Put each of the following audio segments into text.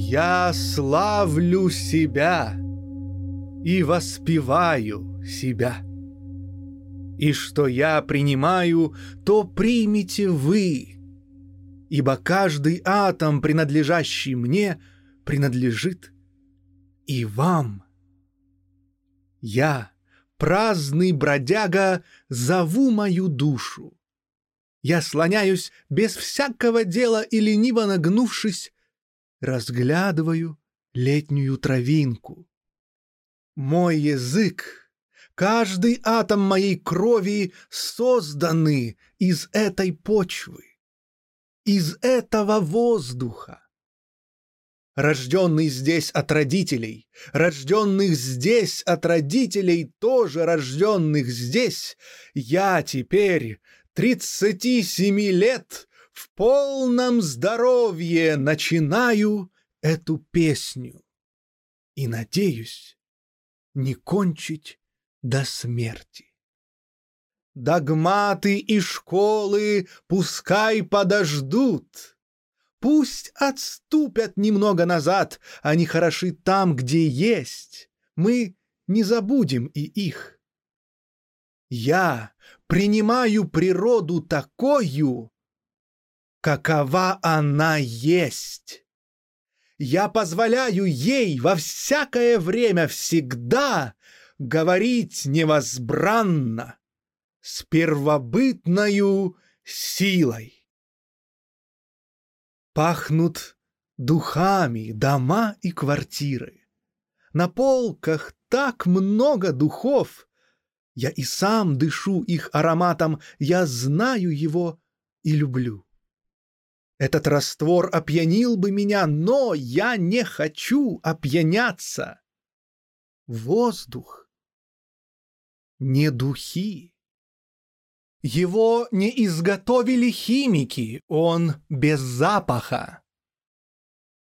Я славлю себя и воспеваю себя. И что я принимаю, то примите вы, ибо каждый атом, принадлежащий мне, принадлежит и вам. Я, праздный бродяга, зову мою душу. Я слоняюсь без всякого дела и лениво нагнувшись, разглядываю летнюю травинку. Мой язык, каждый атом моей крови созданы из этой почвы, из этого воздуха. Рожденный здесь от родителей, рожденных здесь от родителей, тоже рожденных здесь, я теперь, тридцати семи лет, в полном здоровье начинаю эту песню и надеюсь не кончить до смерти. Догматы и школы пускай подождут, Пусть отступят немного назад, они хороши там, где есть, мы не забудем и их. Я принимаю природу такую, какова она есть. Я позволяю ей во всякое время всегда говорить невозбранно с первобытною силой. Пахнут духами дома и квартиры. На полках так много духов. Я и сам дышу их ароматом, я знаю его и люблю. Этот раствор опьянил бы меня, но я не хочу опьяняться. Воздух. Не духи. Его не изготовили химики, он без запаха.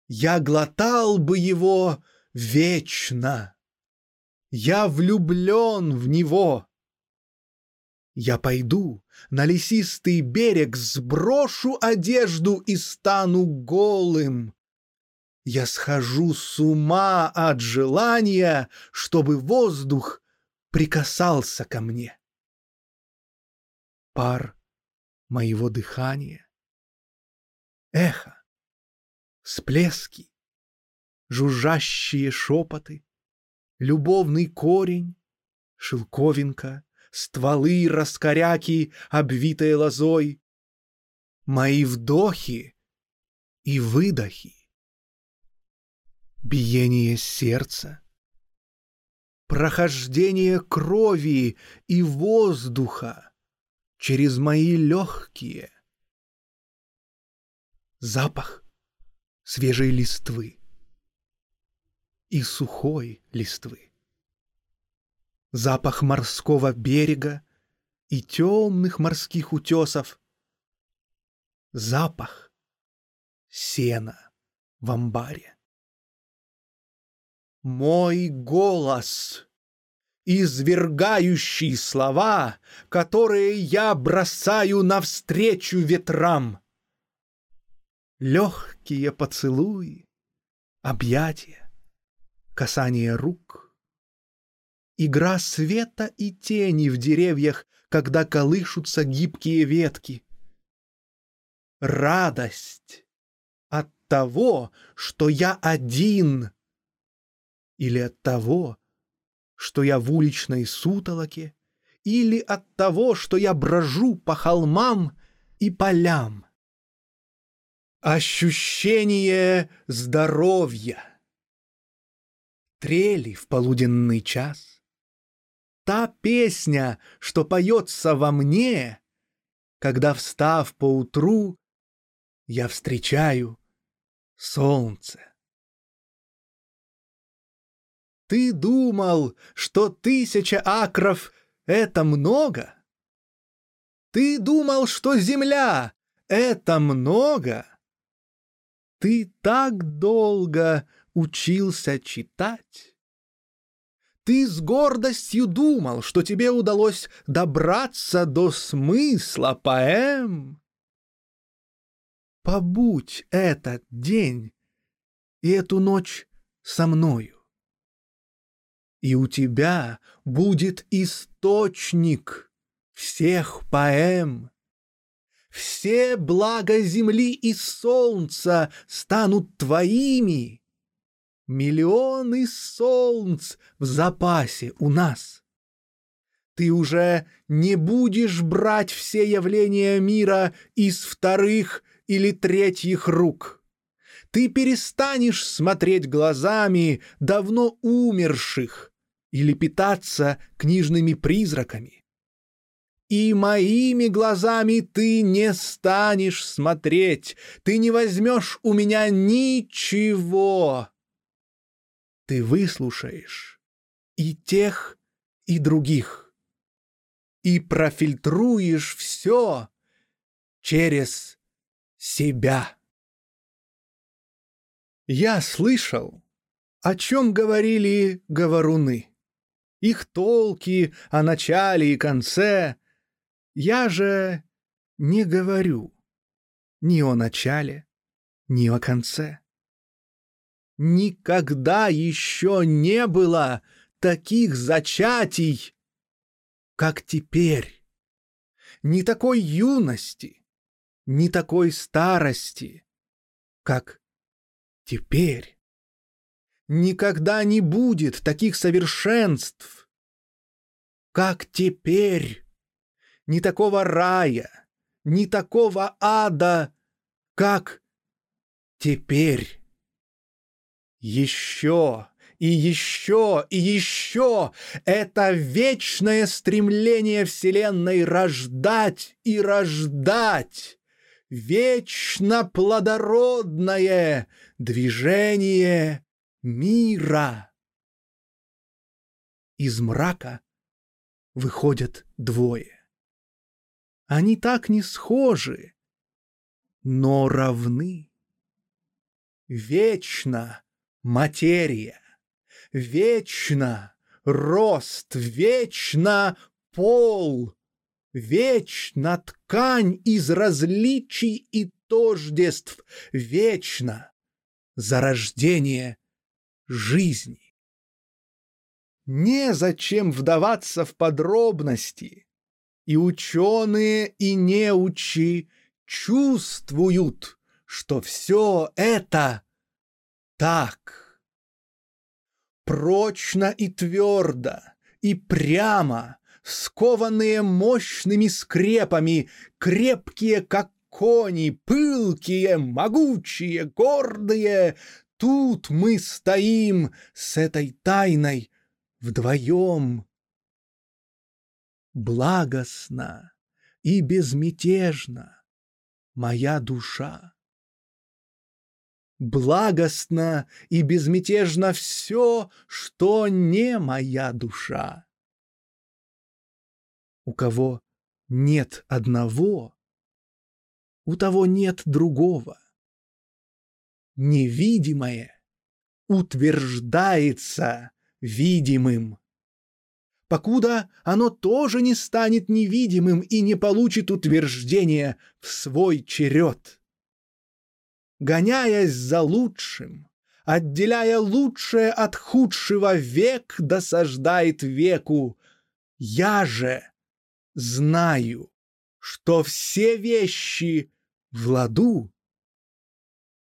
Я глотал бы его вечно. Я влюблен в него. Я пойду на лесистый берег, сброшу одежду и стану голым. Я схожу с ума от желания, чтобы воздух прикасался ко мне. Пар моего дыхания, эхо, всплески, жужжащие шепоты, любовный корень, шелковинка — стволы раскоряки, обвитые лозой, мои вдохи и выдохи, биение сердца, прохождение крови и воздуха через мои легкие, запах свежей листвы и сухой листвы запах морского берега и темных морских утесов, запах сена в амбаре. Мой голос, извергающий слова, которые я бросаю навстречу ветрам. Легкие поцелуи, объятия, касание рук — Игра света и тени в деревьях, когда колышутся гибкие ветки. Радость от того, что я один, или от того, что я в уличной сутолоке, или от того, что я брожу по холмам и полям. Ощущение здоровья. Трели в полуденный час та песня, что поется во мне, когда, встав поутру, я встречаю солнце. Ты думал, что тысяча акров — это много? Ты думал, что земля — это много? Ты так долго учился читать? Ты с гордостью думал, что тебе удалось добраться до смысла поэм. Побудь этот день и эту ночь со мною. И у тебя будет источник всех поэм. Все блага земли и солнца станут твоими. Миллионы солнц в запасе у нас. Ты уже не будешь брать все явления мира из вторых или третьих рук. Ты перестанешь смотреть глазами давно умерших или питаться книжными призраками. И моими глазами ты не станешь смотреть, ты не возьмешь у меня ничего. Ты выслушаешь и тех, и других и профильтруешь все через себя. Я слышал, о чем говорили говоруны. Их толки о начале и конце. Я же не говорю ни о начале, ни о конце. Никогда еще не было таких зачатий, как теперь. Ни такой юности, ни такой старости, как теперь. Никогда не будет таких совершенств, как теперь. Ни такого рая, ни такого ада, как теперь. Еще и еще, и еще. Это вечное стремление Вселенной рождать и рождать. Вечно плодородное движение мира. Из мрака выходят двое. Они так не схожи, но равны. Вечно материя Вечно рост, вечно пол, Вечно ткань из различий и тождеств, Вечно зарождение жизни. Незачем вдаваться в подробности, И ученые, и неучи чувствуют, что все это так прочно и твердо, и прямо, скованные мощными скрепами, крепкие, как кони, пылкие, могучие, гордые, тут мы стоим с этой тайной вдвоем. Благостно и безмятежно моя душа благостно и безмятежно все, что не моя душа. У кого нет одного, у того нет другого. Невидимое утверждается видимым. Покуда оно тоже не станет невидимым и не получит утверждения в свой черед гоняясь за лучшим, отделяя лучшее от худшего, век досаждает веку. Я же знаю, что все вещи в ладу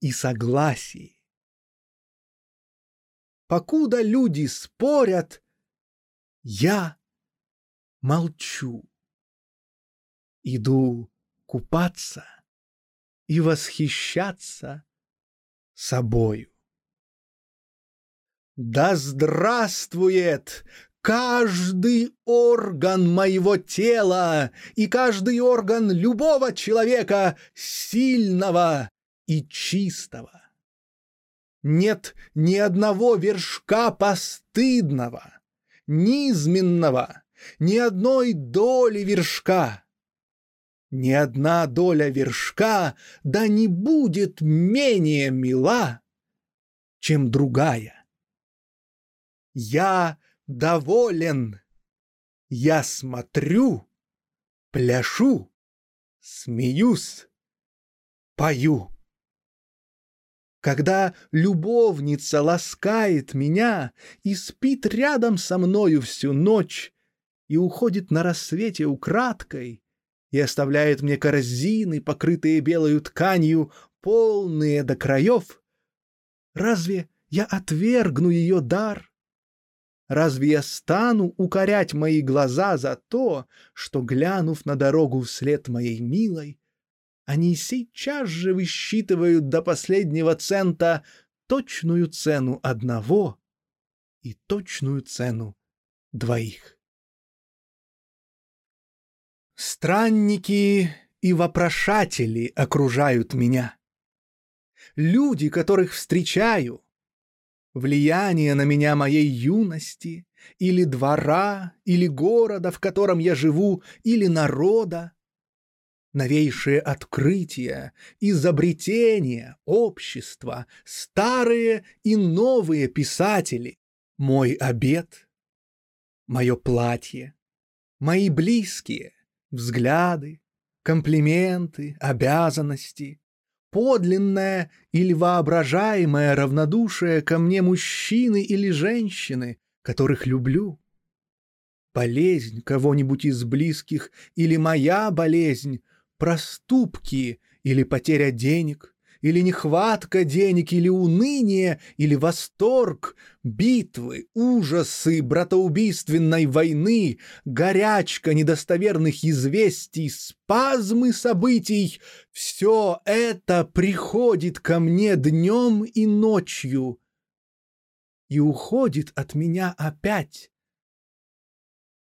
и согласии. Покуда люди спорят, я молчу. Иду купаться и восхищаться собою. Да здравствует каждый орган моего тела и каждый орган любого человека сильного и чистого. Нет ни одного вершка постыдного, низменного, ни одной доли вершка — ни одна доля вершка да не будет менее мила, чем другая. Я доволен, я смотрю, пляшу, смеюсь, пою. когда любовница ласкает меня и спит рядом со мною всю ночь и уходит на рассвете украдкой и оставляет мне корзины, покрытые белою тканью, полные до краев, разве я отвергну ее дар? Разве я стану укорять мои глаза за то, что, глянув на дорогу вслед моей милой, они сейчас же высчитывают до последнего цента точную цену одного и точную цену двоих. Странники и вопрошатели окружают меня. Люди, которых встречаю, влияние на меня моей юности, или двора, или города, в котором я живу, или народа, новейшие открытия, изобретения, общества, старые и новые писатели, мой обед, мое платье, мои близкие, взгляды, комплименты, обязанности, подлинное или воображаемое равнодушие ко мне мужчины или женщины, которых люблю. Болезнь кого-нибудь из близких или моя болезнь — проступки или потеря денег, или нехватка денег, или уныние, или восторг, битвы, ужасы братоубийственной войны, горячка недостоверных известий, спазмы событий — все это приходит ко мне днем и ночью и уходит от меня опять.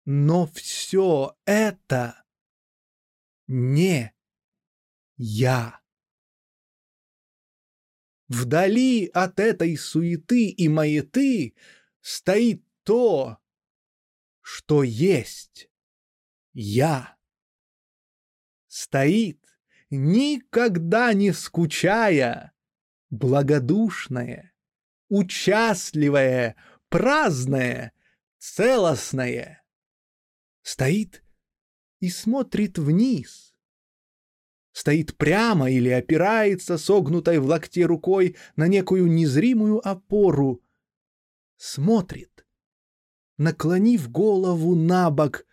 Но все это не я. Вдали от этой суеты и маяты стоит то, что есть я. Стоит, никогда не скучая, благодушное, участливое, праздное, целостное. Стоит и смотрит вниз. Стоит прямо или опирается согнутой в локте рукой на некую незримую опору. Смотрит, наклонив голову на бок,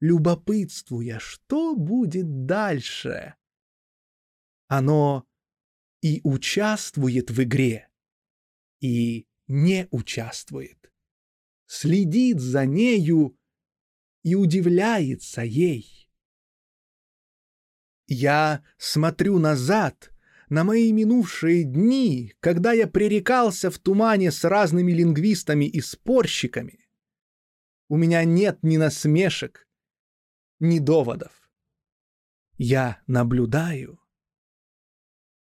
любопытствуя, что будет дальше. Оно и участвует в игре, и не участвует. Следит за нею и удивляется ей. Я смотрю назад на мои минувшие дни, когда я пререкался в тумане с разными лингвистами и спорщиками. У меня нет ни насмешек, ни доводов. Я наблюдаю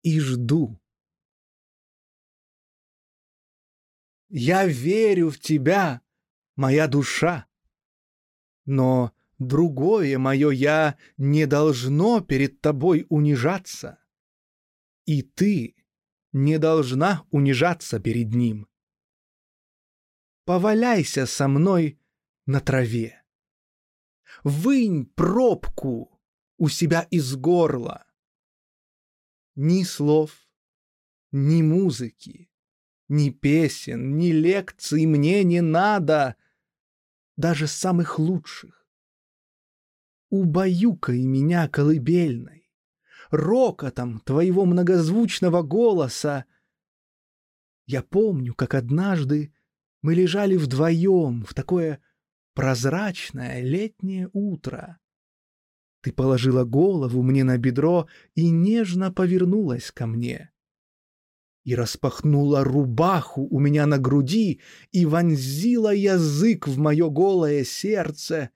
и жду. Я верю в тебя, моя душа. Но другое мое «я» не должно перед тобой унижаться. И ты не должна унижаться перед ним. Поваляйся со мной на траве. Вынь пробку у себя из горла. Ни слов, ни музыки, ни песен, ни лекций мне не надо — даже самых лучших. Убаюкай меня колыбельной, рокотом твоего многозвучного голоса. Я помню, как однажды мы лежали вдвоем в такое прозрачное летнее утро. Ты положила голову мне на бедро и нежно повернулась ко мне и распахнула рубаху у меня на груди и вонзила язык в мое голое сердце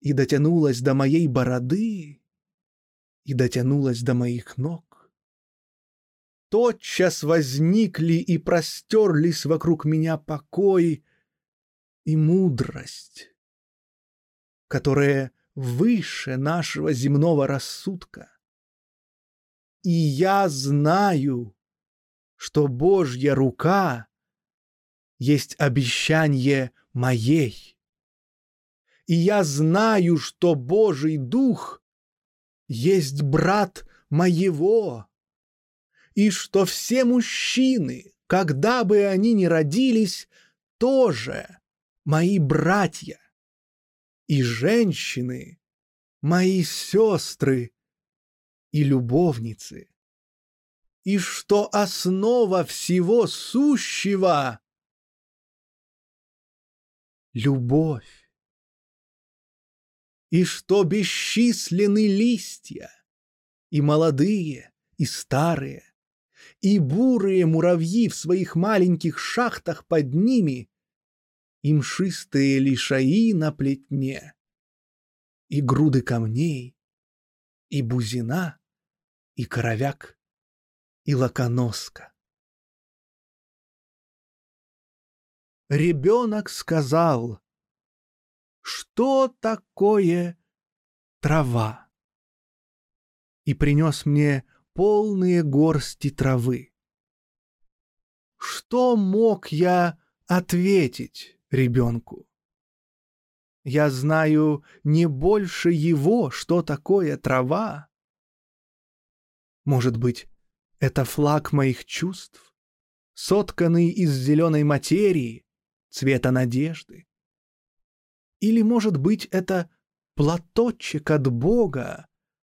и дотянулась до моей бороды и дотянулась до моих ног. Тотчас возникли и простерлись вокруг меня покой и мудрость, которая выше нашего земного рассудка. И я знаю, что Божья рука есть обещание моей. И я знаю, что Божий Дух есть брат моего. и что все мужчины, когда бы они ни родились, тоже мои братья, и женщины — мои сестры и любовницы, и что основа всего сущего — любовь, и что бесчисленны листья, и молодые, и старые, и бурые муравьи в своих маленьких шахтах под ними, и мшистые лишаи на плетне, и груды камней, и бузина, и коровяк, и лаконоска. Ребенок сказал, что такое трава, и принес мне полные горсти травы. Что мог я ответить ребенку? Я знаю не больше его, что такое трава. Может быть, это флаг моих чувств, сотканный из зеленой материи, цвета надежды? Или, может быть, это платочек от Бога,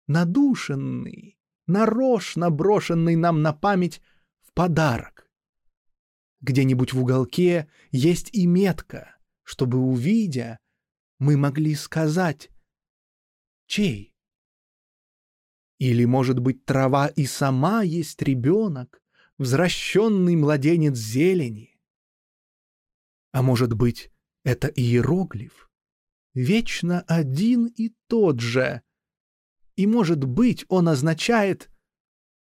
надушенный, нарочно брошенный нам на память в подарок. Где-нибудь в уголке есть и метка, чтобы, увидя, мы могли сказать «Чей?». Или, может быть, трава и сама есть ребенок, взращенный младенец зелени. А может быть, это иероглиф, вечно один и тот же — и, может быть, он означает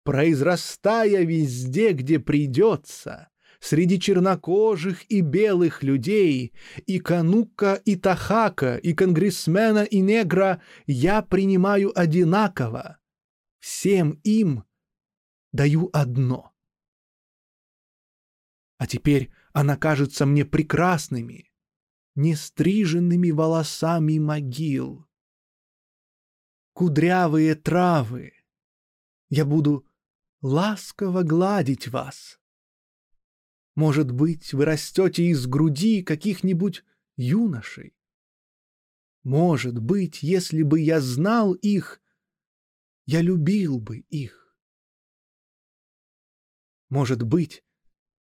«произрастая везде, где придется», среди чернокожих и белых людей, и канука, и тахака, и конгрессмена, и негра я принимаю одинаково. Всем им даю одно. А теперь она кажется мне прекрасными, нестриженными волосами могил кудрявые травы. Я буду ласково гладить вас. Может быть, вы растете из груди каких-нибудь юношей. Может быть, если бы я знал их, я любил бы их. Может быть,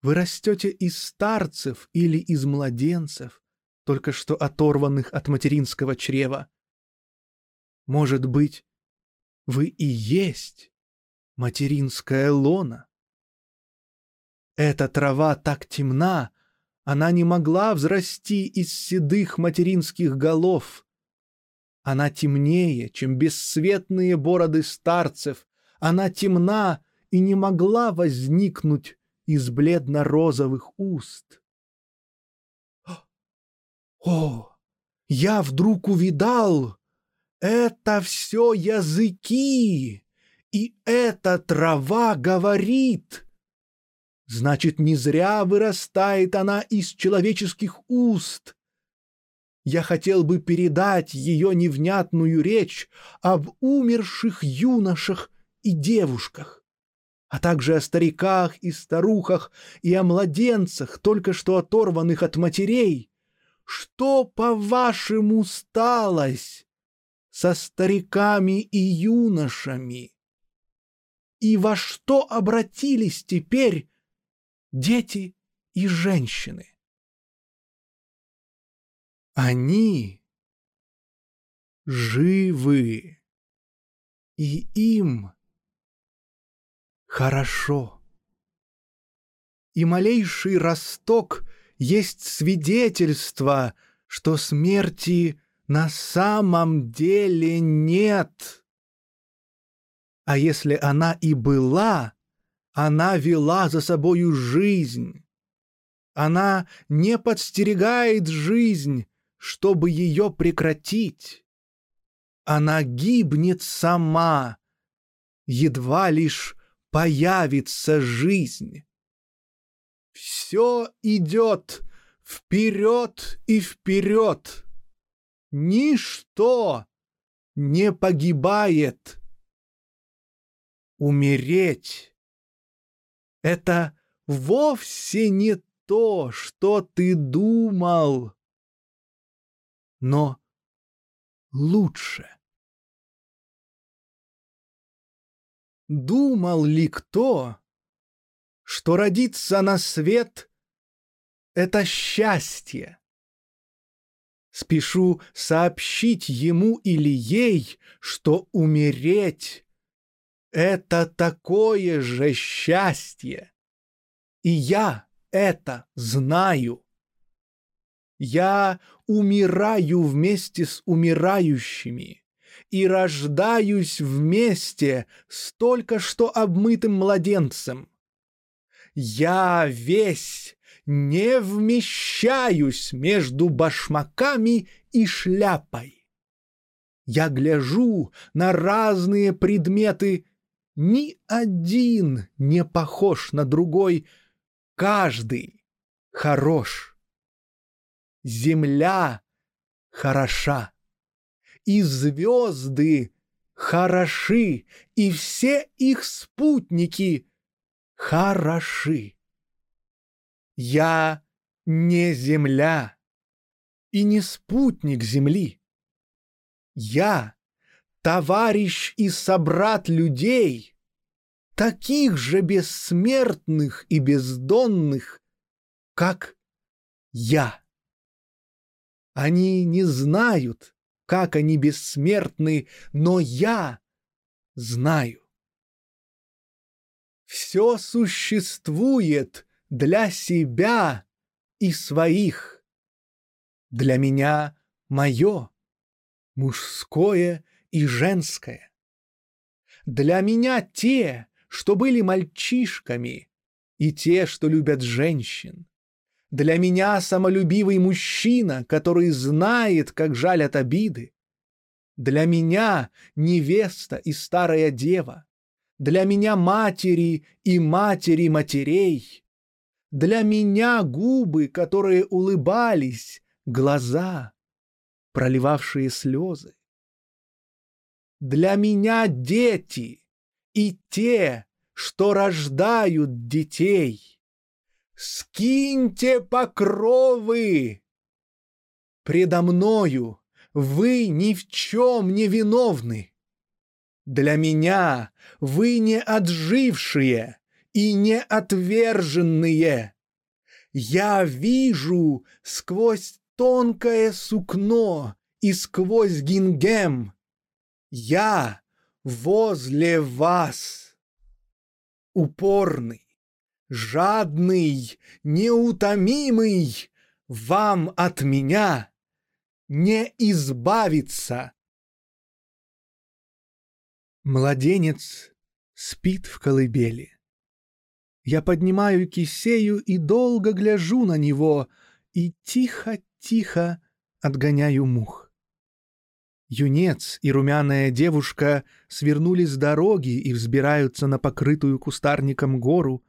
вы растете из старцев или из младенцев, только что оторванных от материнского чрева. Может быть, вы и есть материнская лона? Эта трава так темна, она не могла взрасти из седых материнских голов. Она темнее, чем бесцветные бороды старцев, она темна и не могла возникнуть из бледно-розовых уст. О, я вдруг увидал, это все языки, и эта трава говорит. Значит, не зря вырастает она из человеческих уст. Я хотел бы передать ее невнятную речь об умерших юношах и девушках, а также о стариках и старухах и о младенцах, только что оторванных от матерей. Что, по-вашему, сталось? со стариками и юношами. И во что обратились теперь дети и женщины? Они живы, и им хорошо. И малейший росток есть свидетельство, что смерти на самом деле нет. А если она и была, она вела за собою жизнь. Она не подстерегает жизнь, чтобы ее прекратить. Она гибнет сама, едва лишь появится жизнь. Все идет вперед и вперед ничто не погибает. Умереть Это вовсе не то, что ты думал, но лучше. Думал ли кто, что родиться на свет — это счастье? Спешу сообщить ему или ей, что умереть — это такое же счастье. И я это знаю. Я умираю вместе с умирающими и рождаюсь вместе с только что обмытым младенцем. Я весь не вмещаюсь между башмаками и шляпой. Я гляжу на разные предметы, ни один не похож на другой, каждый хорош. Земля хороша и звезды хороши, и все их спутники хороши. Я не земля и не спутник земли. Я товарищ и собрат людей, таких же бессмертных и бездонных, как я. Они не знают, как они бессмертны, но я знаю. Все существует для себя и своих. Для меня мое, мужское и женское. Для меня те, что были мальчишками, и те, что любят женщин. Для меня самолюбивый мужчина, который знает, как жалят обиды. Для меня невеста и старая дева. Для меня матери и матери матерей. Для меня губы, которые улыбались, глаза, проливавшие слезы. Для меня дети и те, что рождают детей — скиньте покровы! Предо мною вы ни в чем не виновны. Для меня вы не отжившие и не отверженные. Я вижу сквозь тонкое сукно и сквозь гингем. Я возле вас. Упорный, жадный, неутомимый, вам от меня не избавиться. Младенец спит в колыбели. Я поднимаю кисею и долго гляжу на него, и тихо-тихо отгоняю мух. Юнец и румяная девушка свернули с дороги и взбираются на покрытую кустарником гору,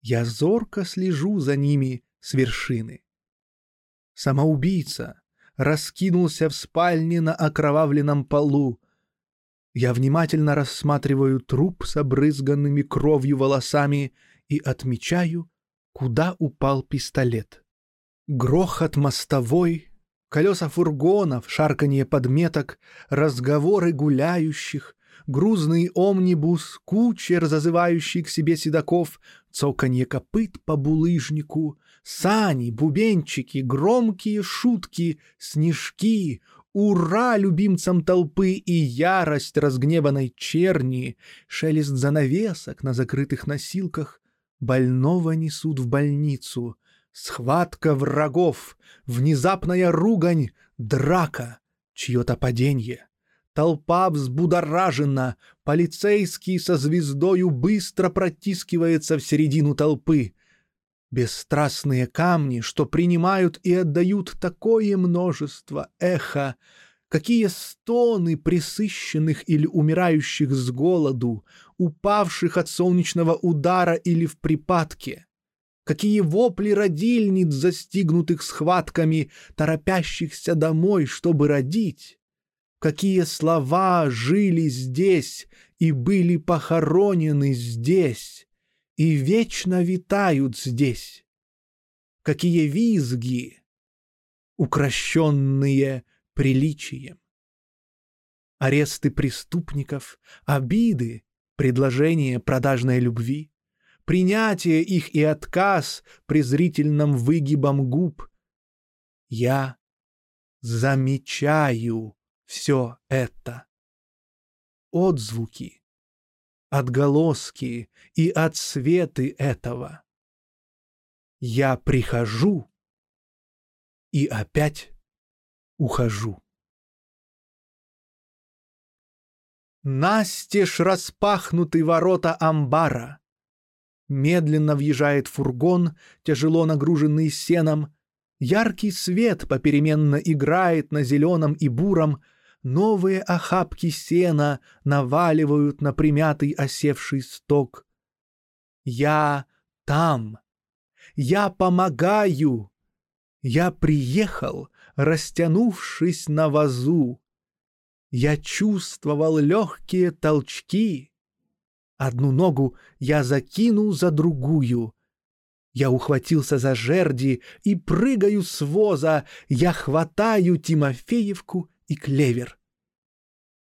я зорко слежу за ними с вершины. Самоубийца раскинулся в спальне на окровавленном полу. Я внимательно рассматриваю труп с обрызганными кровью волосами и отмечаю, куда упал пистолет. Грохот мостовой, колеса фургонов, шарканье подметок, разговоры гуляющих, грузный омнибус, кучер, зазывающий к себе седаков, цоканье копыт по булыжнику, сани, бубенчики, громкие шутки, снежки, ура любимцам толпы и ярость разгневанной черни, шелест занавесок на закрытых носилках, больного несут в больницу, схватка врагов, внезапная ругань, драка, чье-то падение — Толпа взбудоражена, полицейский со звездою быстро протискивается в середину толпы. Бесстрастные камни, что принимают и отдают такое множество эха, какие стоны присыщенных или умирающих с голоду, упавших от солнечного удара или в припадке — какие вопли родильниц, застигнутых схватками, торопящихся домой, чтобы родить какие слова жили здесь и были похоронены здесь, и вечно витают здесь. Какие визги, укращенные приличием. Аресты преступников, обиды, предложение продажной любви, принятие их и отказ презрительным выгибом губ. Я замечаю все это. Отзвуки, отголоски и отсветы этого. Я прихожу и опять ухожу. Настежь распахнуты ворота амбара. Медленно въезжает фургон, тяжело нагруженный сеном. Яркий свет попеременно играет на зеленом и буром, Новые охапки сена наваливают на примятый осевший сток. Я там. Я помогаю. Я приехал, растянувшись на вазу. Я чувствовал легкие толчки. Одну ногу я закинул за другую. Я ухватился за жерди и прыгаю с воза. Я хватаю Тимофеевку и клевер.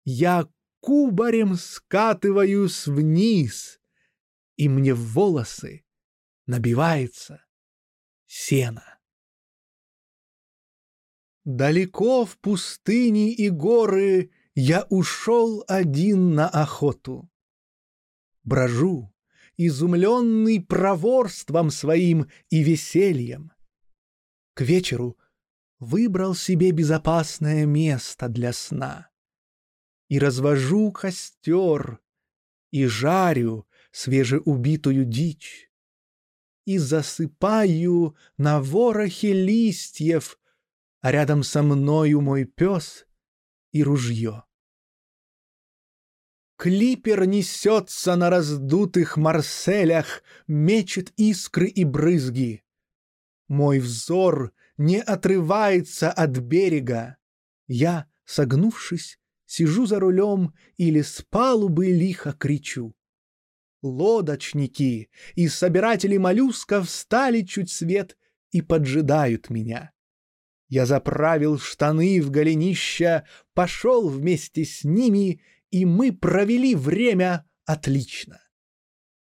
Я кубарем скатываюсь вниз, и мне в волосы набивается сено. Далеко в пустыни и горы я ушел один на охоту. Брожу, изумленный проворством своим и весельем. К вечеру выбрал себе безопасное место для сна. И развожу костер, и жарю свежеубитую дичь, и засыпаю на ворохе листьев, а рядом со мною мой пес и ружье. Клипер несется на раздутых марселях, мечет искры и брызги. Мой взор не отрывается от берега. Я, согнувшись, сижу за рулем или с палубы лихо кричу. Лодочники и собиратели моллюсков встали чуть свет и поджидают меня. Я заправил штаны в голенища, пошел вместе с ними, и мы провели время отлично.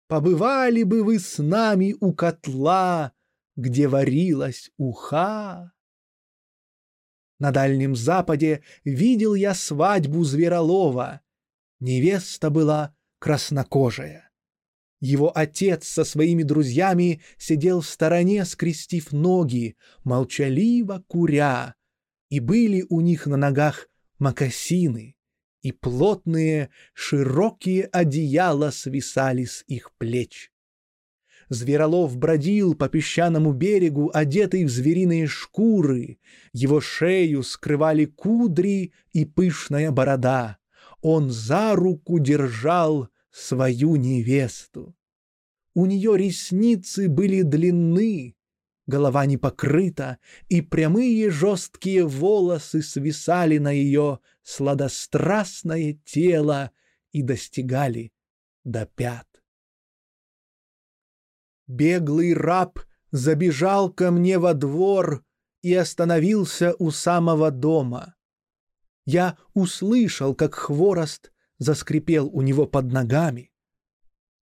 Побывали бы вы с нами у котла, где варилась уха. На Дальнем Западе видел я свадьбу Зверолова. Невеста была краснокожая. Его отец со своими друзьями сидел в стороне, скрестив ноги, молчаливо куря, и были у них на ногах мокасины, и плотные широкие одеяла свисали с их плеч. Зверолов бродил по песчаному берегу, одетый в звериные шкуры. Его шею скрывали кудри и пышная борода. Он за руку держал свою невесту. У нее ресницы были длинны, голова не покрыта, и прямые жесткие волосы свисали на ее сладострастное тело и достигали до пят. Беглый раб забежал ко мне во двор и остановился у самого дома. Я услышал, как хворост заскрипел у него под ногами.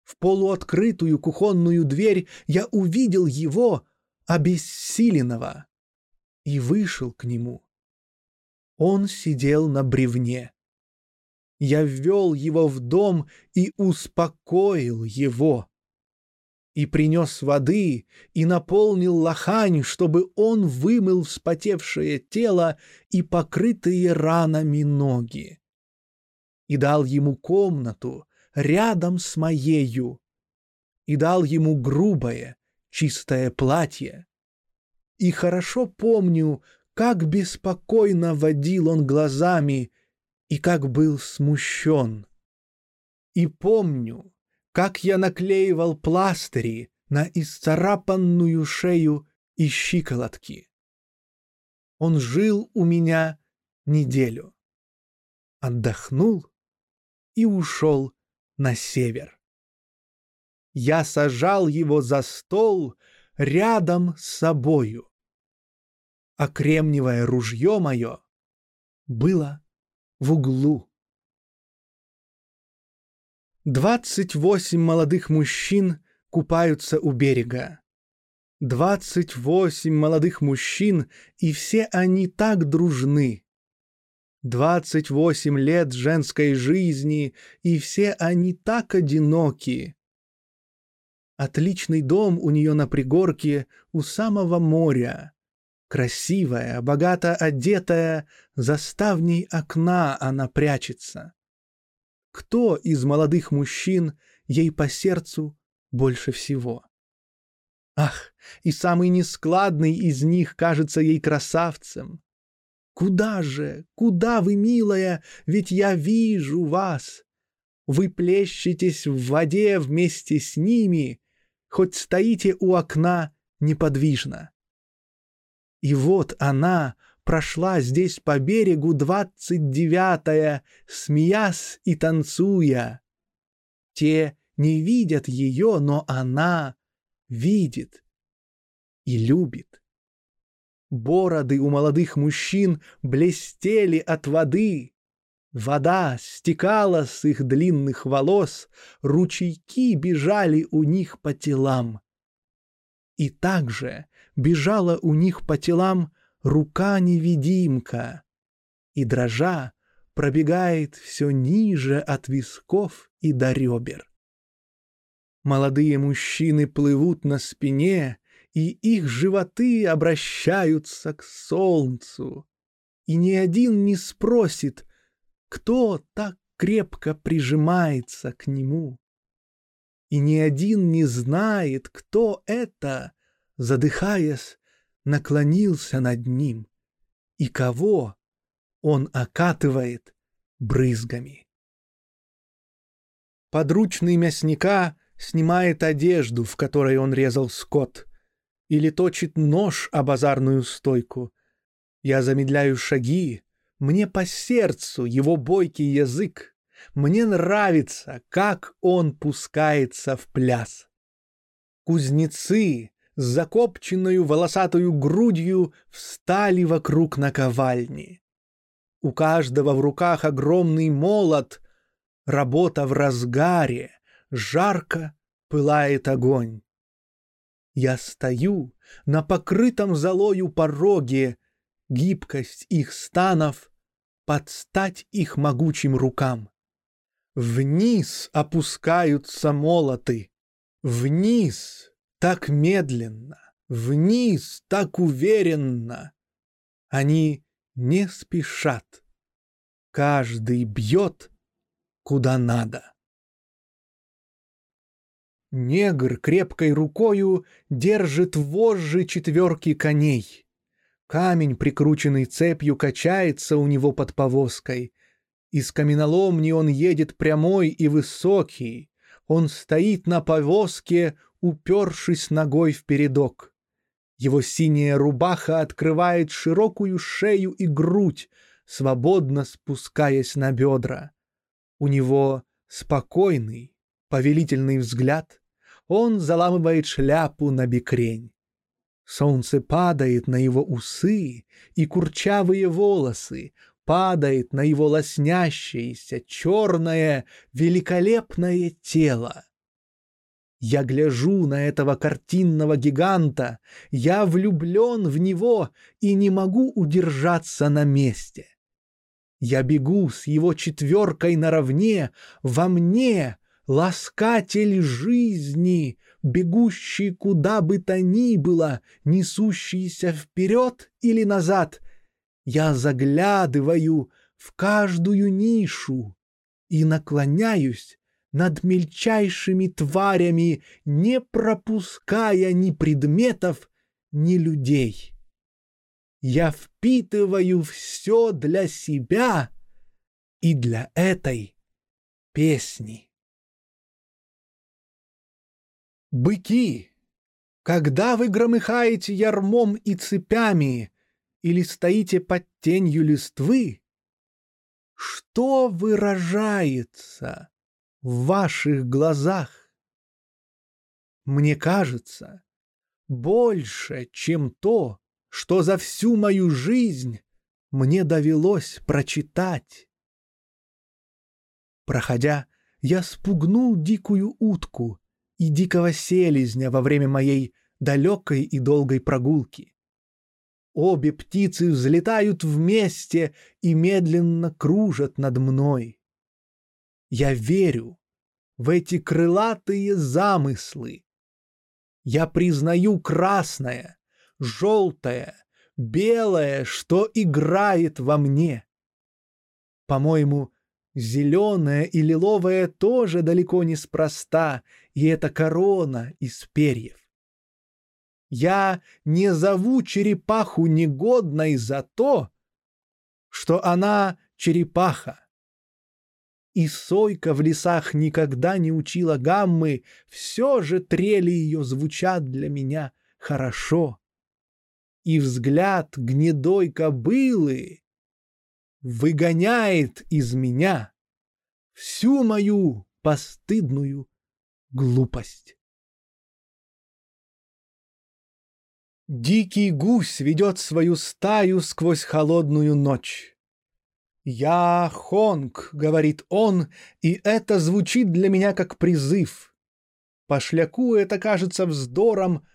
В полуоткрытую кухонную дверь я увидел его, обессиленного, и вышел к нему. Он сидел на бревне. Я ввел его в дом и успокоил его и принес воды, и наполнил лохань, чтобы он вымыл вспотевшее тело и покрытые ранами ноги. И дал ему комнату рядом с моею, и дал ему грубое, чистое платье. И хорошо помню, как беспокойно водил он глазами и как был смущен. И помню, как я наклеивал пластыри на исцарапанную шею и щиколотки. Он жил у меня неделю, отдохнул и ушел на север. Я сажал его за стол рядом с собою. А кремниевое ружье мое было в углу. Двадцать восемь молодых мужчин купаются у берега. Двадцать восемь молодых мужчин, и все они так дружны. Двадцать восемь лет женской жизни, и все они так одиноки. Отличный дом у нее на пригорке у самого моря. Красивая, богато одетая, за ставней окна она прячется. Кто из молодых мужчин ей по сердцу больше всего? Ах, и самый нескладный из них кажется ей красавцем. Куда же, куда вы, милая, ведь я вижу вас. Вы плещетесь в воде вместе с ними, хоть стоите у окна неподвижно. И вот она прошла здесь по берегу двадцать девятая, смеясь и танцуя. Те не видят ее, но она видит и любит. Бороды у молодых мужчин блестели от воды. Вода стекала с их длинных волос, ручейки бежали у них по телам. И также бежала у них по телам рука-невидимка, и дрожа пробегает все ниже от висков и до ребер. Молодые мужчины плывут на спине, и их животы обращаются к солнцу. И ни один не спросит, кто так крепко прижимается к нему. И ни один не знает, кто это, задыхаясь, наклонился над ним, и кого он окатывает брызгами. Подручный мясника снимает одежду, в которой он резал скот, или точит нож о базарную стойку. Я замедляю шаги, мне по сердцу его бойкий язык, мне нравится, как он пускается в пляс. Кузнецы с закопченную волосатую грудью встали вокруг наковальни. У каждого в руках огромный молот, работа в разгаре, жарко пылает огонь. Я стою на покрытом золою пороге, гибкость их станов подстать их могучим рукам. Вниз опускаются молоты, вниз так медленно, вниз так уверенно. Они не спешат, каждый бьет куда надо. Негр крепкой рукою держит вожжи четверки коней. Камень, прикрученный цепью, качается у него под повозкой. Из каменоломни он едет прямой и высокий. Он стоит на повозке, упершись ногой в передок. Его синяя рубаха открывает широкую шею и грудь, свободно спускаясь на бедра. У него спокойный, повелительный взгляд, он заламывает шляпу на бекрень. Солнце падает на его усы и курчавые волосы, падает на его лоснящееся, черное, великолепное тело. Я гляжу на этого картинного гиганта, я влюблен в него и не могу удержаться на месте. Я бегу с его четверкой наравне, во мне ласкатель жизни, бегущий куда бы то ни было, несущийся вперед или назад. Я заглядываю в каждую нишу и наклоняюсь над мельчайшими тварями, не пропуская ни предметов, ни людей. Я впитываю все для себя и для этой песни. Быки, когда вы громыхаете ярмом и цепями или стоите под тенью листвы, что выражается в ваших глазах? мне кажется, больше, чем то, что за всю мою жизнь мне довелось прочитать. Проходя, я спугнул дикую утку и дикого селезня во время моей далекой и долгой прогулки. Обе птицы взлетают вместе и медленно кружат над мной. Я верю в эти крылатые замыслы. Я признаю красное, желтое, белое, что играет во мне. По-моему, зеленое и лиловое тоже далеко не спроста, и это корона из перьев. Я не зову черепаху негодной за то, что она черепаха. И сойка в лесах никогда не учила гаммы, все же трели ее звучат для меня хорошо. И взгляд гнедой кобылы выгоняет из меня всю мою постыдную глупость. Дикий гусь ведет свою стаю сквозь холодную ночь. «Я Хонг», — говорит он, и это звучит для меня как призыв. Пошляку это кажется вздором,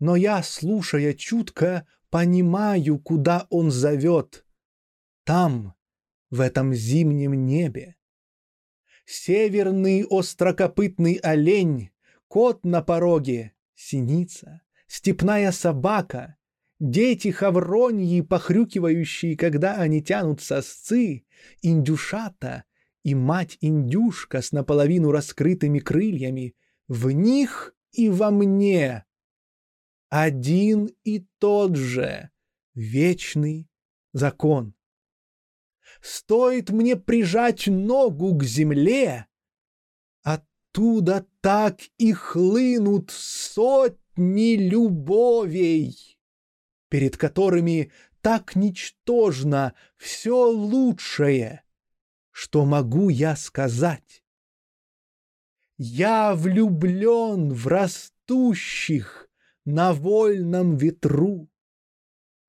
но я, слушая чутко, понимаю, куда он зовет. Там, в этом зимнем небе. Северный острокопытный олень, кот на пороге, синица, степная собака, дети хавроньи, похрюкивающие, когда они тянут сосцы, индюшата и мать-индюшка с наполовину раскрытыми крыльями, в них и во мне. Один и тот же вечный закон. Стоит мне прижать ногу к земле, оттуда так и хлынут сотни любовей, перед которыми так ничтожно все лучшее, что могу я сказать. Я влюблен в растущих на вольном ветру,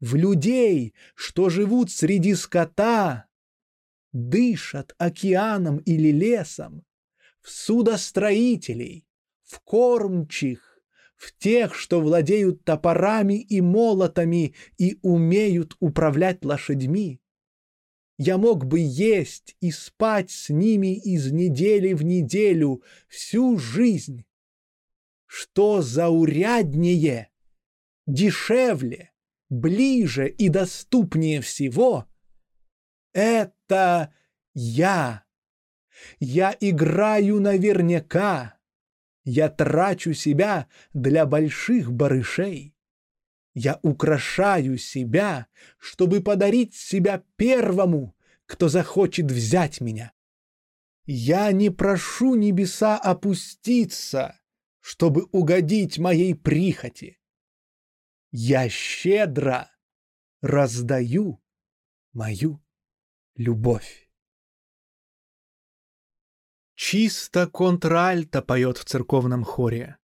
в людей, что живут среди скота, дышат океаном или лесом, в судостроителей, в кормчих, в тех, что владеют топорами и молотами и умеют управлять лошадьми. Я мог бы есть и спать с ними из недели в неделю всю жизнь. Что зауряднее, дешевле, ближе и доступнее всего — это я. Я играю наверняка. Я трачу себя для больших барышей. Я украшаю себя, чтобы подарить себя первому, кто захочет взять меня. Я не прошу небеса опуститься, чтобы угодить моей прихоти. Я щедро раздаю мою любовь. Чисто контральто поет в церковном хоре.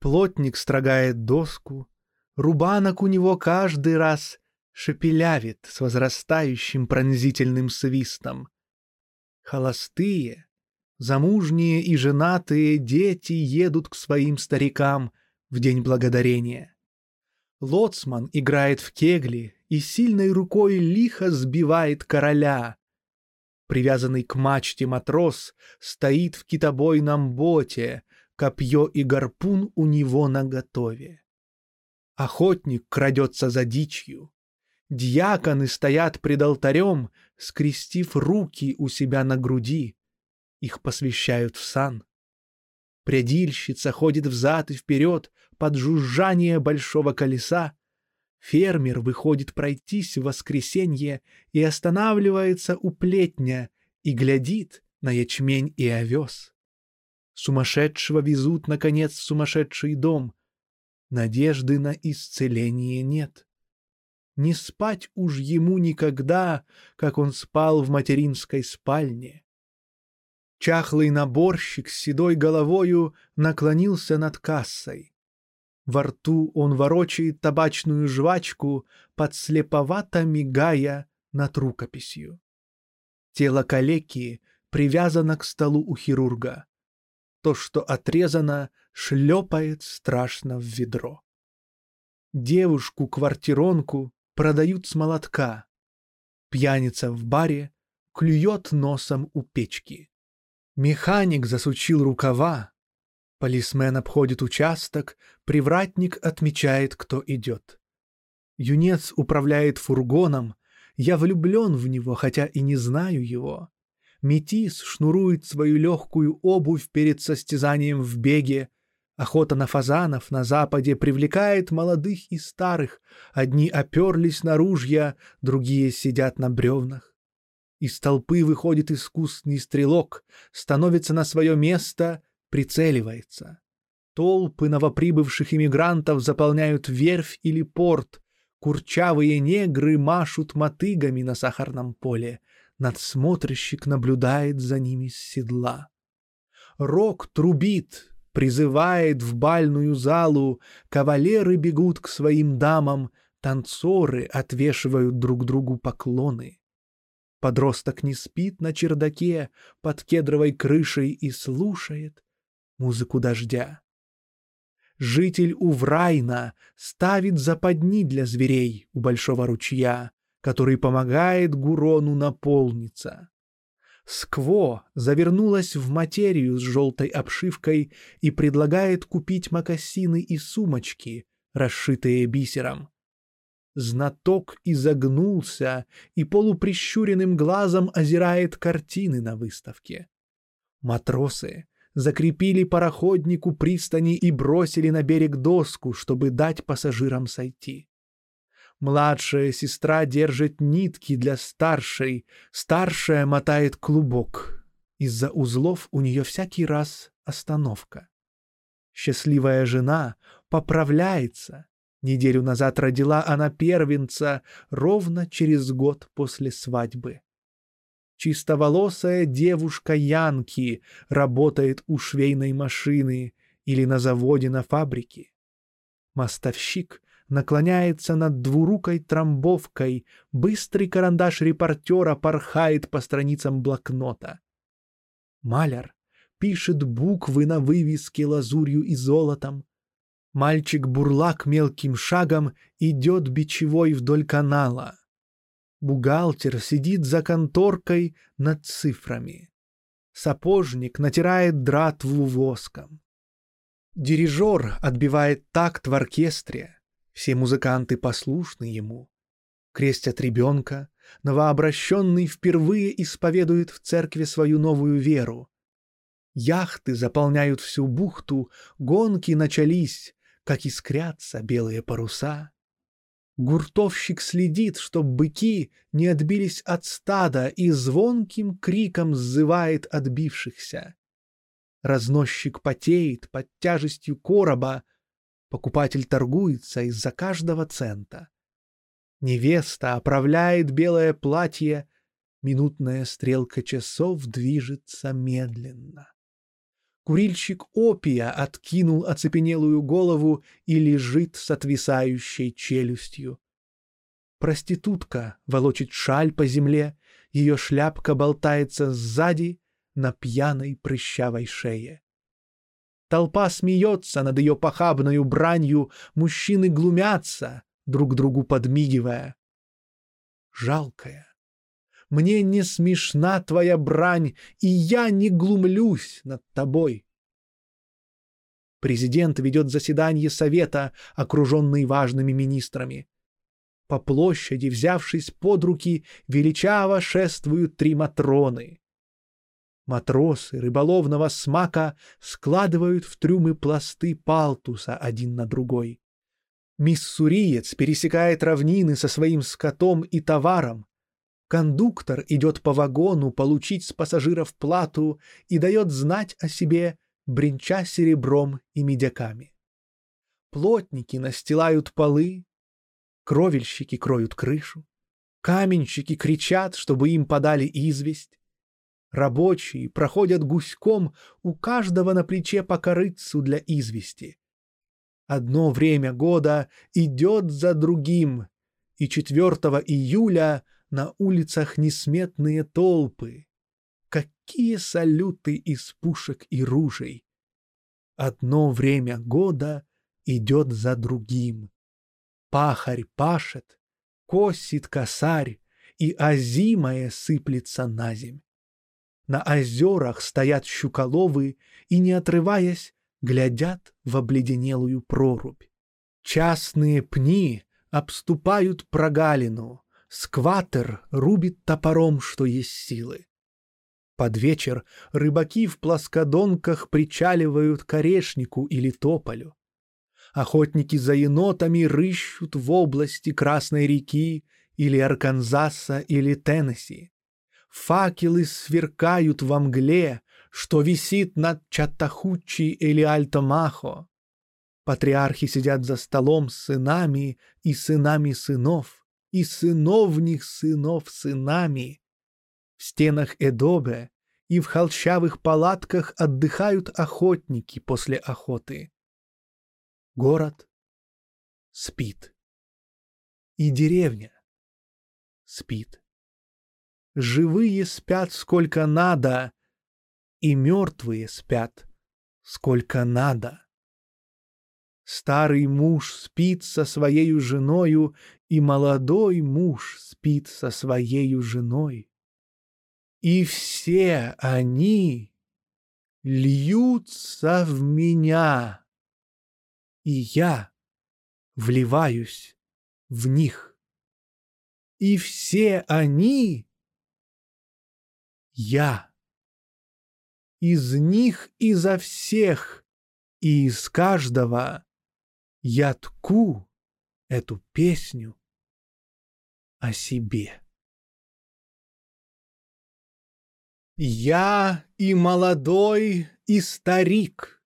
Плотник строгает доску, рубанок у него каждый раз шепелявит с возрастающим пронзительным свистом. Холостые, замужние и женатые дети едут к своим старикам в день благодарения. Лоцман играет в кегли и сильной рукой лихо сбивает короля, Привязанный к мачте матрос стоит в китобойном боте, копье и гарпун у него наготове. Охотник крадется за дичью. Дьяконы стоят пред алтарем, скрестив руки у себя на груди. Их посвящают в сан. Прядильщица ходит взад и вперед под жужжание большого колеса, Фермер выходит пройтись в воскресенье и останавливается у плетня и глядит на ячмень и овес. Сумасшедшего везут, наконец, в сумасшедший дом. Надежды на исцеление нет. Не спать уж ему никогда, как он спал в материнской спальне. Чахлый наборщик с седой головою наклонился над кассой. Во рту он ворочает табачную жвачку, подслеповато мигая над рукописью. Тело калеки привязано к столу у хирурга. То, что отрезано, шлепает страшно в ведро. Девушку-квартиронку продают с молотка. Пьяница в баре клюет носом у печки. Механик засучил рукава. Полисмен обходит участок, привратник отмечает, кто идет. Юнец управляет фургоном, я влюблен в него, хотя и не знаю его. Метис шнурует свою легкую обувь перед состязанием в беге. Охота на фазанов на западе привлекает молодых и старых. Одни оперлись на ружья, другие сидят на бревнах. Из толпы выходит искусный стрелок, становится на свое место, прицеливается. Толпы новоприбывших иммигрантов заполняют верфь или порт. Курчавые негры машут мотыгами на сахарном поле. Надсмотрщик наблюдает за ними с седла. Рок трубит, призывает в бальную залу, кавалеры бегут к своим дамам, танцоры отвешивают друг другу поклоны. Подросток не спит на чердаке под кедровой крышей и слушает музыку дождя. Житель Уврайна ставит западни для зверей у большого ручья, который помогает Гурону наполниться. Скво завернулась в материю с желтой обшивкой и предлагает купить мокасины и сумочки, расшитые бисером. Знаток изогнулся и полуприщуренным глазом озирает картины на выставке. Матросы закрепили пароходнику пристани и бросили на берег доску, чтобы дать пассажирам сойти. Младшая сестра держит нитки для старшей, старшая мотает клубок. Из-за узлов у нее всякий раз остановка. Счастливая жена поправляется, Неделю назад родила она первенца ровно через год после свадьбы. Чистоволосая девушка Янки работает у швейной машины или на заводе на фабрике. Мостовщик наклоняется над двурукой трамбовкой, быстрый карандаш репортера порхает по страницам блокнота. Маляр пишет буквы на вывеске лазурью и золотом, Мальчик-бурлак мелким шагом идет бичевой вдоль канала. Бухгалтер сидит за конторкой над цифрами. Сапожник натирает дратву воском. Дирижер отбивает такт в оркестре. Все музыканты послушны ему. Крестят ребенка. Новообращенный впервые исповедует в церкви свою новую веру. Яхты заполняют всю бухту, гонки начались, как искрятся белые паруса. Гуртовщик следит, чтоб быки не отбились от стада и звонким криком сзывает отбившихся. Разносчик потеет под тяжестью короба, покупатель торгуется из-за каждого цента. Невеста оправляет белое платье, минутная стрелка часов движется медленно. Курильщик опия откинул оцепенелую голову и лежит с отвисающей челюстью. Проститутка волочит шаль по земле, ее шляпка болтается сзади на пьяной прыщавой шее. Толпа смеется над ее похабною бранью, мужчины глумятся, друг другу подмигивая. Жалкая, мне не смешна твоя брань, и я не глумлюсь над тобой. Президент ведет заседание совета, окруженный важными министрами. По площади, взявшись под руки, величаво шествуют три матроны. Матросы рыболовного смака складывают в трюмы пласты палтуса один на другой. Миссуриец пересекает равнины со своим скотом и товаром, Кондуктор идет по вагону получить с пассажиров плату и дает знать о себе, бренча серебром и медяками. Плотники настилают полы, кровельщики кроют крышу, каменщики кричат, чтобы им подали известь. Рабочие проходят гуськом, у каждого на плече по корыцу для извести. Одно время года идет за другим, и 4 июля на улицах несметные толпы. Какие салюты из пушек и ружей! Одно время года идет за другим. Пахарь пашет, косит косарь, и озимое сыплется на земь. На озерах стоят щуколовы и, не отрываясь, глядят в обледенелую прорубь. Частные пни обступают прогалину, скватер рубит топором, что есть силы. Под вечер рыбаки в плоскодонках причаливают к орешнику или тополю. Охотники за енотами рыщут в области Красной реки или Арканзаса или Теннесси. Факелы сверкают во мгле, что висит над Чаттахучи или Альтомахо. Патриархи сидят за столом с сынами и сынами сынов, и сыновних сынов сынами. В стенах Эдобе и в холщавых палатках отдыхают охотники после охоты. Город спит. И деревня спит. Живые спят сколько надо, и мертвые спят сколько надо. Старый муж спит со своей женою, и молодой муж спит со своей женой. И все они льются в меня, и я вливаюсь в них. И все они я. Из них изо всех и из каждого я тку эту песню о себе. Я и молодой, и старик,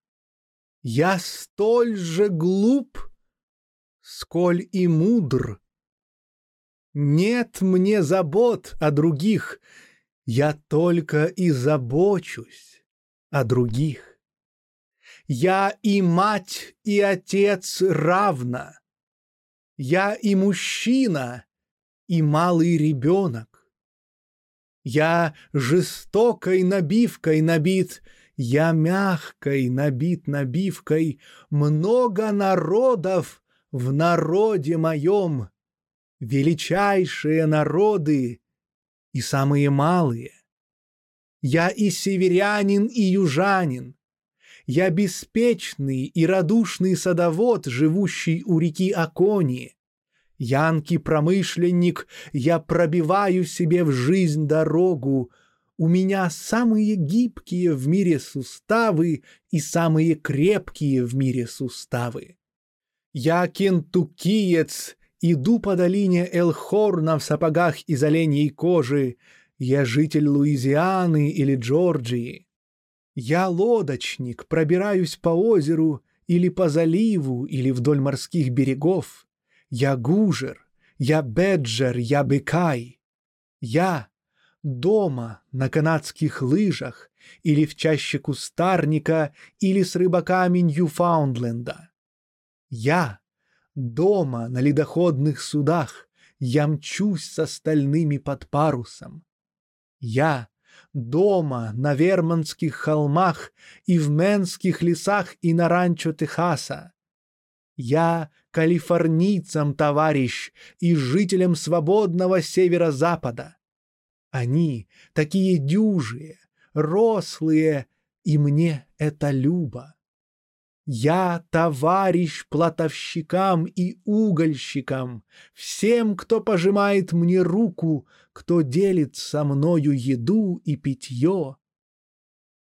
Я столь же глуп, сколь и мудр. Нет мне забот о других, я только и забочусь о других. Я и мать, и отец равно. Я и мужчина, и малый ребенок. Я жестокой набивкой набит, я мягкой набит набивкой, много народов в народе моем. Величайшие народы и самые малые. Я и северянин, и южанин. Я беспечный и радушный садовод, живущий у реки Акони. Янки-промышленник, я пробиваю себе в жизнь дорогу. У меня самые гибкие в мире суставы и самые крепкие в мире суставы. Я кентукиец, Иду по долине Элхорна в сапогах из оленьей кожи. Я житель Луизианы или Джорджии. Я лодочник, пробираюсь по озеру или по заливу, или вдоль морских берегов. Я гужер, я беджер, я бекай. Я дома на канадских лыжах или в чаще кустарника или с рыбаками Ньюфаундленда. Я Дома на ледоходных судах я мчусь с остальными под парусом. Я дома на Вермонтских холмах и в Менских лесах и на ранчо Техаса. Я калифорнийцам товарищ и жителям свободного северо-запада. Они такие дюжие, рослые, и мне это любо. Я товарищ платовщикам и угольщикам, всем, кто пожимает мне руку, кто делит со мною еду и питье.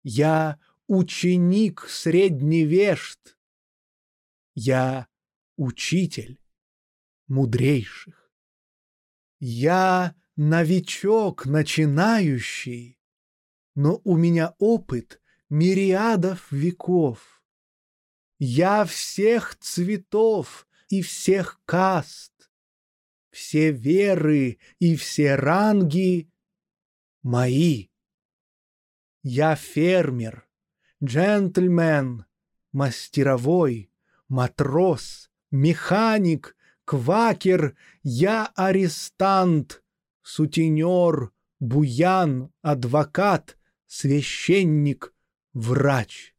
Я ученик средневешт. Я учитель мудрейших. Я новичок начинающий, но у меня опыт мириадов веков. Я всех цветов и всех каст, все веры и все ранги мои. Я фермер, джентльмен, мастеровой, матрос, механик, квакер, я арестант, сутенер, буян, адвокат, священник, врач.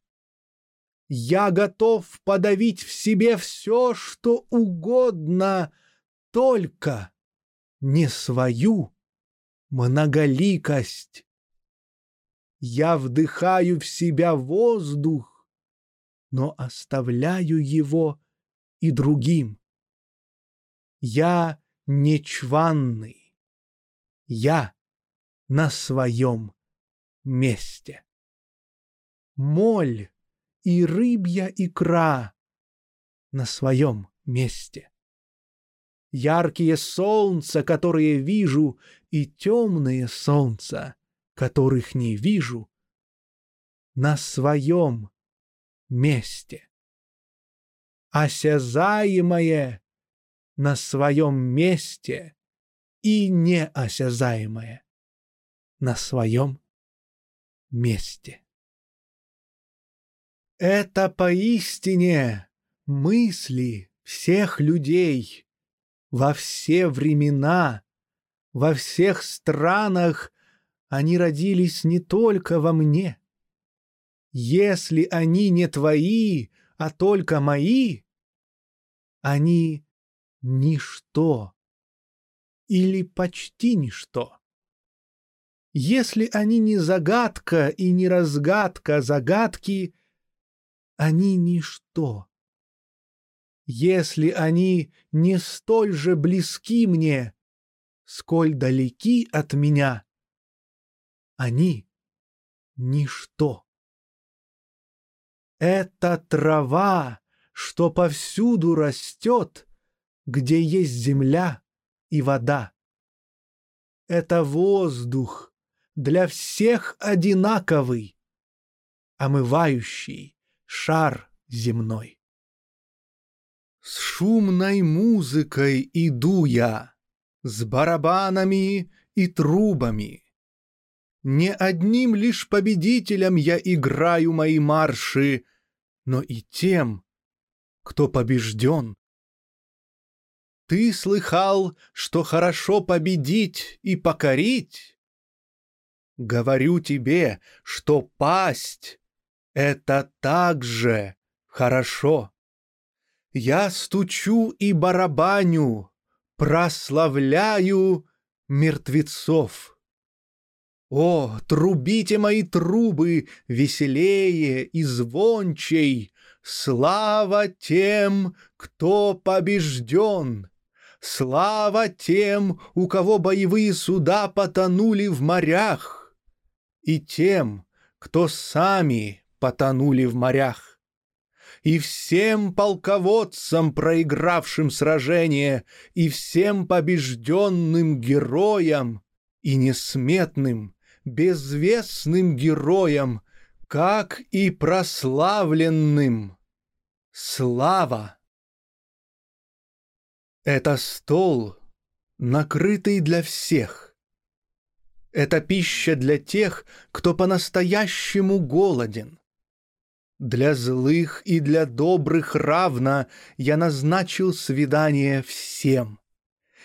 Я готов подавить в себе все, что угодно, только не свою многоликость. Я вдыхаю в себя воздух, но оставляю его и другим. Я нечванный. Я на своем месте. Моль и рыбья икра на своем месте. Яркие солнца, которые вижу, и темные солнца, которых не вижу, на своем месте. Осязаемое на своем месте и неосязаемое на своем месте. Это поистине мысли всех людей во все времена, во всех странах они родились не только во мне. Если они не твои, а только мои, они ничто или почти ничто. Если они не загадка и не разгадка загадки, они ничто. Если они не столь же близки мне, сколь далеки от меня, они ничто. Это трава, что повсюду растет, где есть земля и вода. Это воздух, для всех одинаковый, омывающий шар земной. С шумной музыкой иду я, с барабанами и трубами. Не одним лишь победителям я играю мои марши, но и тем, кто побежден. Ты слыхал, что хорошо победить и покорить? Говорю тебе, что пасть — это также хорошо. Я стучу и барабаню, прославляю мертвецов. О, трубите мои трубы веселее и звончей, Слава тем, кто побежден! Слава тем, у кого боевые суда потонули в морях! и тем, кто сами потонули в морях, и всем полководцам, проигравшим сражение, и всем побежденным героям, и несметным, безвестным героям, как и прославленным. Слава! Это стол, накрытый для всех, это пища для тех, кто по-настоящему голоден. Для злых и для добрых равно я назначил свидание всем.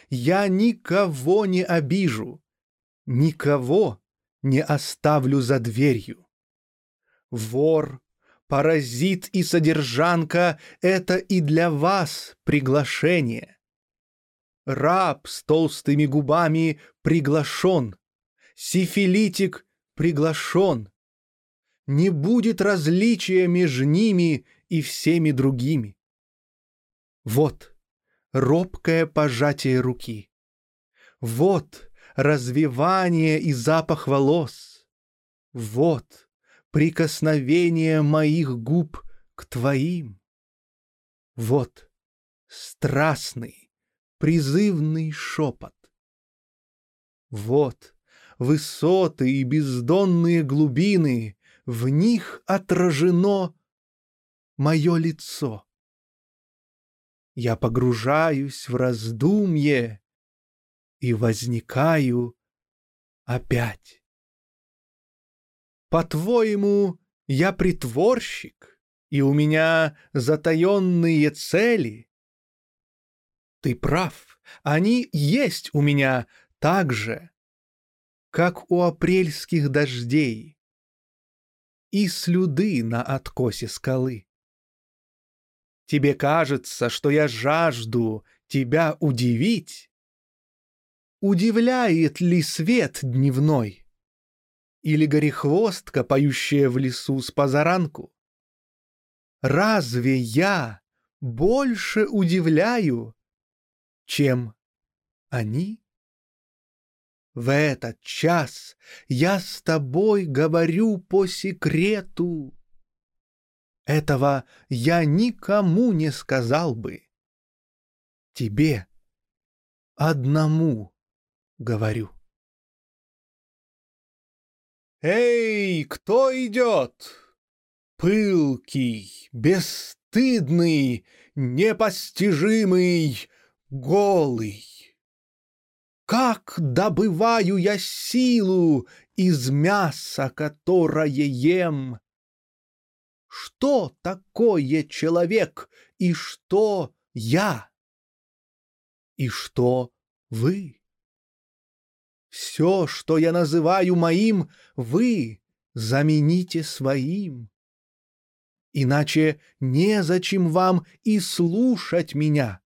Я никого не обижу, никого не оставлю за дверью. Вор, паразит и содержанка — это и для вас приглашение. Раб с толстыми губами приглашен, сифилитик приглашен. Не будет различия между ними и всеми другими. Вот робкое пожатие руки. Вот развивание и запах волос. Вот прикосновение моих губ к твоим. Вот страстный, призывный шепот. Вот высоты и бездонные глубины, в них отражено мое лицо. Я погружаюсь в раздумье и возникаю опять. По-твоему, я притворщик, и у меня затаенные цели? Ты прав, они есть у меня так же, как у апрельских дождей и слюды на откосе скалы. Тебе кажется, что я жажду тебя удивить? Удивляет ли свет дневной? Или горехвостка, поющая в лесу с позаранку? Разве я больше удивляю, чем они? В этот час я с тобой говорю по секрету. Этого я никому не сказал бы. Тебе одному говорю. Эй, кто идет? Пылкий, бесстыдный, непостижимый, голый. Как добываю я силу из мяса, которое ем? Что такое человек и что я? И что вы? Все, что я называю моим, вы замените своим. Иначе незачем вам и слушать меня.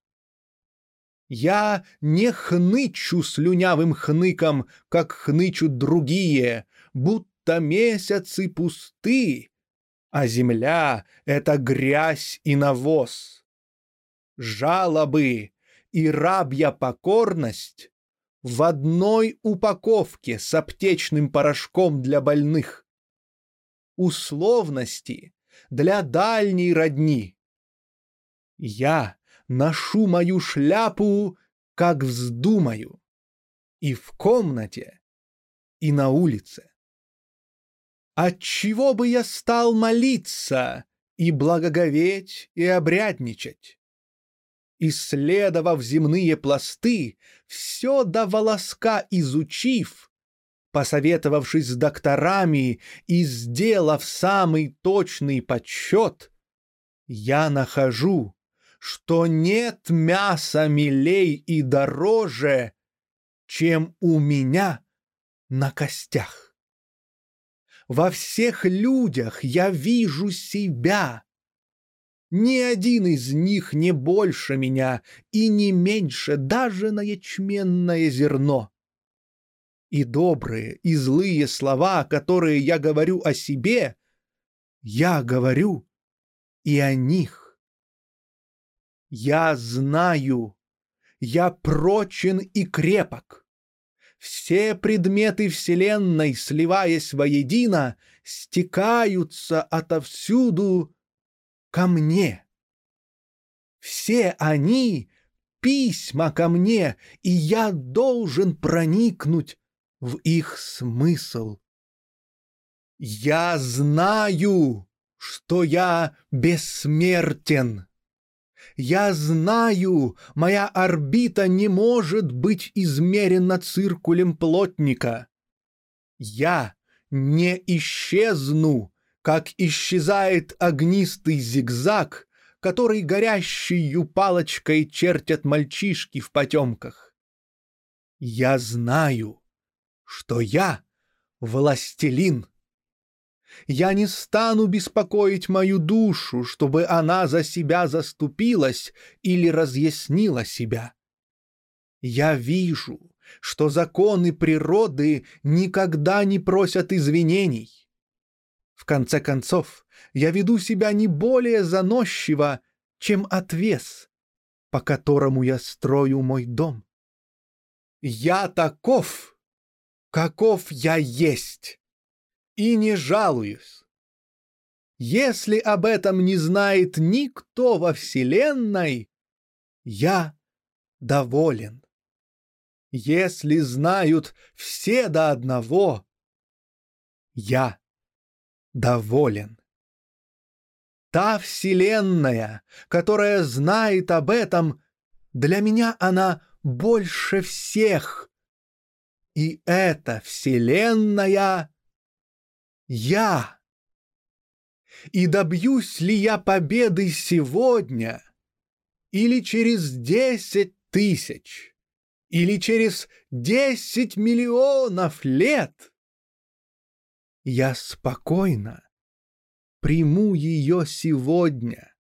Я не хнычу слюнявым хныком, как хнычут другие, будто месяцы пусты, а земля — это грязь и навоз. Жалобы и рабья покорность в одной упаковке с аптечным порошком для больных. Условности для дальней родни. Я ношу мою шляпу, как вздумаю, и в комнате, и на улице. Отчего бы я стал молиться и благоговеть и обрядничать? Исследовав земные пласты, все до волоска изучив, посоветовавшись с докторами и сделав самый точный подсчет, я нахожу, что нет мяса милей и дороже, чем у меня на костях. Во всех людях я вижу себя. Ни один из них не больше меня и не меньше даже на ячменное зерно. И добрые, и злые слова, которые я говорю о себе, я говорю и о них. Я знаю, я прочен и крепок. Все предметы Вселенной, сливаясь воедино, стекаются отовсюду ко мне. Все они — письма ко мне, и я должен проникнуть в их смысл. Я знаю, что я бессмертен. Я знаю, моя орбита не может быть измерена циркулем плотника. Я не исчезну, как исчезает огнистый зигзаг, который горящей палочкой чертят мальчишки в потемках. Я знаю, что я властелин я не стану беспокоить мою душу, чтобы она за себя заступилась или разъяснила себя. Я вижу, что законы природы никогда не просят извинений. В конце концов, я веду себя не более заносчиво, чем отвес, по которому я строю мой дом. Я таков, каков я есть и не жалуюсь. Если об этом не знает никто во Вселенной, я доволен. Если знают все до одного, я доволен. Та Вселенная, которая знает об этом, для меня она больше всех. И эта Вселенная Я. И добьюсь ли я победы сегодня или через десять тысяч, или через десять миллионов лет? Я спокойно приму ее сегодня.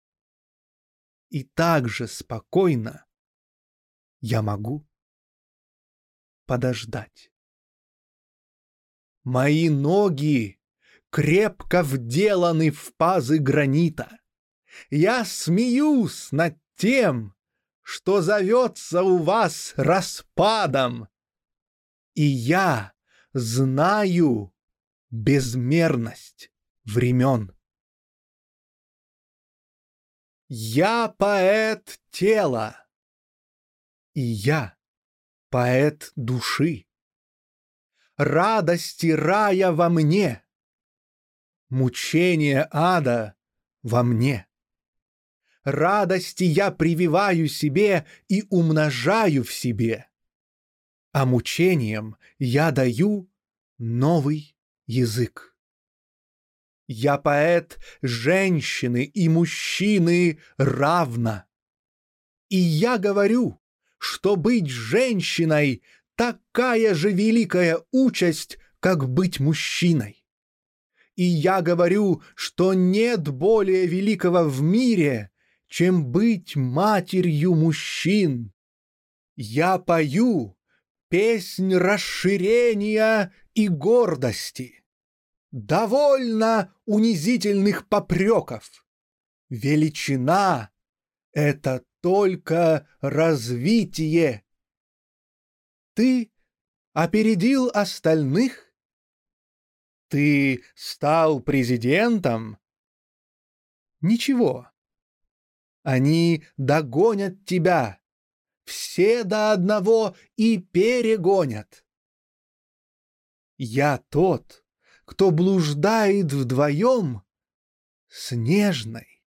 И также спокойно я могу подождать. Мои ноги крепко вделаны в пазы гранита. Я смеюсь над тем, что зовется у вас распадом. И я знаю безмерность времен. Я поэт тела, и я поэт души. Радости рая во мне, мучение ада во мне. Радости я прививаю себе и умножаю в себе, а мучением я даю новый язык. Я поэт женщины и мужчины равно. И я говорю, что быть женщиной — такая же великая участь, как быть мужчиной. И я говорю, что нет более великого в мире, чем быть матерью мужчин. Я пою песнь расширения и гордости. Довольно унизительных попреков. Величина — это только развитие. Ты опередил остальных? Ты стал президентом? Ничего. Они догонят тебя. Все до одного и перегонят. Я тот, кто блуждает вдвоем с нежной,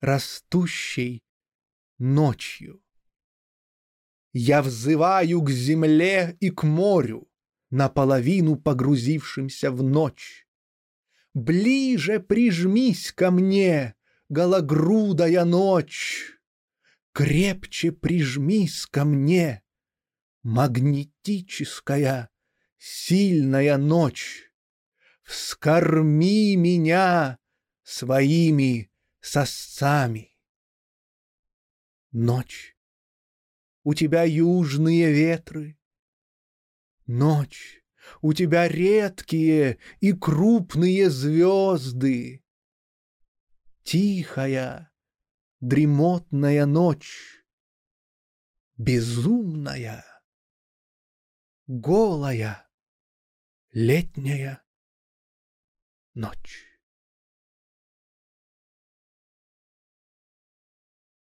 растущей ночью. Я взываю к земле и к морю, наполовину погрузившимся в ночь. Ближе прижмись ко мне, гологрудая ночь, Крепче прижмись ко мне, магнетическая, сильная ночь. Вскорми меня своими сосцами. Ночь. У тебя южные ветры. Ночь. У тебя редкие и крупные звезды. Тихая, дремотная ночь. Безумная, голая, летняя ночь.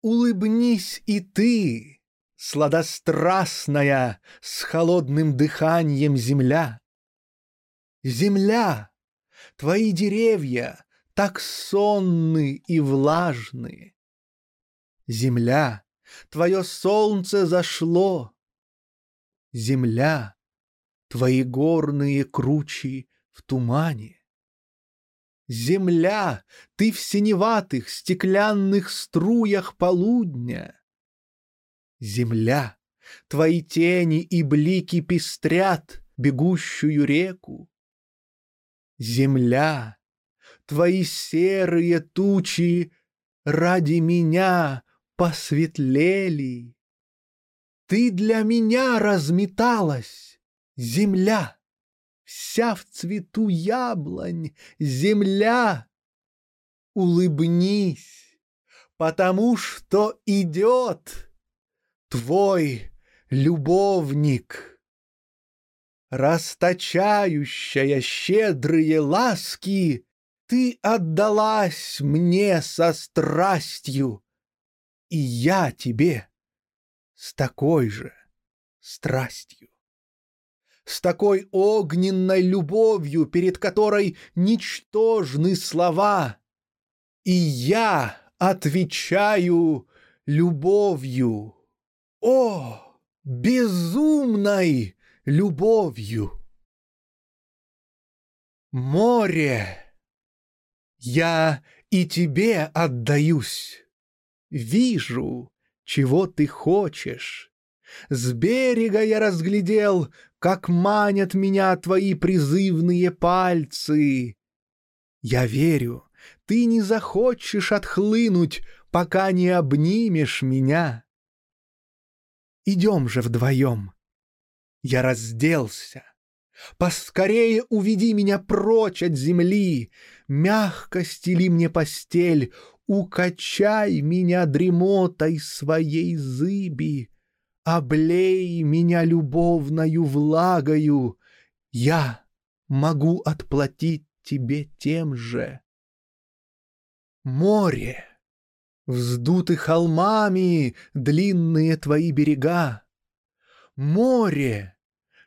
Улыбнись и ты, сладострастная, с холодным дыханием земля. Земля, твои деревья так сонны и влажны. Земля, твое солнце зашло. Земля, твои горные кручи в тумане. Земля, ты в синеватых стеклянных струях полудня. Земля, твои тени и блики пестрят бегущую реку. Земля, твои серые тучи ради меня посветлели. Ты для меня разметалась, земля вся в цвету яблонь, земля. Улыбнись, потому что идет твой любовник. Расточающая щедрые ласки, Ты отдалась мне со страстью, И я тебе с такой же страстью с такой огненной любовью, перед которой ничтожны слова. И я отвечаю любовью. О, безумной любовью! Море! Я и тебе отдаюсь. Вижу, чего ты хочешь. С берега я разглядел, как манят меня твои призывные пальцы. Я верю, ты не захочешь отхлынуть, пока не обнимешь меня. Идем же вдвоем. Я разделся. Поскорее уведи меня прочь от земли, Мягко стели мне постель, Укачай меня дремотой своей зыби, Облей меня любовною влагою, Я могу отплатить тебе тем же. Море, вздуты холмами длинные твои берега, Море,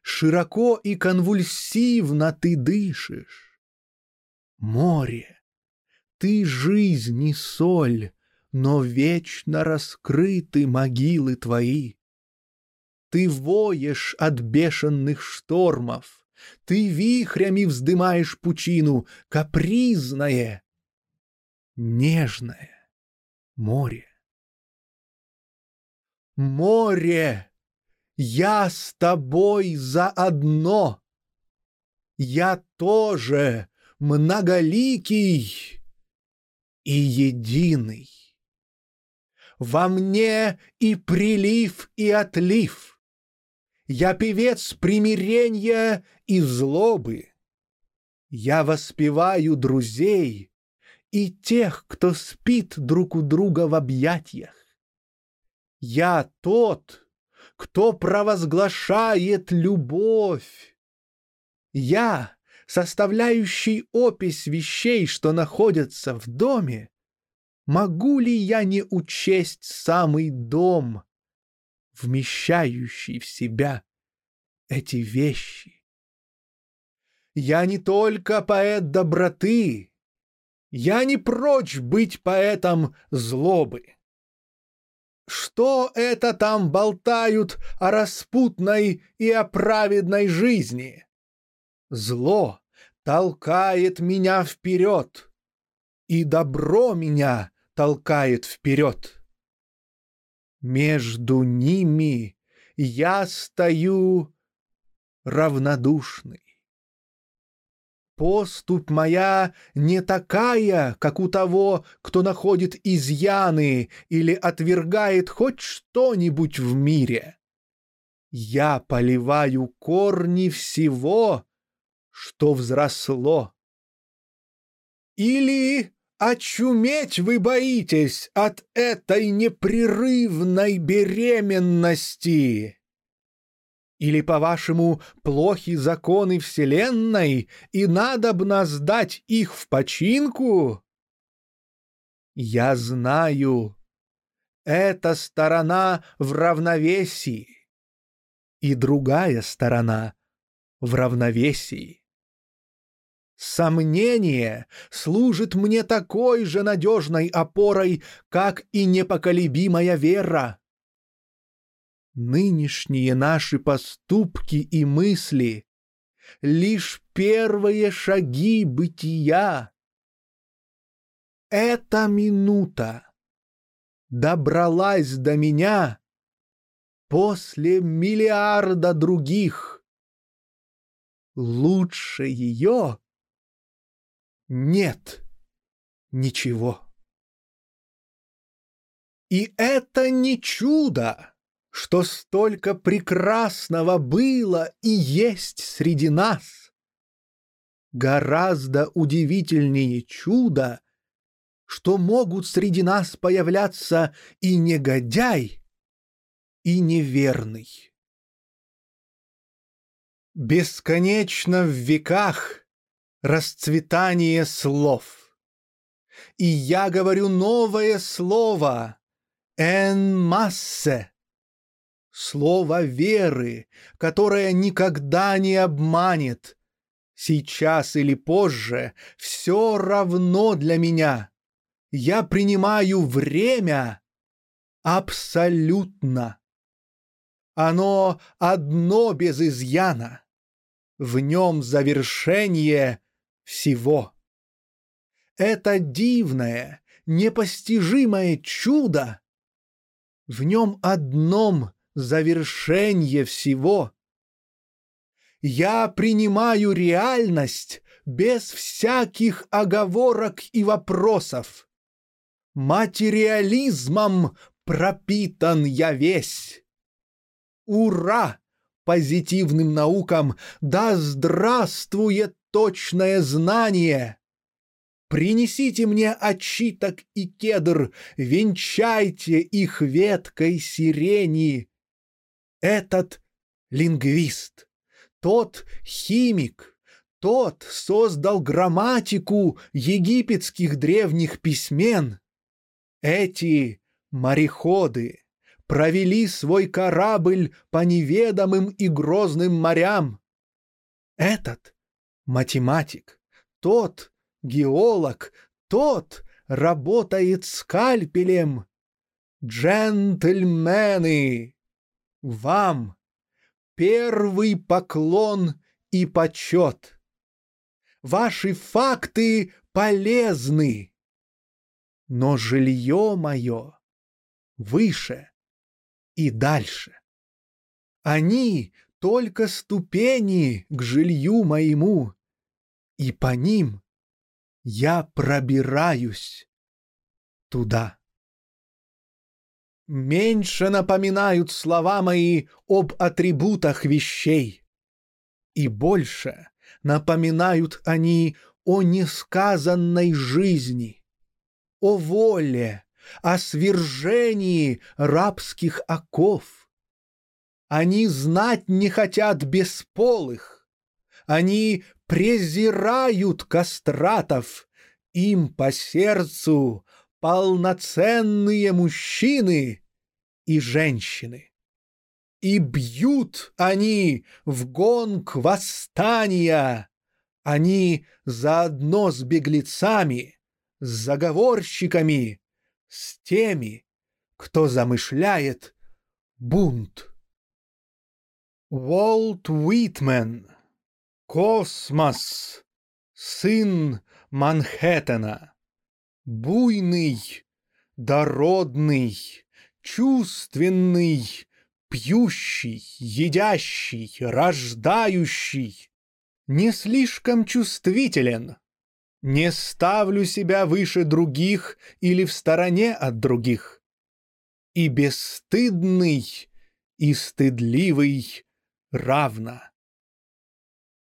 широко и конвульсивно ты дышишь. Море, ты жизнь и соль, но вечно раскрыты могилы твои. Ты воешь от бешеных штормов, ты вихрями вздымаешь пучину, капризное, нежное море. Море! Я с тобой заодно. Я тоже многоликий и единый. Во мне и прилив, и отлив. Я певец примирения и злобы. Я воспеваю друзей и тех, кто спит друг у друга в объятиях. Я тот, кто провозглашает любовь. Я, составляющий опись вещей, что находятся в доме, могу ли я не учесть самый дом, вмещающий в себя эти вещи? Я не только поэт доброты, я не прочь быть поэтом злобы. Что это там болтают о распутной и о праведной жизни? Зло толкает меня вперед, и добро меня толкает вперед. Между ними я стою равнодушный. Поступь моя не такая, как у того, кто находит изъяны или отвергает хоть что-нибудь в мире. Я поливаю корни всего, что взросло. Или очуметь вы боитесь от этой непрерывной беременности? Или, по-вашему, плохи законы Вселенной, и надо б нас дать их в починку? Я знаю, эта сторона в равновесии, и другая сторона в равновесии. Сомнение служит мне такой же надежной опорой, как и непоколебимая вера нынешние наши поступки и мысли — лишь первые шаги бытия. Эта минута добралась до меня после миллиарда других. Лучше ее нет ничего. И это не чудо что столько прекрасного было и есть среди нас. Гораздо удивительнее чудо, что могут среди нас появляться и негодяй, и неверный. Бесконечно в веках расцветание слов. И я говорю новое слово «эн массе», слово веры, которое никогда не обманет. Сейчас или позже все равно для меня. Я принимаю время абсолютно. Оно одно без изъяна. В нем завершение всего. Это дивное, непостижимое чудо, в нем одном завершение всего. Я принимаю реальность без всяких оговорок и вопросов. Материализмом пропитан я весь. Ура! Позитивным наукам да здравствует точное знание! Принесите мне очиток и кедр, венчайте их веткой сирени. Этот лингвист, тот химик, тот создал грамматику египетских древних письмен. Эти мореходы провели свой корабль по неведомым и грозным морям. Этот математик, тот геолог, тот работает скальпелем. Джентльмены, вам первый поклон и почет. Ваши факты полезны, но жилье мое выше и дальше. Они только ступени к жилью моему, и по ним я пробираюсь туда. Меньше напоминают слова мои об атрибутах вещей, и больше напоминают они о несказанной жизни, о воле, о свержении рабских оков. Они знать не хотят бесполых, они презирают кастратов, им по сердцу полноценные мужчины и женщины. И бьют они в гонг восстания, они заодно с беглецами, с заговорщиками, с теми, кто замышляет бунт. Уолт Уитмен Космос, сын Манхэттена, буйный, дородный, чувственный, пьющий, едящий, рождающий, не слишком чувствителен. Не ставлю себя выше других или в стороне от других. И бесстыдный, и стыдливый равно.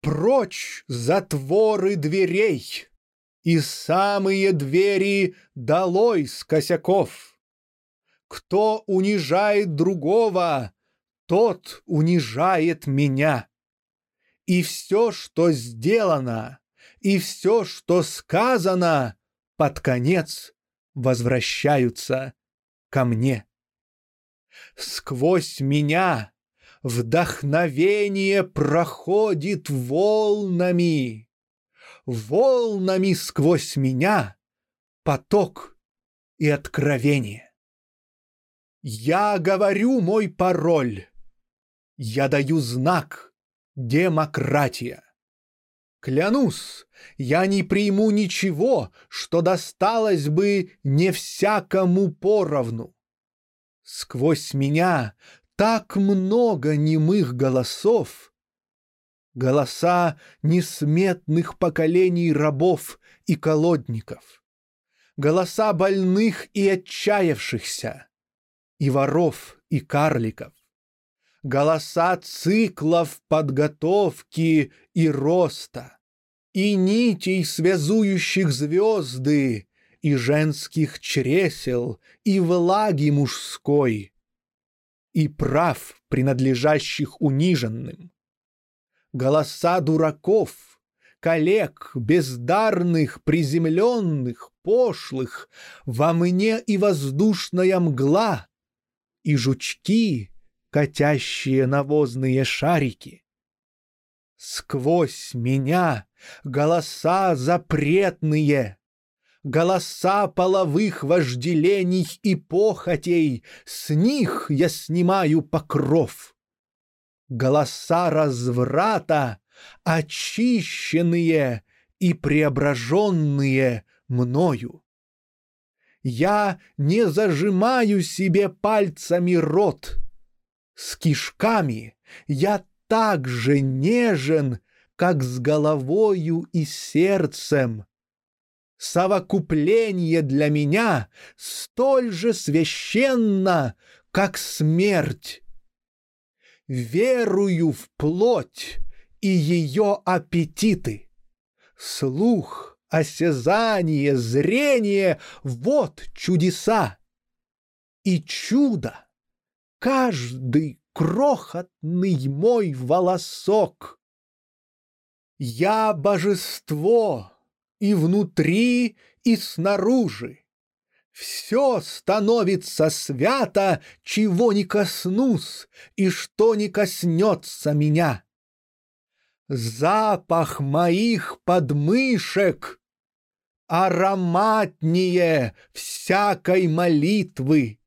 Прочь затворы дверей, и самые двери долой с косяков. Кто унижает другого, тот унижает меня. И все, что сделано, и все, что сказано, под конец возвращаются ко мне. Сквозь меня вдохновение проходит волнами. Волнами сквозь меня поток и откровение. Я говорю мой пароль. Я даю знак демократия. Клянусь, я не приму ничего, что досталось бы не всякому поровну. Сквозь меня так много немых голосов, голоса несметных поколений рабов и колодников, голоса больных и отчаявшихся, и воров, и карликов, голоса циклов подготовки и роста, и нитей, связующих звезды, и женских чресел, и влаги мужской, и прав, принадлежащих униженным. Голоса дураков, коллег, бездарных, приземленных, пошлых, во мне и воздушная мгла, и жучки, катящие навозные шарики. Сквозь меня голоса запретные, голоса половых вожделений и похотей, с них я снимаю покров. Голоса разврата, очищенные и преображенные мною. Я не зажимаю себе пальцами рот. С кишками я так же нежен, как с головою и сердцем. Совокупление для меня столь же священно, как смерть. Верую в плоть и ее аппетиты. Слух, осязание, зрение — вот чудеса. И чудо — каждый крохотный мой волосок. Я божество и внутри, и снаружи. Все становится свято, чего не коснусь, и что не коснется меня. Запах моих подмышек ароматнее всякой молитвы.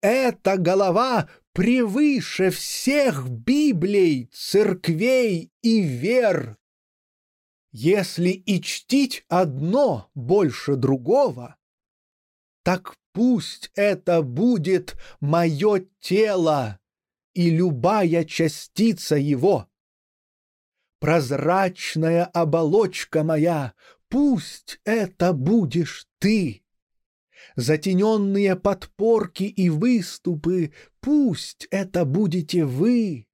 Эта голова превыше всех Библей, церквей и вер. Если и чтить одно больше другого, так пусть это будет мое тело и любая частица его. Прозрачная оболочка моя, пусть это будешь ты. Затененные подпорки и выступы, пусть это будете вы.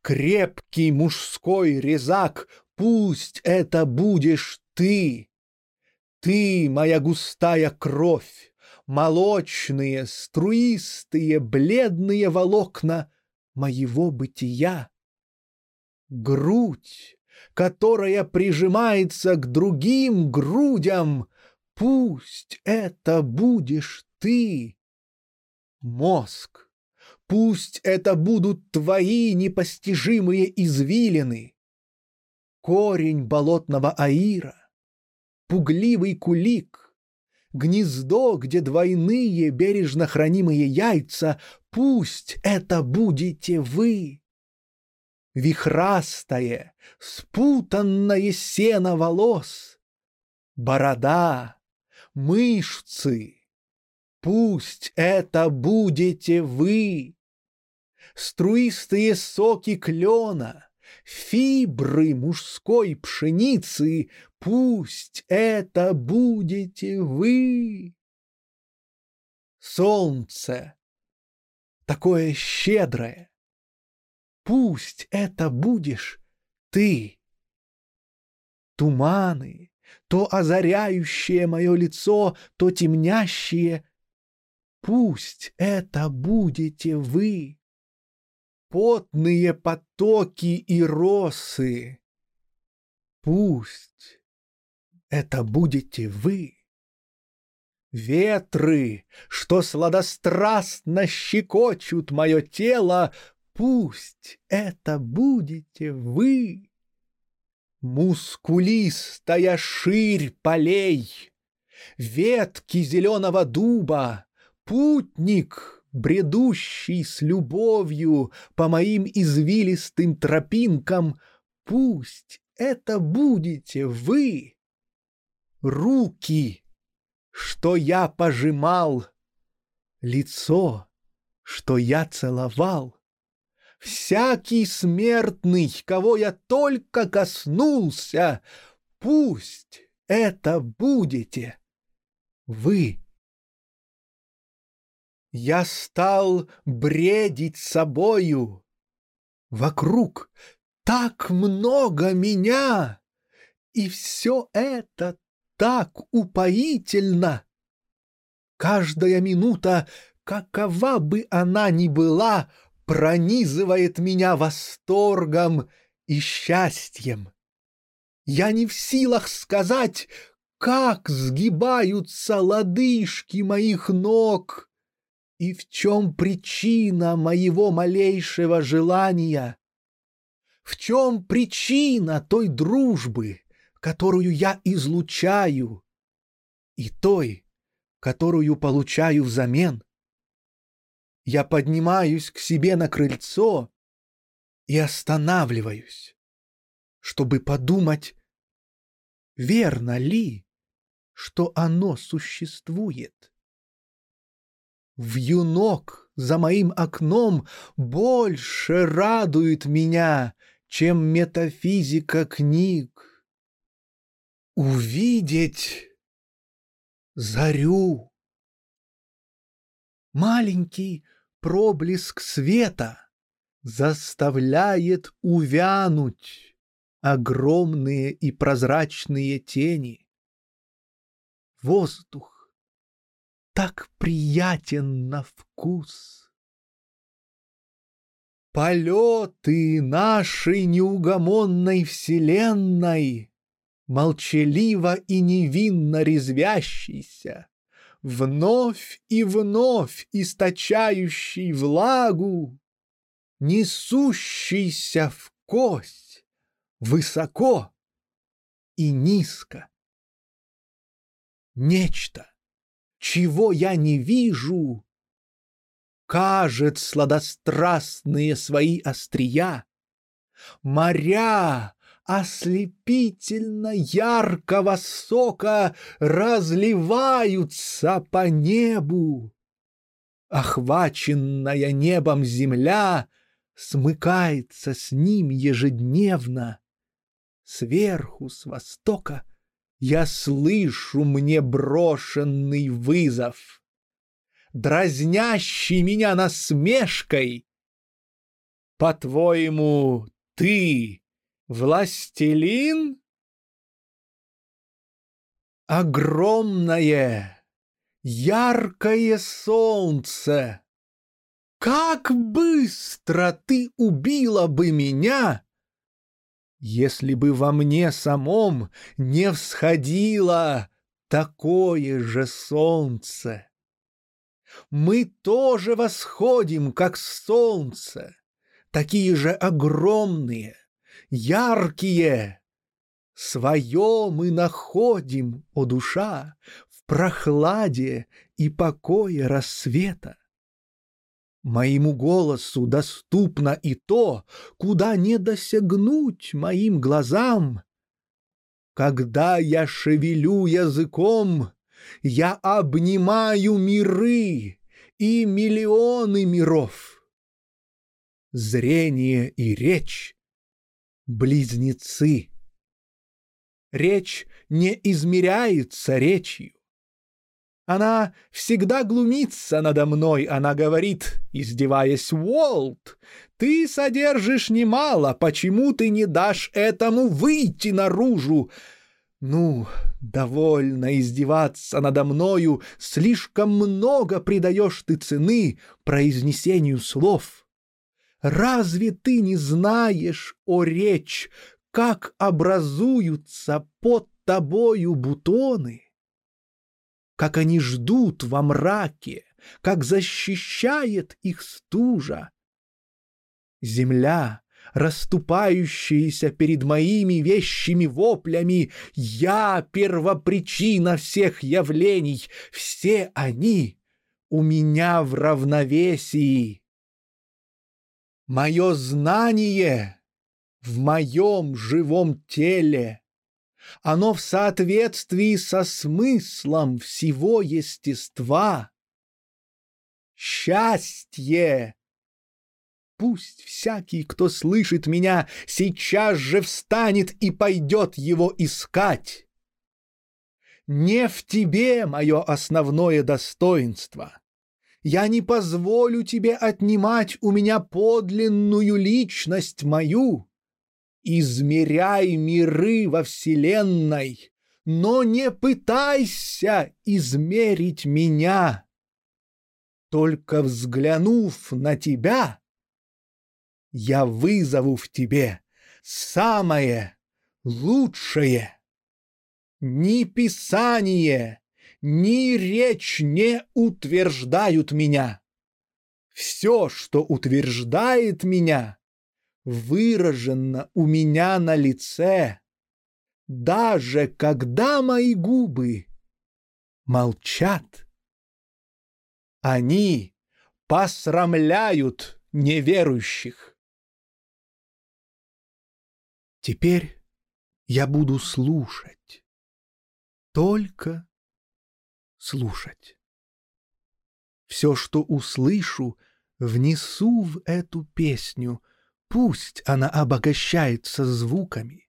Крепкий мужской резак, пусть это будешь ты. Ты, моя густая кровь, молочные, струистые, бледные волокна моего бытия грудь, которая прижимается к другим грудям, пусть это будешь ты. Мозг, пусть это будут твои непостижимые извилины. Корень болотного аира, пугливый кулик, гнездо, где двойные бережно хранимые яйца, пусть это будете вы вихрастое, спутанное сено волос, борода, мышцы. Пусть это будете вы. Струистые соки клена, фибры мужской пшеницы, пусть это будете вы. Солнце, такое щедрое, Пусть это будешь ты. Туманы, то озаряющее мое лицо, то темнящие. Пусть это будете вы. Потные потоки и росы. Пусть это будете вы. Ветры, что сладострастно щекочут мое тело, Пусть это будете вы. Мускулистая ширь полей, Ветки зеленого дуба, Путник, бредущий с любовью По моим извилистым тропинкам, Пусть это будете вы. Руки, что я пожимал, Лицо, что я целовал, всякий смертный, кого я только коснулся, пусть это будете вы. Я стал бредить собою. Вокруг так много меня, и все это так упоительно. Каждая минута, какова бы она ни была, пронизывает меня восторгом и счастьем. Я не в силах сказать, как сгибаются лодыжки моих ног и в чем причина моего малейшего желания, в чем причина той дружбы, которую я излучаю, и той, которую получаю взамен я поднимаюсь к себе на крыльцо и останавливаюсь, чтобы подумать Верно ли, что оно существует? Вьюнок за моим окном больше радует меня, чем метафизика книг. Увидеть зарю. Маленький проблеск света заставляет увянуть огромные и прозрачные тени. Воздух так приятен на вкус. Полеты нашей неугомонной вселенной, Молчаливо и невинно резвящийся, Вновь и вновь источающий влагу, Несущийся в кость, высоко и низко. Нечто, чего я не вижу, Кажет сладострастные свои острия, Моря ослепительно яркого сока разливаются по небу. Охваченная небом земля смыкается с ним ежедневно. Сверху, с востока, я слышу мне брошенный вызов, дразнящий меня насмешкой. По-твоему, ты Властелин? Огромное, яркое солнце! Как быстро ты убила бы меня, если бы во мне самом не всходило такое же солнце! Мы тоже восходим, как солнце, такие же огромные, яркие. Свое мы находим, о душа, в прохладе и покое рассвета. Моему голосу доступно и то, куда не досягнуть моим глазам. Когда я шевелю языком, я обнимаю миры и миллионы миров. Зрение и речь близнецы. Речь не измеряется речью. Она всегда глумится надо мной, она говорит, издеваясь, «Уолт, ты содержишь немало, почему ты не дашь этому выйти наружу?» Ну, довольно издеваться надо мною, слишком много придаешь ты цены произнесению слов. Разве ты не знаешь, о речь, как образуются под тобою бутоны? Как они ждут во мраке, как защищает их стужа. Земля, расступающаяся перед моими вещими воплями, я первопричина всех явлений, все они у меня в равновесии. Мое знание в моем живом теле. Оно в соответствии со смыслом всего естества. Счастье! Пусть всякий, кто слышит меня, сейчас же встанет и пойдет его искать. Не в тебе мое основное достоинство. Я не позволю тебе отнимать у меня подлинную личность мою. Измеряй миры во вселенной, но не пытайся измерить меня. Только взглянув на тебя, я вызову в тебе самое лучшее. Ни писание, ни речь не утверждают меня. Все, что утверждает меня, выражено у меня на лице, даже когда мои губы молчат. Они посрамляют неверующих. Теперь я буду слушать только слушать. Все, что услышу, внесу в эту песню, пусть она обогащается звуками.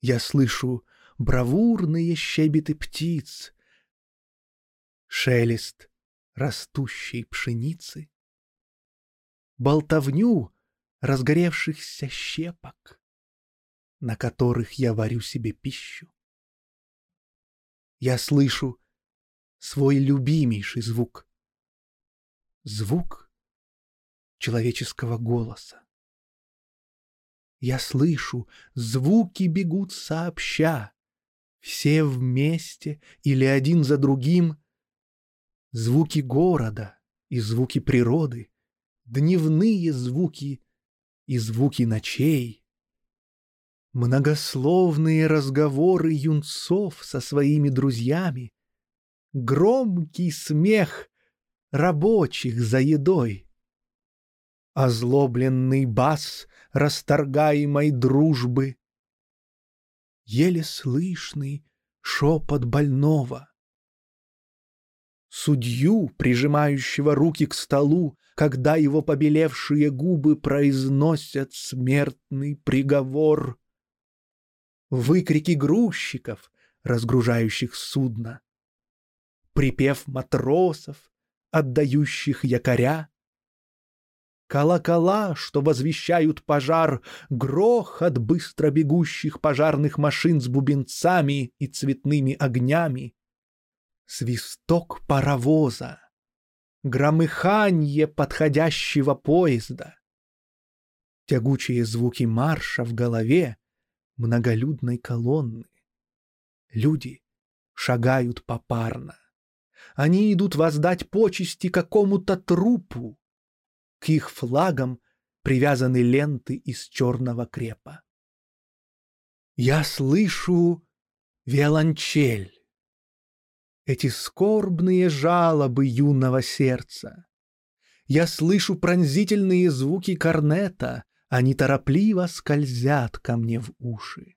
Я слышу бравурные щебеты птиц, шелест растущей пшеницы, болтовню разгоревшихся щепок, на которых я варю себе пищу. Я слышу свой любимейший звук. Звук человеческого голоса. Я слышу, звуки бегут сообща, все вместе или один за другим. Звуки города и звуки природы, дневные звуки и звуки ночей. Многословные разговоры юнцов со своими друзьями, громкий смех рабочих за едой. Озлобленный бас расторгаемой дружбы, еле слышный шепот больного. Судью, прижимающего руки к столу, когда его побелевшие губы произносят смертный приговор. Выкрики грузчиков, разгружающих судно. Припев матросов, отдающих якоря. Колокола, что возвещают пожар, грохот быстро бегущих пожарных машин с бубенцами и цветными огнями. Свисток паровоза, громыханье подходящего поезда, тягучие звуки марша в голове многолюдной колонны. Люди шагают попарно. Они идут воздать почести какому-то трупу. К их флагам привязаны ленты из черного крепа. Я слышу виолончель эти скорбные жалобы юного сердца. Я слышу пронзительные звуки корнета, они торопливо скользят ко мне в уши.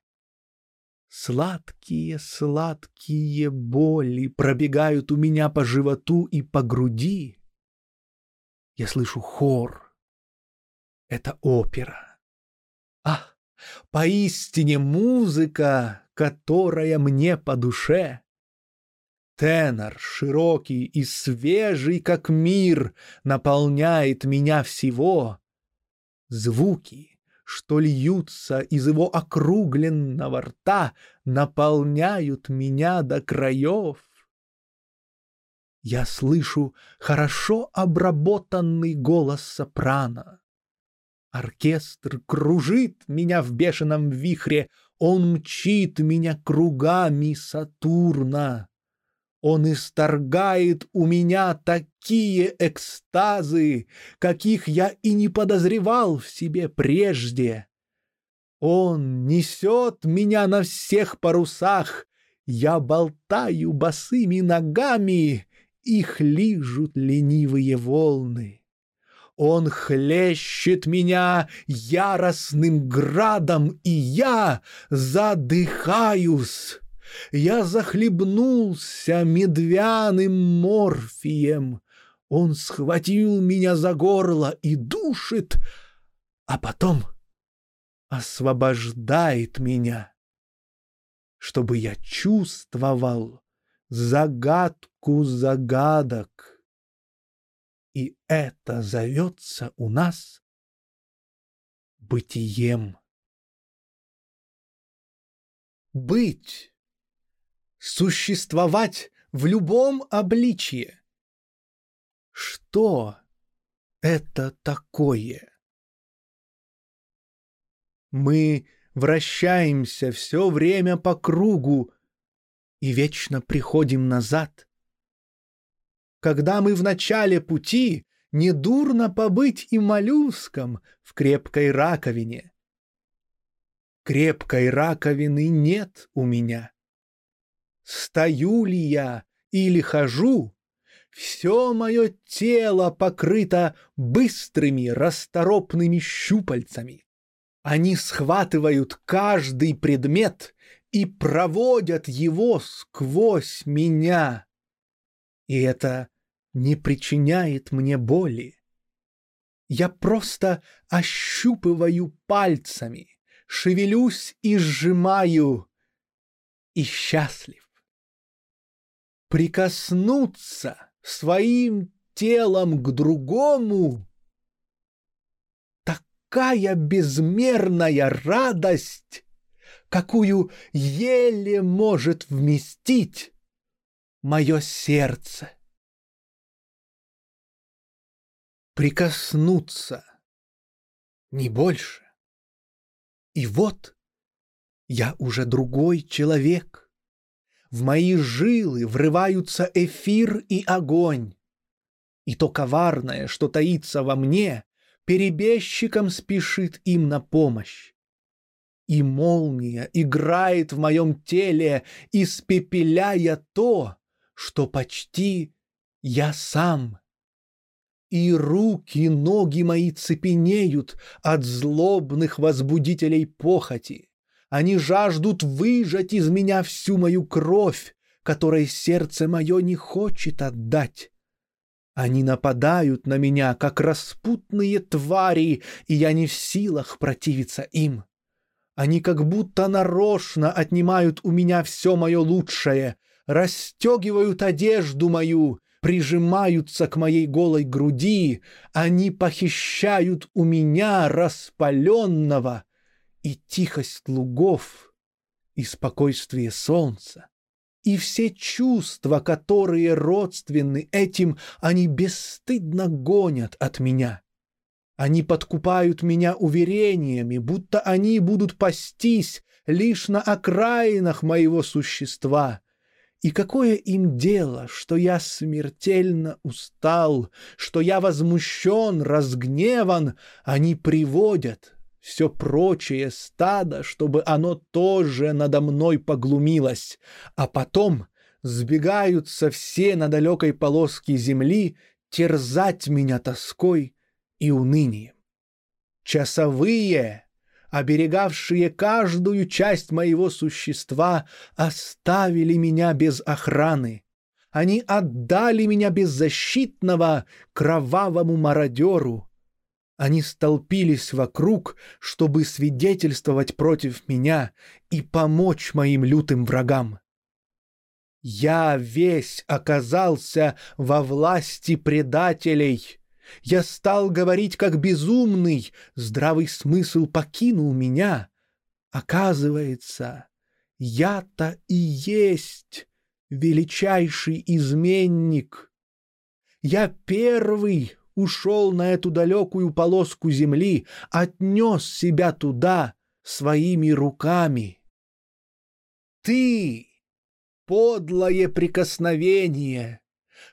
Сладкие, сладкие боли пробегают у меня по животу и по груди. Я слышу хор. Это опера. Ах, поистине музыка, которая мне по душе. Тенор, широкий и свежий, как мир, наполняет меня всего. Звуки, что льются из его округленного рта, наполняют меня до краев. Я слышу хорошо обработанный голос сопрано. Оркестр кружит меня в бешеном вихре, он мчит меня кругами Сатурна. Он исторгает у меня такие экстазы, каких я и не подозревал в себе прежде. Он несет меня на всех парусах, я болтаю босыми ногами, их лижут ленивые волны. Он хлещет меня яростным градом, и я задыхаюсь. Я захлебнулся медвяным морфием. Он схватил меня за горло и душит, а потом освобождает меня, чтобы я чувствовал загадку загадок. И это зовется у нас бытием. Быть существовать в любом обличье. Что это такое? Мы вращаемся все время по кругу и вечно приходим назад. Когда мы в начале пути, недурно побыть и моллюском в крепкой раковине. Крепкой раковины нет у меня — Стою ли я или хожу, все мое тело покрыто быстрыми расторопными щупальцами. Они схватывают каждый предмет и проводят его сквозь меня. И это не причиняет мне боли. Я просто ощупываю пальцами, шевелюсь и сжимаю, и счастлив. Прикоснуться своим телом к другому — такая безмерная радость, какую еле может вместить мое сердце. Прикоснуться, не больше. И вот я уже другой человек. В мои жилы врываются эфир и огонь. И то коварное, что таится во мне, перебежчиком спешит им на помощь. И молния играет в моем теле, испепеляя то, что почти я сам. И руки, ноги мои цепенеют от злобных возбудителей похоти. Они жаждут выжать из меня всю мою кровь, которой сердце мое не хочет отдать. Они нападают на меня, как распутные твари, и я не в силах противиться им. Они как будто нарочно отнимают у меня все мое лучшее, расстегивают одежду мою, прижимаются к моей голой груди, они похищают у меня распаленного и тихость лугов, и спокойствие солнца. И все чувства, которые родственны этим, они бесстыдно гонят от меня. Они подкупают меня уверениями, будто они будут пастись лишь на окраинах моего существа. И какое им дело, что я смертельно устал, что я возмущен, разгневан, они приводят все прочее стадо, чтобы оно тоже надо мной поглумилось, а потом сбегаются все на далекой полоске земли терзать меня тоской и унынием. Часовые, оберегавшие каждую часть моего существа, оставили меня без охраны. Они отдали меня беззащитного кровавому мародеру. Они столпились вокруг, чтобы свидетельствовать против меня и помочь моим лютым врагам. Я весь оказался во власти предателей — я стал говорить как безумный, здравый смысл покинул меня. Оказывается, я-то и есть величайший изменник. Я первый ушел на эту далекую полоску земли, отнес себя туда своими руками. Ты, подлое прикосновение,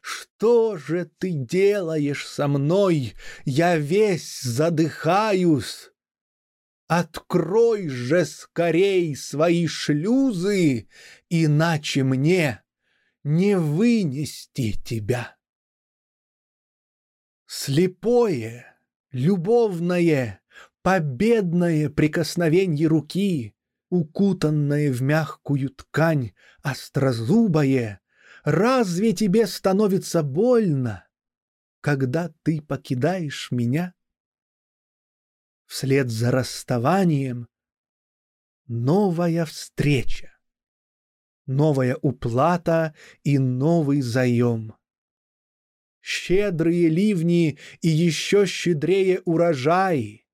что же ты делаешь со мной? Я весь задыхаюсь. Открой же скорей свои шлюзы, иначе мне не вынести тебя. Слепое, любовное, победное прикосновение руки, укутанное в мягкую ткань, острозубое, Разве тебе становится больно, когда ты покидаешь меня? Вслед за расставанием новая встреча, новая уплата и новый заем. Щедрые ливни и еще щедрее урожай.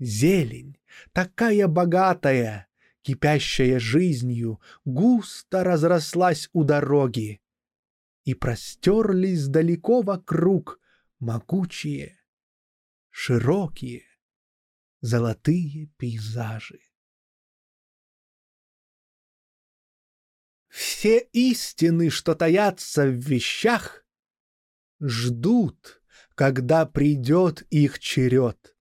Зелень, такая богатая, кипящая жизнью, густо разрослась у дороги, и простерлись далеко вокруг могучие, широкие, золотые пейзажи. Все истины, что таятся в вещах, ждут, когда придет их черед.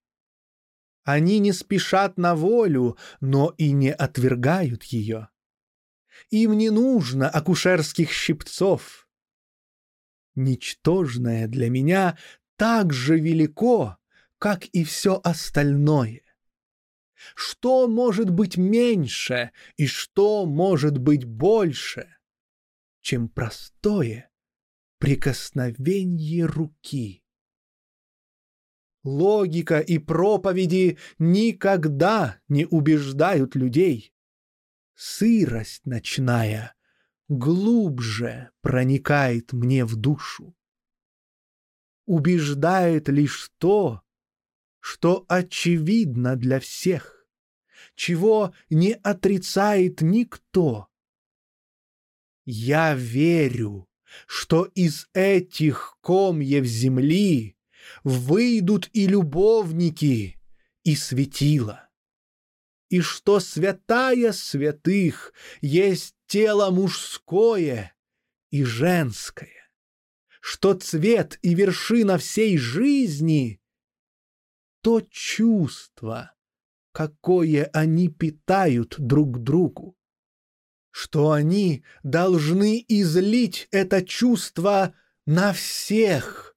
Они не спешат на волю, но и не отвергают ее. Им не нужно акушерских щипцов. Ничтожное для меня так же велико, как и все остальное. Что может быть меньше и что может быть больше, чем простое прикосновение руки? Логика и проповеди никогда не убеждают людей. Сырость ночная глубже проникает мне в душу. Убеждает лишь то, что очевидно для всех, чего не отрицает никто. Я верю, что из этих комьев земли выйдут и любовники, и светила, и что святая святых есть тело мужское и женское, что цвет и вершина всей жизни — то чувство, какое они питают друг другу, что они должны излить это чувство на всех —